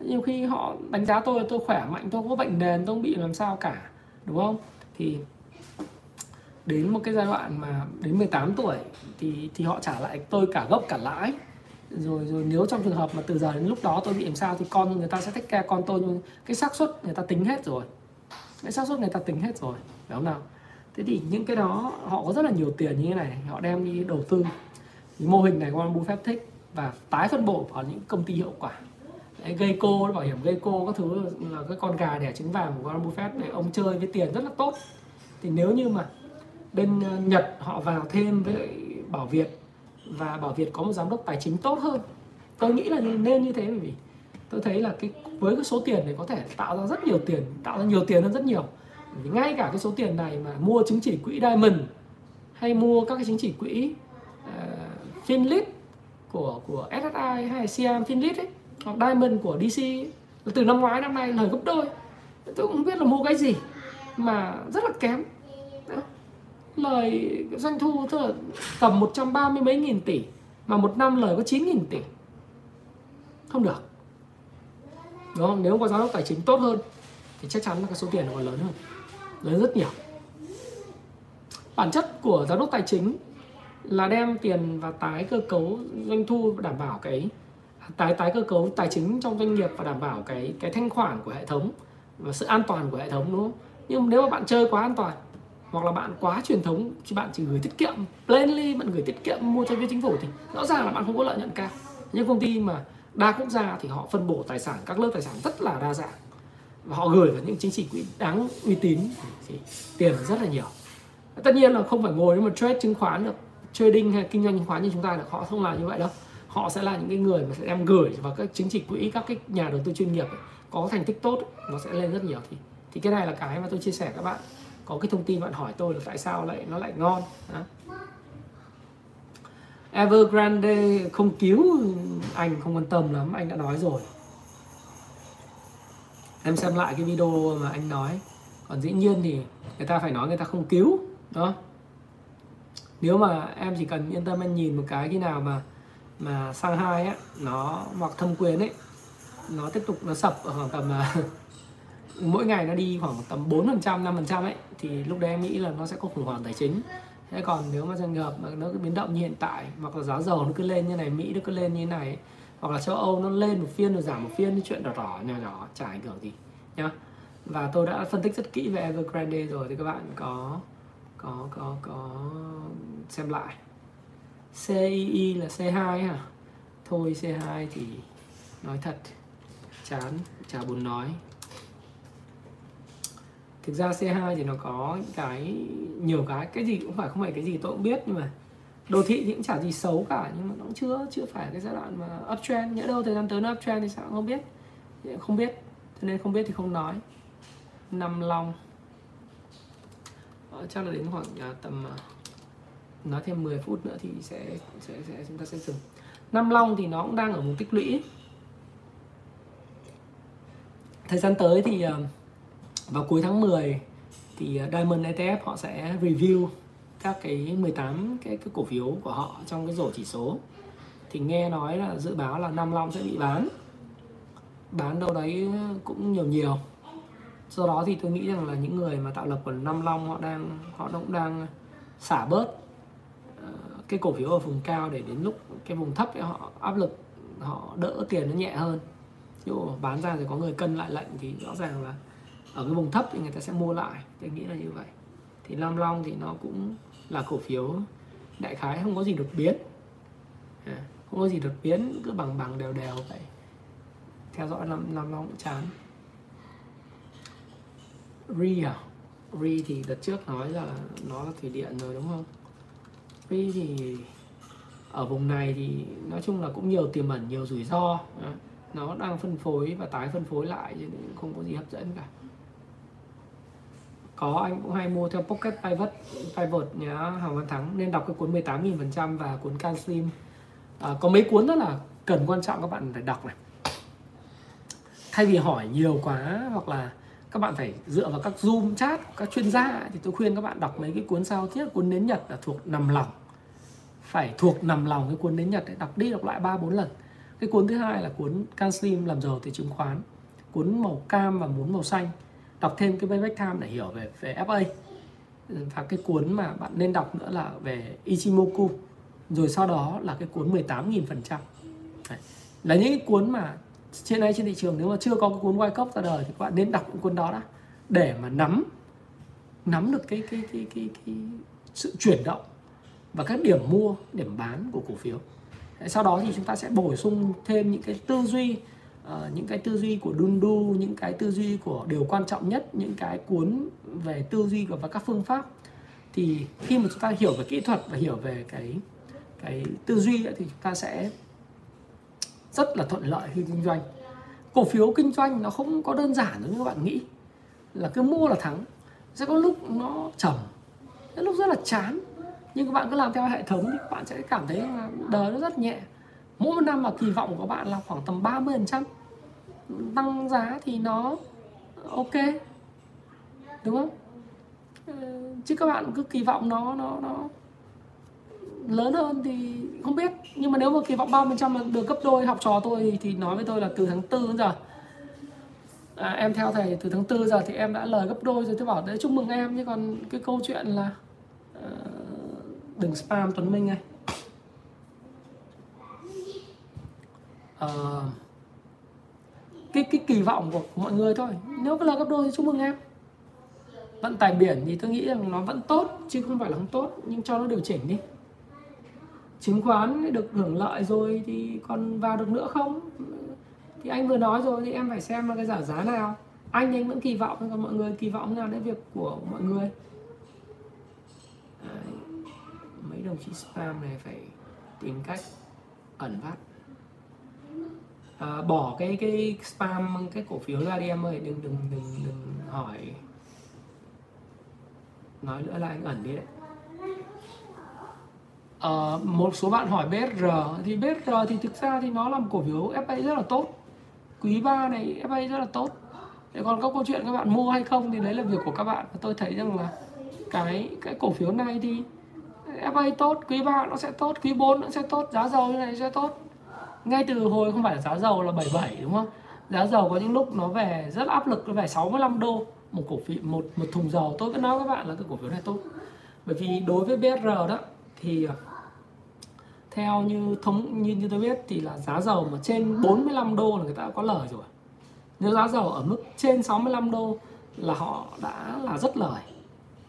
Nhiều khi họ đánh giá tôi là tôi khỏe mạnh, tôi không có bệnh nền, tôi không bị làm sao cả, đúng không? Thì đến một cái giai đoạn mà đến 18 tuổi thì thì họ trả lại tôi cả gốc cả lãi. Rồi rồi nếu trong trường hợp mà từ giờ đến lúc đó tôi bị làm sao thì con người ta sẽ thích care con tôi nhưng cái xác suất người ta tính hết rồi. Cái xác suất người ta tính hết rồi phải không nào? Thế thì những cái đó họ có rất là nhiều tiền như thế này họ đem đi đầu tư. Thì mô hình này Warren Buffett thích và tái phân bổ vào những công ty hiệu quả. Đấy, cô bảo hiểm gây cô các thứ là cái con gà đẻ trứng vàng của Warren Buffett để ông chơi với tiền rất là tốt. Thì nếu như mà bên ờ, Nhật họ vào thêm với lại Bảo Việt. Và Bảo Việt có một giám đốc tài chính tốt hơn. Tôi nghĩ là nên như thế bởi vì tôi thấy là cái với cái số tiền này có thể tạo ra rất nhiều tiền tạo ra nhiều tiền hơn rất nhiều. Vì ngay cả cái số tiền này mà mua chứng chỉ quỹ Diamond hay mua các cái chứng chỉ quỹ uh, Finlit của của SSI hay Siam Finlit ấy hoặc Diamond của DC từ năm ngoái năm nay lời gấp đôi. Tôi cũng không biết là mua cái gì mà rất là kém lời doanh thu, tức là tầm 130 mấy nghìn tỷ, mà một năm lời có 9 nghìn tỷ. Không được. Đúng không? Nếu có giám đốc tài chính tốt hơn, thì chắc chắn là cái số tiền nó còn lớn hơn. Lớn rất nhiều. Bản chất của giám đốc tài chính là đem tiền và tái cơ cấu doanh thu đảm bảo cái, tái tái cơ cấu tài chính trong doanh nghiệp và đảm bảo cái cái thanh khoản của hệ thống và sự an toàn của hệ thống, đúng không? Nhưng nếu mà bạn chơi quá an toàn hoặc là bạn quá truyền thống thì bạn chỉ gửi tiết kiệm, plainly bạn gửi tiết kiệm mua trái phiếu chính phủ thì rõ ràng là bạn không có lợi nhuận cao. Nhưng công ty mà đa quốc gia thì họ phân bổ tài sản, các lớp tài sản rất là đa dạng. Và họ gửi vào những chính trị quỹ đáng uy tín thì tiền rất là nhiều. Tất nhiên là không phải ngồi mà trade chứng khoán được, trading hay kinh doanh chứng khoán như chúng ta được, họ không làm như vậy đâu. Họ sẽ là những cái người mà sẽ đem gửi vào các chính trị quỹ, các cái nhà đầu tư chuyên nghiệp có thành tích tốt, nó sẽ lên rất nhiều. Thì thì cái này là cái mà tôi chia sẻ các bạn có cái thông tin bạn hỏi tôi là tại sao lại nó lại ngon đó. Evergrande không cứu anh, không quan tâm lắm, anh đã nói rồi. Em xem lại cái video mà anh nói. Còn dĩ nhiên thì người ta phải nói người ta không cứu, đó. Nếu mà em chỉ cần yên tâm em nhìn một cái khi nào mà mà sang hai á, nó hoặc thâm quyền ấy, nó tiếp tục nó sập ở khoảng tầm à, mỗi ngày nó đi khoảng tầm 4 phần trăm 5 phần trăm ấy, thì lúc đấy em nghĩ là nó sẽ có khủng hoảng tài chính. Thế còn nếu mà doanh nghiệp mà nó cứ biến động như hiện tại, hoặc là giá dầu nó cứ lên như này, mỹ nó cứ lên như này, hoặc là châu âu nó lên một phiên rồi giảm một phiên, cái chuyện đỏ đỏ, nhỏ nhỏ, chả ảnh hưởng gì, nhá. Và tôi đã phân tích rất kỹ về Evergrande rồi, thì các bạn có có có có xem lại. CII là C2 hả? Thôi C2 thì nói thật, chán, chả buồn nói thực ra C2 thì nó có cái nhiều cái cái gì cũng phải không phải cái gì tôi cũng biết nhưng mà đồ thị thì cũng chả gì xấu cả nhưng mà nó cũng chưa chưa phải cái giai đoạn mà uptrend nhỡ đâu thời gian tới nó uptrend thì sao không biết không biết cho nên không biết thì không nói. Năm long. Ờ, chắc là đến khoảng à, tầm à, nói thêm 10 phút nữa thì sẽ sẽ, sẽ chúng ta sẽ dừng. Năm long thì nó cũng đang ở một tích lũy. Thời gian tới thì uh, vào cuối tháng 10 thì ờ, Diamond ETF họ sẽ review các cái 18 cái, cái cổ phiếu của họ trong cái rổ chỉ số. Thì nghe nói là dự báo là Nam long sẽ bị bán. Bán đâu đấy cũng nhiều nhiều. Do đó thì tôi nghĩ rằng là những người mà tạo lập của Nam long họ đang họ cũng đang xả bớt ờ, cái cổ phiếu ở vùng cao để đến lúc cái vùng thấp thì họ áp lực họ đỡ tiền nó nhẹ hơn. Ví dụ bán ra thì có người cân lại lệnh thì rõ ràng là ở cái vùng thấp thì người ta sẽ mua lại tôi nghĩ là như vậy. Thì Lam Long thì nó cũng là cổ phiếu đại khái không có gì đột biến. À, không có gì đột biến cứ bằng bằng đều đều vậy. Theo dõi Lam, Lam Long cũng chán. Ri à? Ri thì đợt trước nói là nó là thủy điện rồi đúng không? Ri thì ở vùng này thì nói chung là cũng nhiều tiềm ẩn nhiều rủi ro. À, nó đang phân phối và tái phân phối lại chứ không có gì hấp dẫn cả có anh cũng hay mua theo Pocket Pivot Pivot nhá Hoàng Văn Thắng nên đọc cái cuốn 18.000% và cuốn Can Slim. À, có mấy cuốn rất là cần quan trọng các bạn phải đọc này. Thay vì hỏi nhiều quá hoặc là các bạn phải dựa vào các zoom chat các chuyên gia thì tôi khuyên các bạn đọc mấy cái cuốn sao thiết cuốn nến nhật là thuộc nằm lòng. Phải thuộc nằm lòng cái cuốn nến nhật để đọc đi đọc lại ba bốn lần. Cái cuốn thứ hai là cuốn Can Slim làm giàu từ chứng khoán cuốn màu cam và cuốn màu xanh đọc thêm cái payback time để hiểu về về FA và cái cuốn mà bạn nên đọc nữa là về Ichimoku. Rồi sau đó là cái cuốn 18.000 phần trăm. Là những cái cuốn mà trên nay trên thị trường nếu mà chưa có cái cuốn White Cup ra đời thì các bạn nên đọc những cuốn đó đã. Để mà nắm nắm được cái cái cái cái, cái sự chuyển động và các điểm mua điểm bán của cổ phiếu. Sau đó thì chúng ta sẽ bổ sung thêm những cái tư duy uh, những cái tư duy của Dundu những cái tư duy của điều quan trọng nhất những cái cuốn về tư duy và các phương pháp. Thì khi mà chúng ta hiểu về kỹ thuật và hiểu về cái cái tư duy thì chúng ta sẽ rất là thuận lợi khi kinh doanh. Cổ phiếu kinh doanh nó không có đơn giản giống như các bạn nghĩ. Là cứ mua là thắng. Sẽ có lúc nó trầm có lúc rất là chán. Nhưng các bạn cứ làm theo hệ thống thì các bạn sẽ cảm thấy là đời nó rất nhẹ. Mỗi một năm mà kỳ vọng của bạn là khoảng tầm 30 phần trăm tăng giá thì nó ok đúng không? Ờ, chứ các bạn cứ kỳ vọng nó nó nó lớn hơn thì không biết. Nhưng mà nếu mà kỳ vọng 30 trăm mà được gấp đôi học trò tôi thì nói với tôi là từ tháng 4 đến giờ. À, em theo thầy từ tháng 4 giờ thì em đã lời gấp đôi rồi. Tôi bảo đấy chúc mừng em. Nhưng còn cái câu chuyện là uh, đừng spam Tuấn Minh này uh, ờ, cái cái kỳ vọng của, của mọi người thôi. Nếu có lời gấp đôi thì chúc mừng em. Vận tải biển thì tôi nghĩ rằng nó vẫn tốt chứ không phải là không tốt nhưng cho nó điều chỉnh đi. Chứng khoán được hưởng lợi rồi thì còn vào được nữa không? Thì anh vừa nói rồi thì em phải xem là cái giảm giá nào. Anh anh vẫn kỳ vọng còn mọi người kỳ vọng nào đến việc của mọi người? Đấy. mấy đồng chí spam này phải tìm cách ẩn vắt à, bỏ cái cái spam cái cổ phiếu ra đi em ơi đừng đừng đừng đừng hỏi. Nói nữa là anh ẩn đi đấy. À, một số bạn hỏi BSR thì BSR thì thực ra thì nó là một cổ phiếu FA rất là tốt. Quý 3 này FA rất là tốt. Thế còn các câu chuyện các bạn mua hay không thì đấy là việc của các bạn. Tôi thấy rằng là cái cái cổ phiếu này thì FA tốt quý 3 nó sẽ tốt quý 4 nó sẽ tốt giá dầu như này sẽ tốt ngay từ hồi không phải là giá dầu là 77 đúng không? Giá dầu có những lúc nó về rất áp lực nó về 65 đô một cổ phiếu một một thùng dầu. Tôi vẫn nói các bạn là cái cổ phiếu này tốt. Bởi vì đối với BR đó thì à, theo như thống như như tôi biết thì là giá dầu mà trên 45 đô là người ta đã có lời rồi. Nếu giá dầu ở mức trên 65 đô là họ đã là rất lời.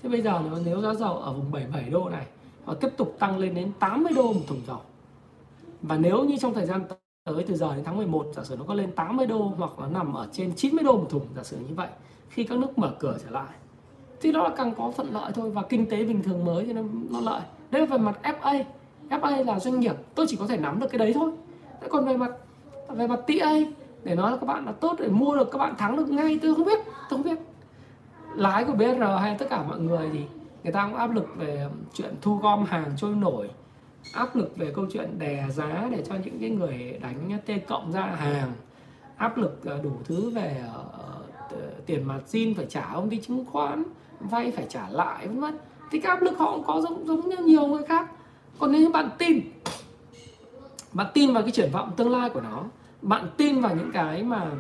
Thế bây giờ nếu, nếu giá dầu ở vùng 77 đô này họ tiếp tục tăng lên đến 80 đô một thùng dầu và nếu như trong thời gian tới từ giờ đến tháng 11 giả sử nó có lên 80 đô hoặc nó nằm ở trên 90 đô một thùng giả sử như vậy khi các nước mở cửa trở lại thì nó là càng có thuận lợi thôi và kinh tế bình thường mới thì nó, nó lợi. Đây là về mặt FA FA là doanh nghiệp tôi chỉ có thể nắm được cái đấy thôi. Còn về mặt về mặt TA để nói là các bạn là tốt để mua được các bạn thắng được ngay tôi không biết tôi không biết. Lái của BR hay tất cả mọi người thì người ta cũng áp lực về chuyện thu gom hàng trôi nổi áp lực về câu chuyện đè giá để cho những cái người đánh T cộng ra hàng, áp lực ờ, đủ thứ về ờ, ờ, tiền mặt xin phải trả công ty chứng khoán, vay phải trả lại vân vân. Thì cái áp lực họ cũng có giống giống như nhiều người khác. Còn nếu như bạn tin bạn tin vào cái triển vọng tương lai của nó, bạn tin vào những cái mà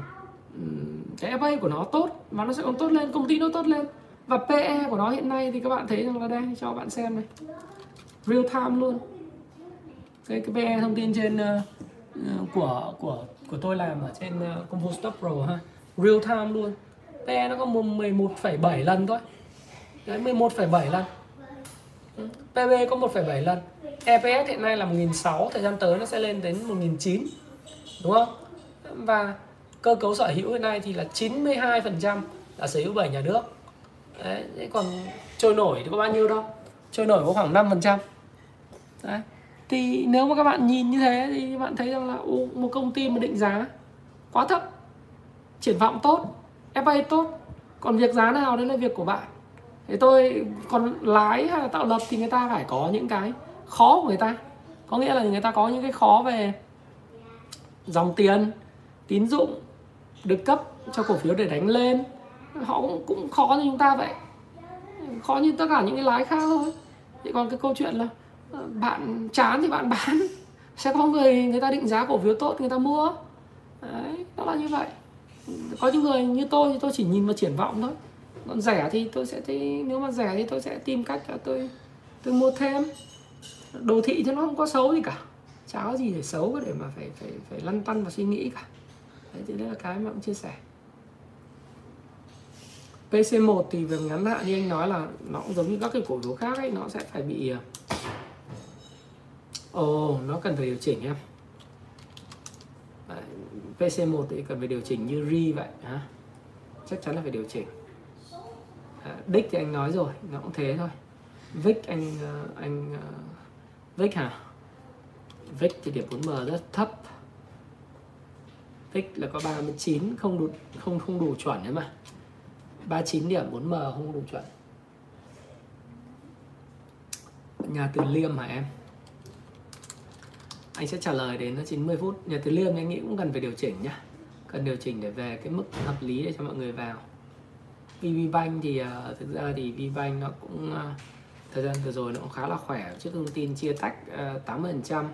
cái FA của nó tốt và nó sẽ còn tốt lên, công ty nó tốt lên, và PE của nó hiện nay thì các bạn thấy rằng là đây, cho bạn xem này real time luôn cái cái PE thông tin trên uh, của của của tôi làm ở trên ờ, uh, Combo vụ Stock Pro ha. Real time luôn. PE nó có 11,7 lần thôi. Đấy 11,7 lần. Ừ, PB e có 1,7 lần. EPS hiện nay là 1.600 thời gian tới nó sẽ lên đến 1.900 đúng không? Và cơ cấu sở hữu hiện nay thì là 92% là sở hữu bởi nhà nước. Đấy còn trôi nổi thì có bao nhiêu đâu? Trôi nổi có khoảng 5% đấy thì nếu mà các bạn nhìn như thế thì các bạn thấy rằng là một công ty mà định giá quá thấp triển vọng tốt FA tốt còn việc giá nào đấy là việc của bạn? Thế tôi còn lái hay là tạo lập thì người ta phải có những cái khó của người ta. Có nghĩa là người ta có những cái khó về dòng tiền tín dụng được cấp cho cổ phiếu để đánh lên. Họ cũng, cũng khó như chúng ta vậy. Khó như tất cả những cái lái khác thôi. Thì còn cái câu chuyện là bạn chán thì bạn bán. Sẽ có người người ta định giá cổ phiếu tốt, người ta mua. Đấy nó là như vậy. Có những người như tôi thì tôi chỉ nhìn vào triển vọng thôi. Còn rẻ thì tôi sẽ thấy, nếu mà rẻ thì tôi sẽ tìm cách là tôi tôi mua thêm. Đồ thị thì nó không có xấu gì cả. Chả có gì để xấu để mà phải phải phải lăn tăn và suy nghĩ cả. Đấy, thì đấy là cái mà cũng chia sẻ. PC1 thì về ngắn hạn như anh nói là nó cũng giống như các cái cổ phiếu khác ấy, nó sẽ phải bị ồ oh, nó cần phải điều chỉnh em. PC1 thì cần phải điều chỉnh như RI vậy hả? Chắc chắn là phải điều chỉnh. À, đích thì anh nói rồi nó cũng thế thôi. Vic anh ờ, anh ờ, vic hả? Vic thì điểm 4m rất thấp. Vic là có 39 không đủ không không đủ chuẩn đấy mà 39 điểm 4m không đủ chuẩn. Nhà từ liêm hả em? Anh sẽ trả lời đến 90 phút. Nhà từ liêm anh nghĩ cũng cần phải điều chỉnh nhá. Cần điều chỉnh để về cái mức hợp lý để cho mọi người vào. VPBank thì uh, thực ra thì VPBank nó cũng uh, thời gian vừa rồi nó cũng khá là khỏe. Trước thông tin chia tách uh, 80% uh,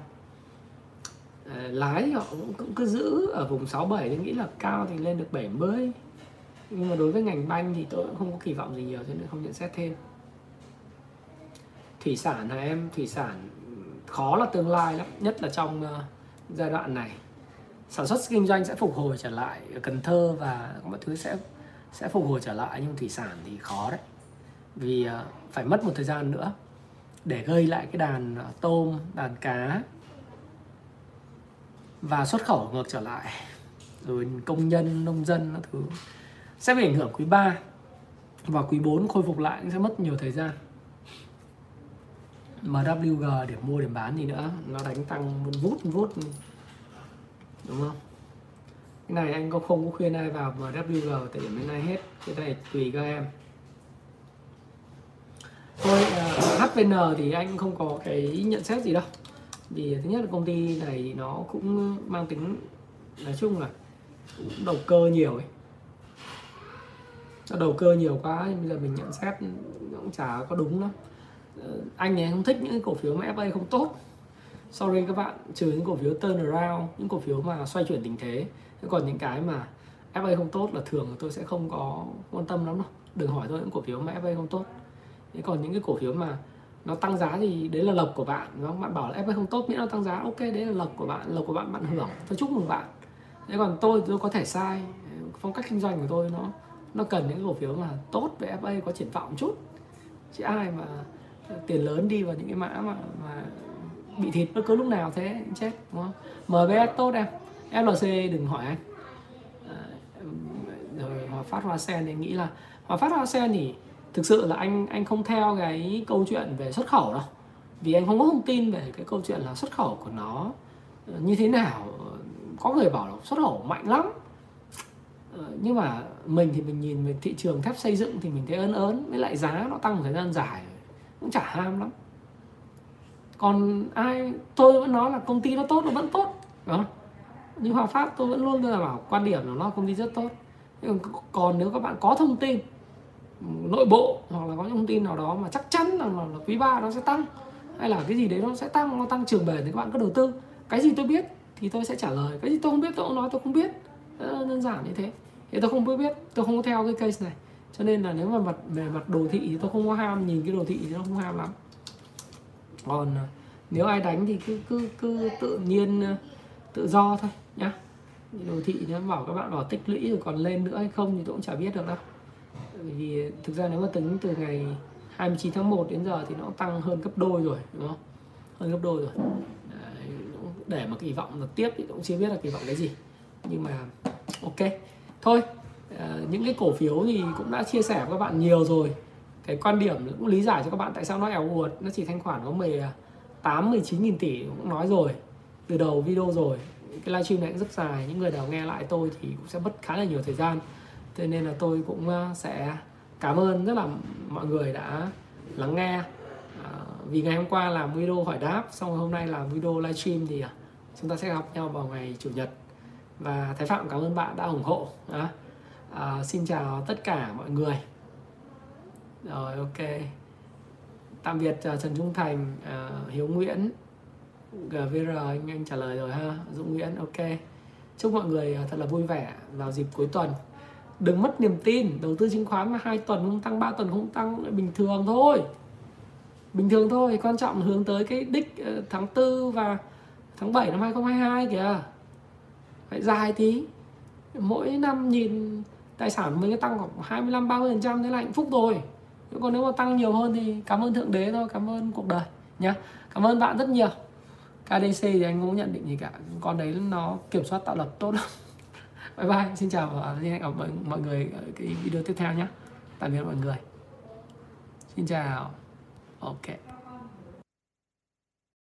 lái họ cũng, cũng cứ giữ ở vùng 67 tôi nghĩ là cao thì lên được 70 nhưng mà đối với ngành banh thì tôi cũng không có kỳ vọng gì nhiều cho nên không nhận xét thêm. Thủy sản là em? Thủy sản khó là tương lai lắm nhất là trong uh, giai đoạn này. Sản xuất kinh doanh sẽ phục hồi trở lại ở Cần Thơ và mọi thứ sẽ sẽ phục hồi trở lại nhưng thủy sản thì khó đấy. Vì uh, phải mất một thời gian nữa để gây lại cái đàn uh, tôm đàn cá và xuất khẩu ngược trở lại. Rồi công nhân nông dân các thứ sẽ bị ảnh hưởng quý 3 và quý 4 khôi phục lại sẽ mất nhiều thời gian. MWG để mua điểm bán gì nữa. Nó đánh tăng một vút một vút. Đúng không? Cái này anh có không có khuyên ai vào MWG tại điểm bên này hết. Cái này tùy các em. Thôi ờ, uh, HVN thì anh không có cái nhận xét gì đâu. Vì thứ nhất là công ty này nó cũng mang tính nói chung là cũng đầu cơ nhiều ấy. Nó đầu cơ nhiều quá bây giờ mình nhận xét cũng chả có đúng lắm Ờ, anh này không thích những cổ phiếu mà FA không tốt. Sorry các bạn, trừ những cổ phiếu turnaround những cổ phiếu mà xoay chuyển tình thế. Còn những cái mà FA không tốt là thường tôi sẽ không có quan tâm lắm đâu. Đừng hỏi tôi những cổ phiếu mà FA không tốt. Thế còn những cái cổ phiếu mà nó tăng giá thì đấy là lộc của bạn, đúng không? bạn bảo là FA không tốt, miễn nó tăng giá, ok, đấy là lộc của bạn, lộc của bạn bạn hưởng. Tôi chúc mừng bạn. Thế còn tôi tôi có thể sai. Phong cách kinh doanh của tôi nó nó cần những cổ phiếu mà tốt về FA có triển vọng chút. Chứ ai mà tiền lớn đi vào những cái mã mà mà bị thịt. Bất cứ lúc nào thế chết đúng không? MBS tốt em. FLC đừng hỏi anh. À, rồi Hòa Phát Hoa Sen thì nghĩ là Hòa Phát Hoa Sen thì thực sự là anh anh không theo cái câu chuyện về xuất khẩu đâu. Vì anh không có thông tin về cái câu chuyện là xuất khẩu của nó như thế nào. Có người bảo là xuất khẩu mạnh lắm. Ờ, nhưng mà mình thì mình nhìn về thị trường thép xây dựng thì mình thấy ớn ớn với lại giá nó tăng một thời gian dài cũng chả ham lắm. Còn ai tôi vẫn nói là công ty nó tốt nó vẫn tốt đó như Hòa pháp tôi vẫn luôn là bảo quan điểm là nó công ty rất tốt. Còn nếu các bạn có thông tin nội bộ hoặc là có những thông tin nào đó mà chắc chắn là, là, là quý ba nó sẽ tăng hay là cái gì đấy nó sẽ tăng nó tăng trưởng bền thì các bạn có đầu tư. Cái gì tôi biết thì tôi sẽ trả lời cái gì tôi không biết tôi cũng nói tôi không biết. Đơn giản như thế. Thì tôi không biết tôi không có theo cái case này cho nên là nếu mà mặt, về mặt đồ thị thì tôi không có ham, nhìn cái đồ thị thì nó không ham lắm. Còn à, nếu ai đánh thì cứ cứ cứ tự nhiên à, tự do thôi nhá. Đồ thị nó bảo các bạn bảo tích lũy rồi còn lên nữa hay không thì tôi cũng chả biết được đâu. Vì thực ra nếu mà tính từ ngày 29 tháng 1 đến giờ thì nó tăng hơn gấp đôi rồi, đúng không? Hơn gấp đôi rồi. Để mà kỳ vọng là tiếp thì cũng chưa biết là kỳ vọng cái gì. Nhưng mà, ok. Thôi Ờ, những cái cổ phiếu thì cũng đã chia sẻ với các bạn nhiều rồi. Cái quan điểm cũng lý giải cho các bạn tại sao nó eo uột nó chỉ thanh khoản có 18 19 à, nghìn tỷ cũng nói rồi. Từ đầu video rồi cái livestream này cũng rất dài những người nào nghe lại tôi thì cũng sẽ mất khá là nhiều thời gian. Thế nên là tôi cũng à, sẽ cảm ơn rất là mọi người đã lắng nghe. À, vì ngày hôm qua làm video hỏi đáp xong rồi hôm nay làm video livestream thì à, chúng ta sẽ gặp nhau vào ngày chủ nhật. Và thái phạm cảm ơn bạn đã ủng hộ à, à, xin chào tất cả mọi người. Rồi ok. Tạm biệt uh, trần trung thành uh, hiếu nguyễn gvr anh anh trả lời rồi ha dũng nguyễn ok. Chúc mọi người à, thật là vui vẻ vào dịp cuối tuần. Đừng mất niềm tin đầu tư chứng khoán mà hai tuần không tăng ba tuần không tăng bình thường thôi. Bình thường thôi quan trọng hướng tới cái đích ờ, tháng 4 và tháng 7 năm 2022 kìa. Phải dài tí. Mỗi năm nhìn tài sản của mình tăng khoảng 25 30 phần trăm, thế là hạnh phúc rồi. Còn nếu mà tăng nhiều hơn thì cảm ơn thượng đế thôi, cảm ơn cuộc đời, nhá. Cảm ơn bạn rất nhiều. KDC thì anh cũng nhận định gì cả. Con đấy nó kiểm soát tạo lập tốt lắm. Bye bye. Xin chào và hẹn gặp mọi người ở cái video tiếp theo nhé tạm biệt mọi người. Xin chào. Ok.